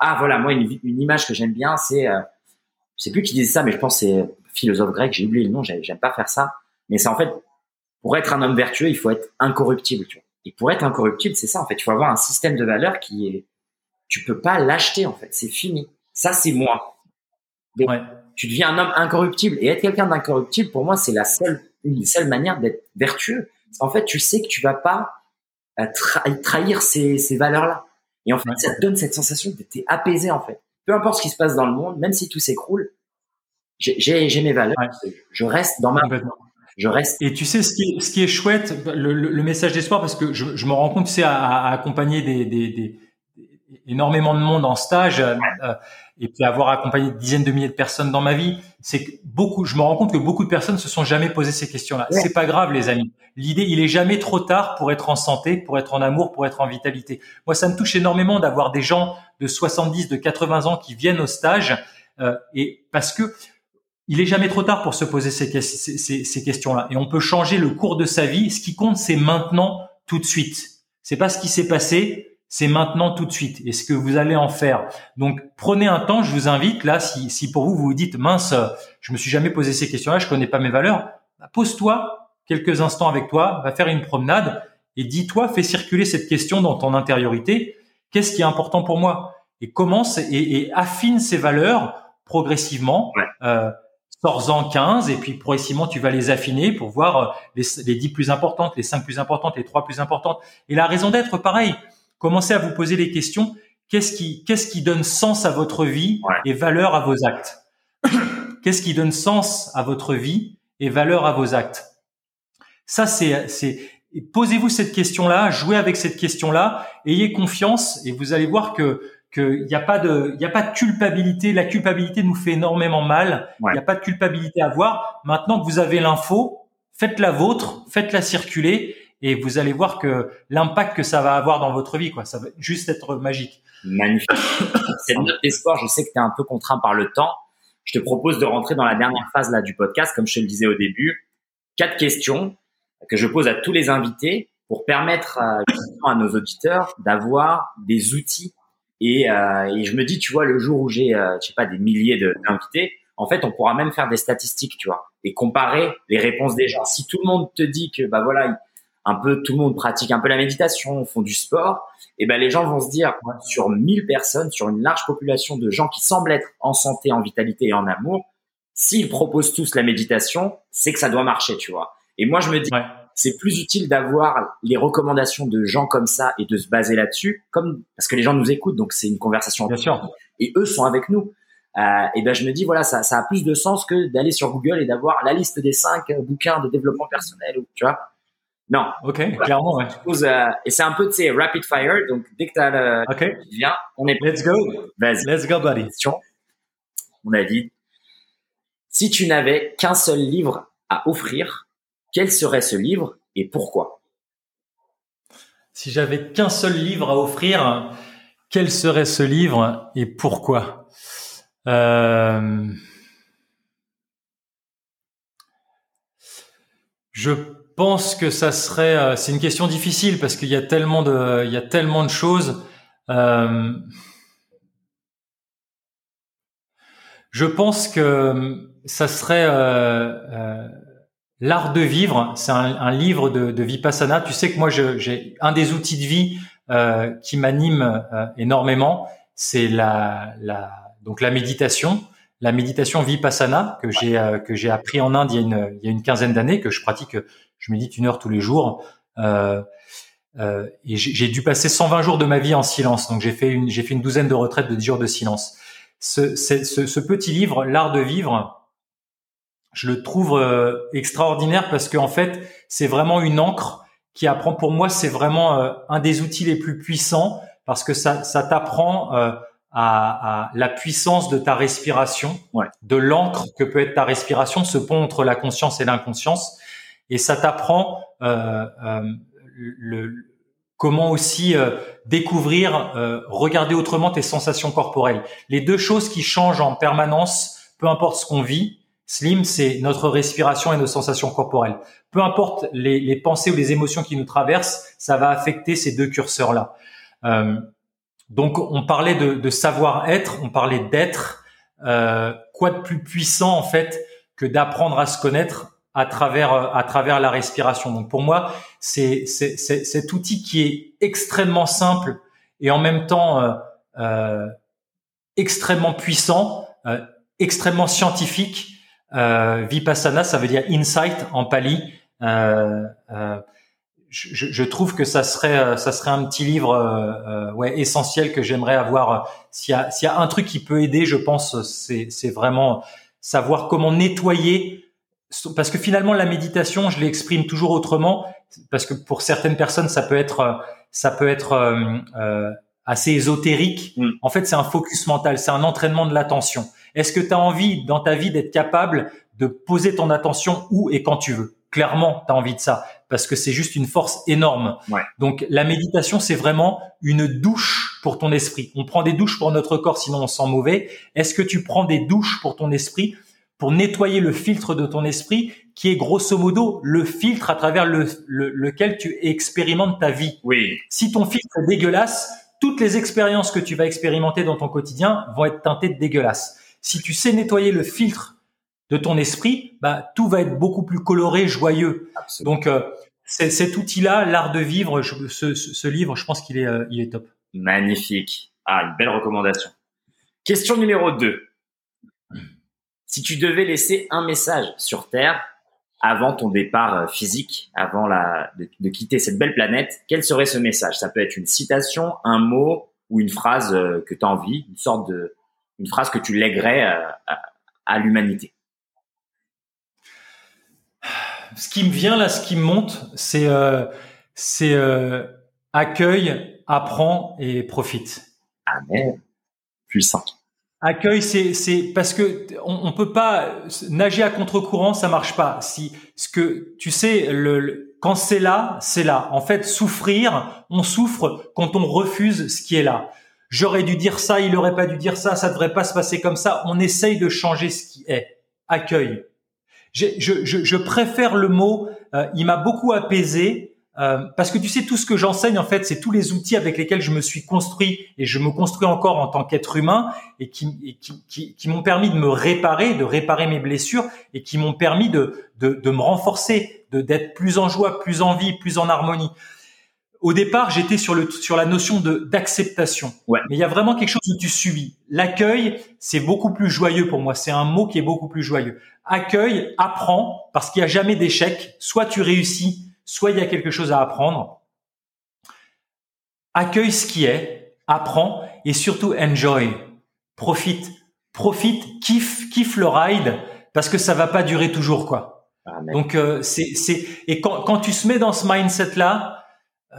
ah voilà moi une, une image que j'aime bien c'est euh, je sais plus qui disait ça mais je pense c'est philosophe grec, j'ai oublié le nom, j'aime pas faire ça, mais c'est en fait, pour être un homme vertueux, il faut être incorruptible, tu vois. Et pour être incorruptible, c'est ça, en fait, il faut avoir un système de valeurs qui est, tu peux pas l'acheter, en fait, c'est fini. Ça, c'est moi. Tu deviens un homme incorruptible. Et être quelqu'un d'incorruptible, pour moi, c'est la seule, une seule manière d'être vertueux. En fait, tu sais que tu vas pas euh, trahir ces, ces valeurs-là. Et en fait, ça te donne cette sensation que tu es apaisé, en fait. Peu importe ce qui se passe dans le monde, même si tout s'écroule, j'ai mes valeurs. Je reste dans ma. Je reste. Et tu sais ce qui est, ce qui est chouette, le, le message d'espoir, parce que je, je me rends compte, tu sais, à, à accompagner des, des, des, énormément de monde en stage euh, et puis avoir accompagné des dizaines de milliers de personnes dans ma vie, c'est que beaucoup. Je me rends compte que beaucoup de personnes se sont jamais posé ces questions-là. C'est pas grave, les amis. L'idée, il est jamais trop tard pour être en santé, pour être en amour, pour être en vitalité. Moi, ça me touche énormément d'avoir des gens de 70, de 80 ans qui viennent au stage euh, et parce que il est jamais trop tard pour se poser ces, ces, ces questions-là. Et on peut changer le cours de sa vie. Ce qui compte, c'est maintenant, tout de suite. C'est pas ce qui s'est passé, c'est maintenant, tout de suite. Et ce que vous allez en faire. Donc, prenez un temps. Je vous invite là, si, si pour vous vous vous dites mince, je me suis jamais posé ces questions-là, je connais pas mes valeurs. Bah, pose-toi quelques instants avec toi, va faire une promenade et dis-toi, fais circuler cette question dans ton intériorité. Qu'est-ce qui est important pour moi? Et commence et, et affine ces valeurs progressivement. Euh, sors-en 15 et puis progressivement tu vas les affiner pour voir euh, les, les 10 plus importantes, les 5 plus importantes, les 3 plus importantes. Et la raison d'être, pareil, commencez à vous poser les questions. Qu'est-ce qui, qu'est-ce qui donne sens à votre vie et valeur à vos actes? Qu'est-ce qui donne sens à votre vie et valeur à vos actes? Ça, c'est, c'est, posez-vous cette question-là, jouez avec cette question-là, ayez confiance et vous allez voir que qu'il n'y a pas de, il a pas de culpabilité. La culpabilité nous fait énormément mal. Il n'y a pas de culpabilité à avoir. Maintenant que vous avez l'info, faites la vôtre, faites-la circuler et vous allez voir que l'impact que ça va avoir dans votre vie, quoi, ça va juste être magique. Magnifique. Cette note d'espoir, je sais que tu es un peu contraint par le temps. Je te propose de rentrer dans la dernière phase là du podcast, comme je te le disais au début. Quatre questions que je pose à tous les invités pour permettre à, à nos auditeurs d'avoir des outils. Et, euh, et, je me dis, tu vois, le jour où j'ai, euh, je sais pas, des milliers d'invités, en fait, on pourra même faire des statistiques, tu vois, et comparer les réponses des gens. Si tout le monde te dit que, bah voilà, un peu tout le monde pratique un peu la méditation, font du sport, et ben les gens vont se dire sur 1000 personnes, sur une large population de gens qui semblent être en santé, en vitalité et en amour, s'ils proposent tous la méditation, c'est que ça doit marcher, tu vois. Et moi je me dis c'est plus utile d'avoir les recommandations de gens comme ça et de se baser là-dessus, comme parce que les gens nous écoutent, donc c'est une conversation. Bien sûr. Et eux sont avec nous. Euh, et ben je me dis voilà ça, ça a plus de sens que d'aller sur Google et d'avoir la liste des cinq bouquins de développement personnel ou tu vois non. Ok, clairement, ouais. Euh, et c'est un peu, tu sais, rapid fire. Donc, dès que tu as le. Ok. Viens, on est. Let's go. Vas-y. Let's go, buddy. On a dit si tu n'avais qu'un seul livre à offrir, quel serait ce livre et pourquoi? Si j'avais qu'un seul livre à offrir, quel serait ce livre et pourquoi? Euh... Je pense que ça serait. Euh, c'est une question difficile parce qu'il y a tellement de, il y a tellement de choses. Euh, je pense que ça serait l'art de vivre. C'est un, livre de, de, Vipassana. Tu sais que moi, j'ai un des outils de vie qui m'anime énormément. C'est la, la, donc la méditation la méditation vipassana que j'ai que j'ai appris en Inde il y a une, il y a une quinzaine d'années que je pratique je médite une heure tous les jours. Euh, euh, et j'ai dû passer 120 jours de ma vie en silence. Donc j'ai fait une j'ai fait une douzaine de retraites de 10 jours de silence. Ce, ce, ce petit livre, l'art de vivre, je le trouve euh, extraordinaire parce qu'en fait c'est vraiment une encre qui apprend. Pour moi, c'est vraiment euh, un des outils les plus puissants parce que ça ça t'apprend euh, à, à, la puissance de ta respiration, ouais. de l'encre que peut être ta respiration, ce pont entre la conscience et l'inconscience et ça t'apprend euh, euh, le, comment aussi euh, découvrir, regarder autrement tes sensations corporelles. Les deux choses qui changent en permanence, peu importe ce qu'on vit, Slim, c'est notre respiration et nos sensations corporelles. Peu importe les, pensées ou les émotions qui nous traversent, ça va affecter ces deux curseurs-là. Euh, donc, on parlait de, savoir-être, on parlait d'être. Euh, quoi de plus puissant en fait que d'apprendre à se connaître à travers euh, à travers la respiration? Donc pour moi, c'est cet outil qui est extrêmement simple et en même temps extrêmement puissant, extrêmement scientifique. Euh, Vipassana, ça veut dire insight en pali. Euh, je, je, trouve que ça serait ça serait un petit livre ouais essentiel que j'aimerais avoir. S'il y a s'il y a un truc qui peut aider, je pense c'est c'est vraiment savoir comment nettoyer parce que finalement la méditation, je l'exprime toujours autrement, parce que pour certaines personnes ça peut être ça peut être euh, euh assez ésotérique. Mm. En fait, c'est un focus mental, c'est un entraînement de l'attention. Est-ce que tu as envie dans ta vie d'être capable de poser ton attention où et quand tu veux? Clairement, tu as envie de ça parce que c'est juste une force énorme. Ouais. Donc la méditation, c'est vraiment une douche pour ton esprit. On prend des douches pour notre corps, sinon on sent mauvais. Est-ce que tu prends des douches pour ton esprit pour nettoyer le filtre de ton esprit, qui est grosso modo le filtre à travers le, lequel tu expérimentes ta vie? Oui. Si ton filtre est dégueulasse, toutes les expériences que tu vas expérimenter dans ton quotidien vont être teintées de dégueulasse. Si tu sais nettoyer le filtre de ton esprit, bah tout va être beaucoup plus coloré, joyeux. Absolument. Donc euh, cet outil-là, l'art de vivre, je, ce, ce, livre, je pense qu'il est, euh, il est top. Magnifique. Ah, une belle recommandation. Question numéro 2. Si tu devais laisser un message sur Terre avant ton départ euh, physique, avant la, de, de quitter cette belle planète, quel serait ce message? Ça peut être une citation, un mot ou une phrase que tu as envie, une sorte de, une phrase que tu lèguerais à, à, à l'humanité. Ce qui me vient là, ce qui me monte, c'est euh, c'est euh, accueille, apprends et profite. Amen. Puissant. Accueil, c'est c'est parce que on, on peut pas nager à contre-courant, ça marche pas. Si ce que tu sais, le, quand c'est là, c'est là. En fait, souffrir, on souffre quand on refuse ce qui est là. J'aurais dû dire ça, il aurait pas dû dire ça, ça devrait pas se passer comme ça. On essaye de changer ce qui est. Accueil. Je, préfère le mot. Euh, il m'a beaucoup apaisé euh, parce que tu sais, tout ce que j'enseigne, en fait, c'est tous les outils avec lesquels je me suis construit et je me construis encore en tant qu'être humain et qui, qui, m'ont permis de me réparer, de réparer mes blessures et qui m'ont permis de, de, de, me renforcer, de d'être plus en joie, plus en vie, plus en harmonie. Au départ, j'étais sur le sur la notion de d'acceptation. Ouais. Mais il y a vraiment quelque chose où tu subis. L'accueil, c'est beaucoup plus joyeux pour moi. C'est un mot qui est beaucoup plus joyeux. Accueil, apprends, parce qu'il n'y a jamais d'échec. Soit tu réussis, soit il y a quelque chose à apprendre. Accueille ce qui est, apprends et surtout enjoy. Profite, profite, kiffe, kiffe le ride parce que ça va pas durer toujours quoi. Donc euh, c'est c'est et quand quand tu se mets dans ce mindset là,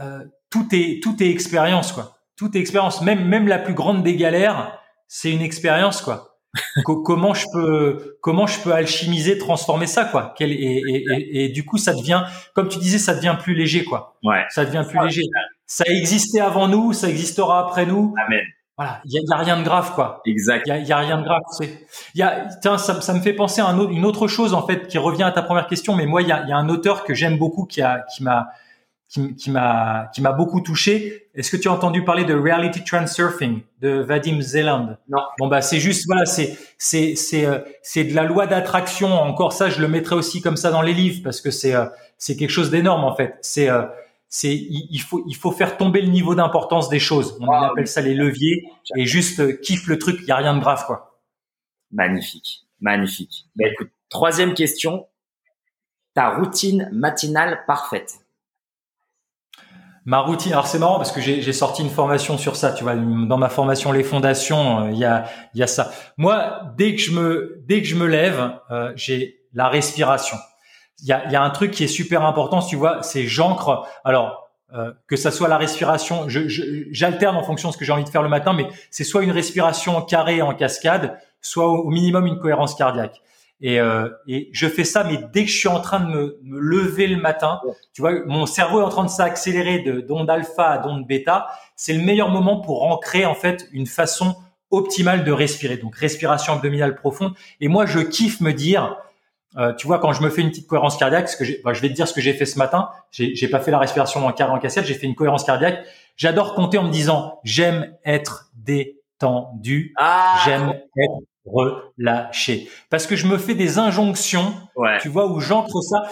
euh, tout est tout est expérience quoi. Tout est expérience. Même même la plus grande des galères, c'est une expérience quoi comment je peux comment je peux alchimiser, transformer ça quoi? Et, et, et, du coup ça devient comme tu disais ça devient plus léger quoi. Ouais. Ça devient plus léger. Ça existait avant nous, ça existera après nous. Amen. Voilà, il y a, y a, rien de grave quoi. Exact. Il y a, y a, rien de grave. Il y a tiens ça, ça, me fait penser à un autre, une autre chose en fait qui revient à ta première question. Mais moi il y a, y a un auteur que j'aime beaucoup qui a qui m'a qui, m'a qui m'a beaucoup touché. Est-ce que tu as entendu parler de reality transurfing de Vadim Zeland? Non. Bon bah c'est juste voilà c'est c'est c'est euh, c'est de la loi d'attraction. Encore ça, je le mettrai aussi comme ça dans les livres parce que c'est euh, c'est quelque chose d'énorme en fait. C'est euh, c'est il faut il faut faire tomber le niveau d'importance des choses. On appelle ça les leviers et juste kiffe le truc. Il y a rien de grave quoi. Magnifique, magnifique. Bah, écoute, troisième question. Ta routine matinale parfaite. Ma routine, alors c'est marrant parce que j'ai sorti une formation sur ça, tu vois, dans ma formation les fondations, euh, il y a il y a ça. Moi, dès que je me dès que je me lève, euh, j'ai la respiration. Il y a y a un truc qui est super important, tu vois, c'est j'ancre. Alors euh, que ça soit la respiration, j'alterne en fonction de ce que j'ai envie de faire le matin, mais c'est soit une respiration carrée en cascade, soit au minimum une cohérence cardiaque. Et, euh, et je fais ça, mais dès que je suis en train de me, me lever le matin, tu vois, mon cerveau est en train de s'accélérer de d'onde alpha à d'onde bêta. C'est le meilleur moment pour ancrer en fait une façon optimale de respirer. Donc respiration abdominale profonde. Et moi, je kiffe me dire, euh, tu vois, quand je me fais une petite cohérence cardiaque, ce que bah, je vais te dire ce que j'ai fait ce matin. J'ai pas fait la respiration en carré en cassette, j'ai fait une cohérence cardiaque. J'adore compter en me disant, j'aime être détendu, ah, j'aime être relâcher. Parce que je me fais des injonctions, tu vois, où j'entre ça.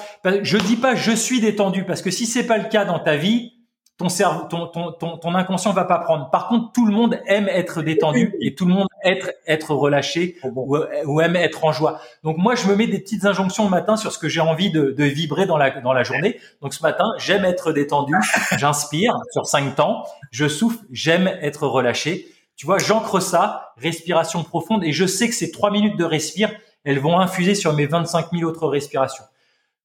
Je dis pas je suis détendu, parce que si c'est pas le cas dans ta vie, ton cerveau, ton, ton, ton, ton, inconscient va pas prendre. Par contre, tout le monde aime être détendu et tout le monde être être relâché ou, aime être en joie. Donc moi, je me mets des petites injonctions le matin sur ce que j'ai envie de, de, vibrer dans la dans la journée. Donc ce matin, j'aime être détendu, j'inspire sur cinq temps, je souffle, j'aime être relâché. Tu vois, j'ancre ça, respiration profonde, et je sais que ces trois minutes de respire, elles vont infuser sur mes 25 000 autres respirations.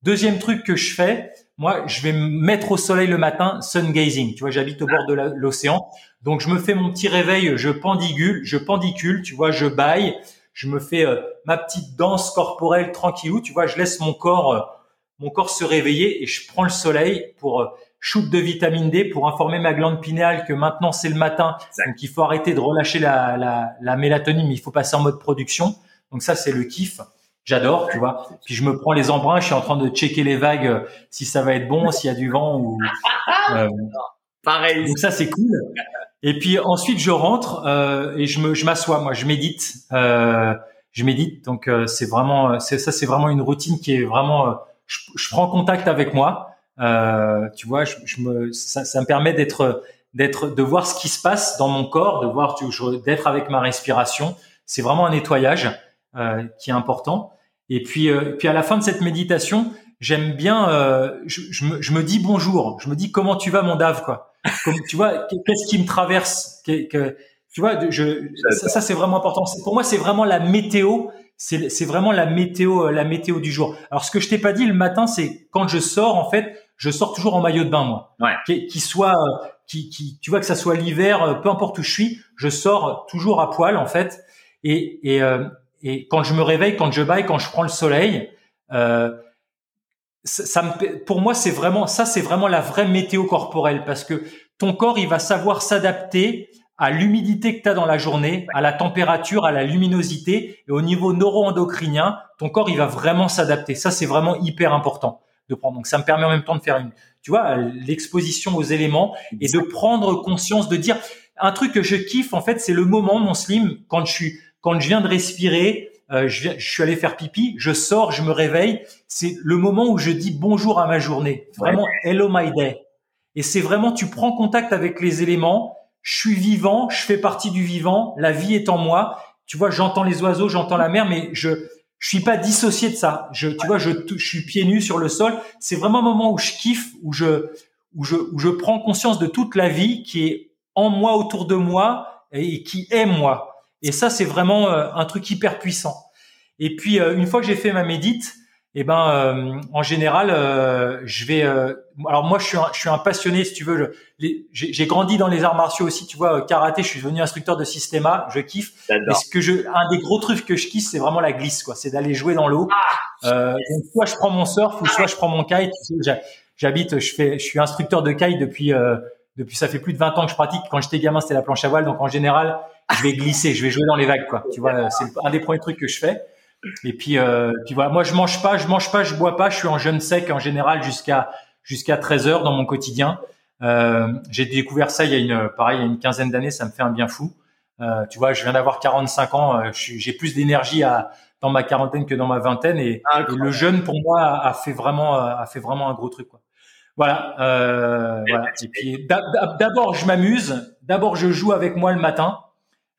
Deuxième truc que je fais, moi, je vais me mettre au soleil le matin, sun gazing. Tu vois, j'habite au bord de l'océan, donc je me fais mon petit réveil, je pendicule, je pendicule, tu vois, je baille, je me fais euh, ma petite danse corporelle tranquillou, tu vois, je laisse mon corps, euh, mon corps se réveiller et je prends le soleil pour euh, shoot de vitamine D pour informer ma glande pinéale que maintenant c'est le matin, donc il faut arrêter de relâcher la, la, la, mélatonine, mais il faut passer en mode production. Donc ça c'est le kiff. J'adore, tu vois. Puis je me prends les embruns, je suis en train de checker les vagues, euh, si ça va être bon, s'il y a du vent ou. Euh, Pareil. Donc ça c'est cool. Et puis ensuite je rentre euh, et je me, je m'assois, moi, je médite. Euh, je médite, donc euh, c'est vraiment, c'est ça, c'est vraiment une routine qui est vraiment. Je, je prends contact avec moi. Euh, tu vois, je, je me, ça, ça, me permet d'être, d'être, de voir ce qui se passe dans mon corps, de voir, d'être avec ma respiration. C'est vraiment un nettoyage euh, qui est important. Et puis, euh, puis à la fin de cette méditation, j'aime bien, euh, je, je, me, je, me, dis bonjour. Je me dis comment tu vas, mon Dave, quoi? Comme, tu vois, qu'est-ce qui me traverse? Que, que, Tu vois, je, ça, ça c'est vraiment important. Pour moi, c'est vraiment la météo c'est vraiment la météo la météo du jour. Alors ce que je t'ai pas dit le matin, c'est quand je sors en fait, je sors toujours en maillot de bain moi. Ouais. Qui, soit qui, qui, tu vois que ça soit l'hiver, peu importe où je suis, je sors toujours à poil en fait. Et, et, et quand je me réveille, quand je baille, quand je prends le soleil, euh, ça, me, pour moi, c'est vraiment ça, c'est vraiment la vraie météo corporelle parce que ton corps, il va savoir s'adapter à l'humidité que tu as dans la journée, à la température, à la luminosité et au niveau neuro-endocrinien, ton corps, il va vraiment s'adapter. Ça, c'est vraiment hyper important de prendre. Donc, ça me permet en même temps de faire une, tu vois, l'exposition aux éléments et de prendre conscience, de dire un truc que je kiffe, en fait, c'est le moment, mon slim, quand je suis, quand je viens de respirer, euh, je, je, suis allé faire pipi, je sors, je me réveille. C'est le moment où je dis bonjour à ma journée. Vraiment, hello my day. Et c'est vraiment, tu prends contact avec les éléments. Je suis vivant, je fais partie du vivant. La vie est en moi. Tu vois, j'entends les oiseaux, j'entends la mer, mais je je suis pas dissocié de ça. Je, tu vois, je, je suis pieds nus sur le sol. C'est vraiment un moment où je kiffe, où je où je où je prends conscience de toute la vie qui est en moi, autour de moi et qui est moi. Et ça, c'est vraiment euh, un truc hyper puissant. Et puis, euh, une fois que j'ai fait ma médite, eh ben, euh, en général, je vais. alors moi, je suis, un, je suis un passionné, si tu veux. J'ai grandi dans les arts martiaux aussi, tu vois, karaté. Je suis devenu instructeur de systéma. Je kiffe. Mais ce que je, un des gros trucs que je kiffe, c'est vraiment la glisse, quoi. C'est d'aller jouer dans l'eau. Ah. donc soit je prends mon surf ou soit je prends mon kite. J'habite, je fais, je suis instructeur de kite depuis depuis ça fait plus de 20 ans que je pratique. Quand j'étais gamin, c'était la planche à voile. Donc en général, je vais glisser, je vais jouer dans les vagues, quoi. Tu vois, c'est un des premiers trucs que je fais. Et puis, euh, puis voilà, moi je mange pas, je mange pas, je bois pas. Je suis en jeûne sec en général jusqu'à jusqu'à 13 heures dans mon quotidien. Euh, j'ai découvert ça il y a une, pareil, il y a une quinzaine d'années. Ça me fait un bien fou. Euh, tu vois, je viens d'avoir 45 ans. Euh, j'ai plus d'énergie à dans ma quarantaine que dans ma vingtaine. Et, et le jeûne pour moi a, a, fait vraiment a fait vraiment un gros truc, quoi. Voilà. Euh, voilà. Et puis d'abord je m'amuse. D'abord je joue avec moi le matin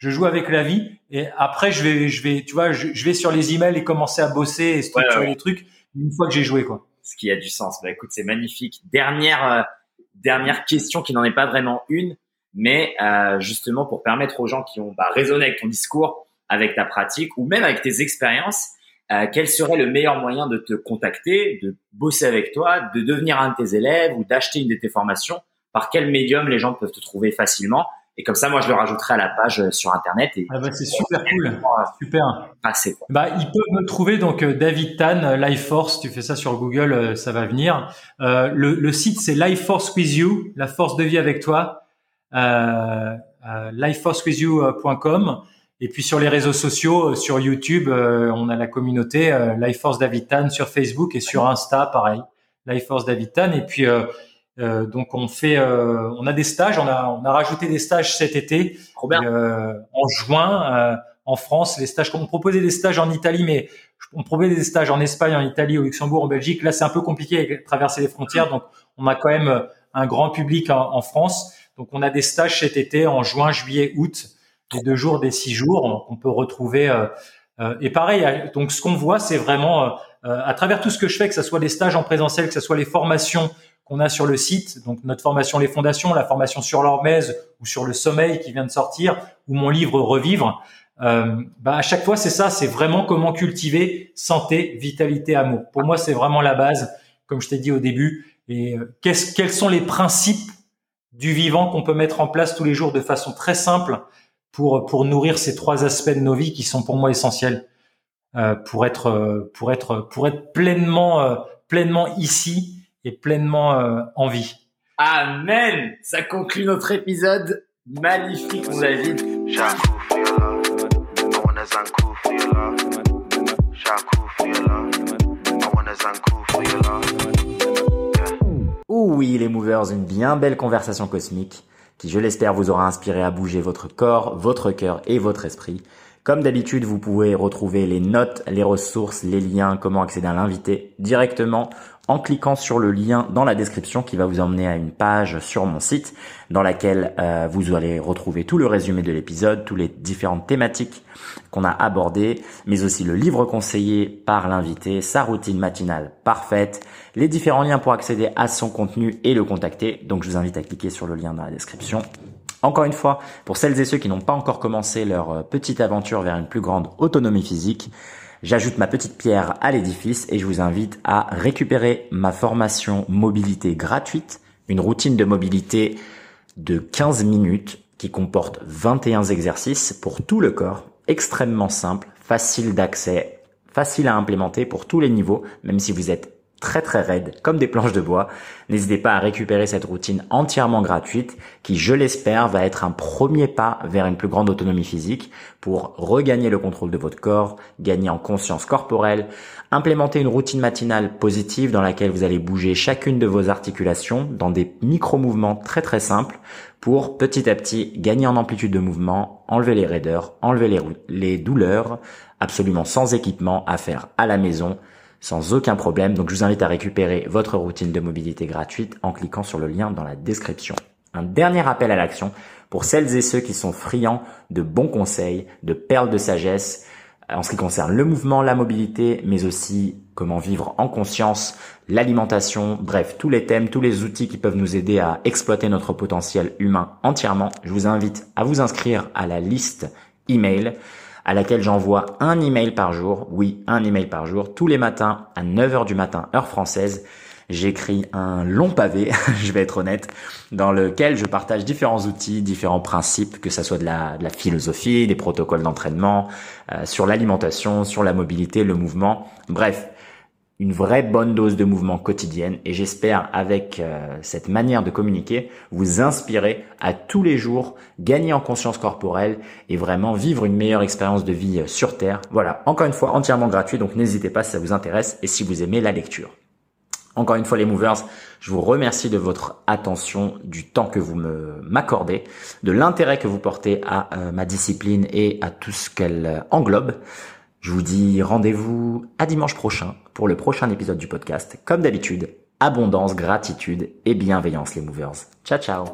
je joue avec la vie et après je vais je vais tu vois je, vais sur les emails et commencer à bosser et structurer les trucs une fois que j'ai joué quoi. Ce qui a du sens. Bah écoute, c'est magnifique. Dernière euh, dernière question qui n'en est pas vraiment une, mais euh, justement pour permettre aux gens qui ont bah, raisonné avec ton discours, avec ta pratique ou même avec tes expériences, euh, quel serait le meilleur moyen de te contacter, de bosser avec toi, de devenir un de tes élèves ou d'acheter une de tes formations? Par quel médium les gens peuvent te trouver facilement? Et comme ça, moi, je le rajouterai à la page euh, sur Internet. Et ah bah, c'est super cool. Super. Passer, Bah, ils peuvent me trouver donc euh, David Tan, euh, Life Force. Tu fais ça sur Google, ça va venir. Euh, le, le, site, c'est Life Force with You, la force de vie avec toi. Euh, euh, lifeforcewithyou.com. Et puis sur les réseaux sociaux, sur YouTube, on a la communauté Life Force David Tan sur Facebook et sur Insta, pareil. Life Force David Tan. Et puis euh, donc on fait, euh, on a des stages, on a, on a rajouté des stages cet été, euh, en juin en France. Les stages, on proposait des stages en Italie, mais on proposait des stages en Espagne, en Italie, au Luxembourg, en Belgique. Là, c'est un peu compliqué de traverser les frontières, donc on a quand même un grand public en, France. Donc on a des stages cet été en juin, juillet, août, des deux jours, des six jours, on peut retrouver. et pareil, donc ce qu'on voit, c'est vraiment à travers tout ce que je fais, que ce soit des stages en présentiel, que ce soit les formations qu'on a sur le site, donc notre formation Les Fondations, la formation sur l'hormèse ou sur le sommeil qui vient de sortir, ou mon livre Revivre, euh, bah à chaque fois c'est ça, c'est vraiment comment cultiver santé, vitalité, amour. Pour moi c'est vraiment la base, comme je t'ai dit au début. Et euh, qu'est-ce, quels sont les principes du vivant qu'on peut mettre en place tous les jours de façon très simple pour pour nourrir ces trois aspects de nos vies qui sont pour moi essentiels euh, pour être euh, pour être pour être pleinement euh, pleinement ici et pleinement euh, en vie. Amen. Ça conclut notre épisode magnifique, mon David. oui, les movers, une bien belle conversation cosmique qui, je l'espère, vous aura inspiré à bouger votre corps, votre cœur et votre esprit. Comme d'habitude, vous pouvez retrouver les notes, les ressources, les liens, comment accéder à l'invité directement en cliquant sur le lien dans la description qui va vous emmener à une page sur mon site dans laquelle euh, vous allez retrouver tout le résumé de l'épisode, toutes les différentes thématiques qu'on a abordées, mais aussi le livre conseillé par l'invité, sa routine matinale parfaite, les différents liens pour accéder à son contenu et le contacter. Donc je vous invite à cliquer sur le lien dans la description. Encore une fois, pour celles et ceux qui n'ont pas encore commencé leur euh, petite aventure vers une plus grande autonomie physique, J'ajoute ma petite pierre à l'édifice et je vous invite à récupérer ma formation mobilité gratuite, une routine de mobilité de 15 minutes qui comporte 21 exercices pour tout le corps, extrêmement simple, facile d'accès, facile à implémenter pour tous les niveaux, même si vous êtes très très raide, comme des planches de bois. N'hésitez pas à récupérer cette routine entièrement gratuite qui, je l'espère, va être un premier pas vers une plus grande autonomie physique pour regagner le contrôle de votre corps, gagner en conscience corporelle, implémenter une routine matinale positive dans laquelle vous allez bouger chacune de vos articulations dans des micro-mouvements très très simples pour petit à petit gagner en amplitude de mouvement, enlever les raideurs, enlever les, les douleurs, absolument sans équipement à faire à la maison sans aucun problème. Donc je vous invite à récupérer votre routine de mobilité gratuite en cliquant sur le lien dans la description. Un dernier appel à l'action pour celles et ceux qui sont friands de bons conseils, de perles de sagesse en ce qui concerne le mouvement, la mobilité, mais aussi comment vivre en conscience, l'alimentation, bref, tous les thèmes, tous les outils qui peuvent nous aider à exploiter notre potentiel humain entièrement. Je vous invite à vous inscrire à la liste email à laquelle j'envoie un email par jour. Oui, un email par jour. Tous les matins à 9h du matin, heure française. J'écris un long pavé, je vais être honnête, dans lequel je partage différents outils, différents principes, que ça soit de la, philosophie, des protocoles d'entraînement, euh, sur l'alimentation, sur la mobilité, le mouvement. Bref, une vraie bonne dose de mouvement quotidienne et j'espère avec euh, cette manière de communiquer vous inspirer à tous les jours gagner en conscience corporelle et vraiment vivre une meilleure expérience de vie euh, sur Terre. Voilà, encore une fois entièrement gratuit donc n'hésitez pas si ça vous intéresse et si vous aimez la lecture. Encore une fois les movers, je vous remercie de votre attention, du temps que vous me m'accordez, de l'intérêt que vous portez à euh, ma discipline et à tout ce qu'elle englobe. Je vous dis rendez-vous à dimanche prochain pour le prochain épisode du podcast. Comme d'habitude, abondance, gratitude et bienveillance les movers. Ciao ciao.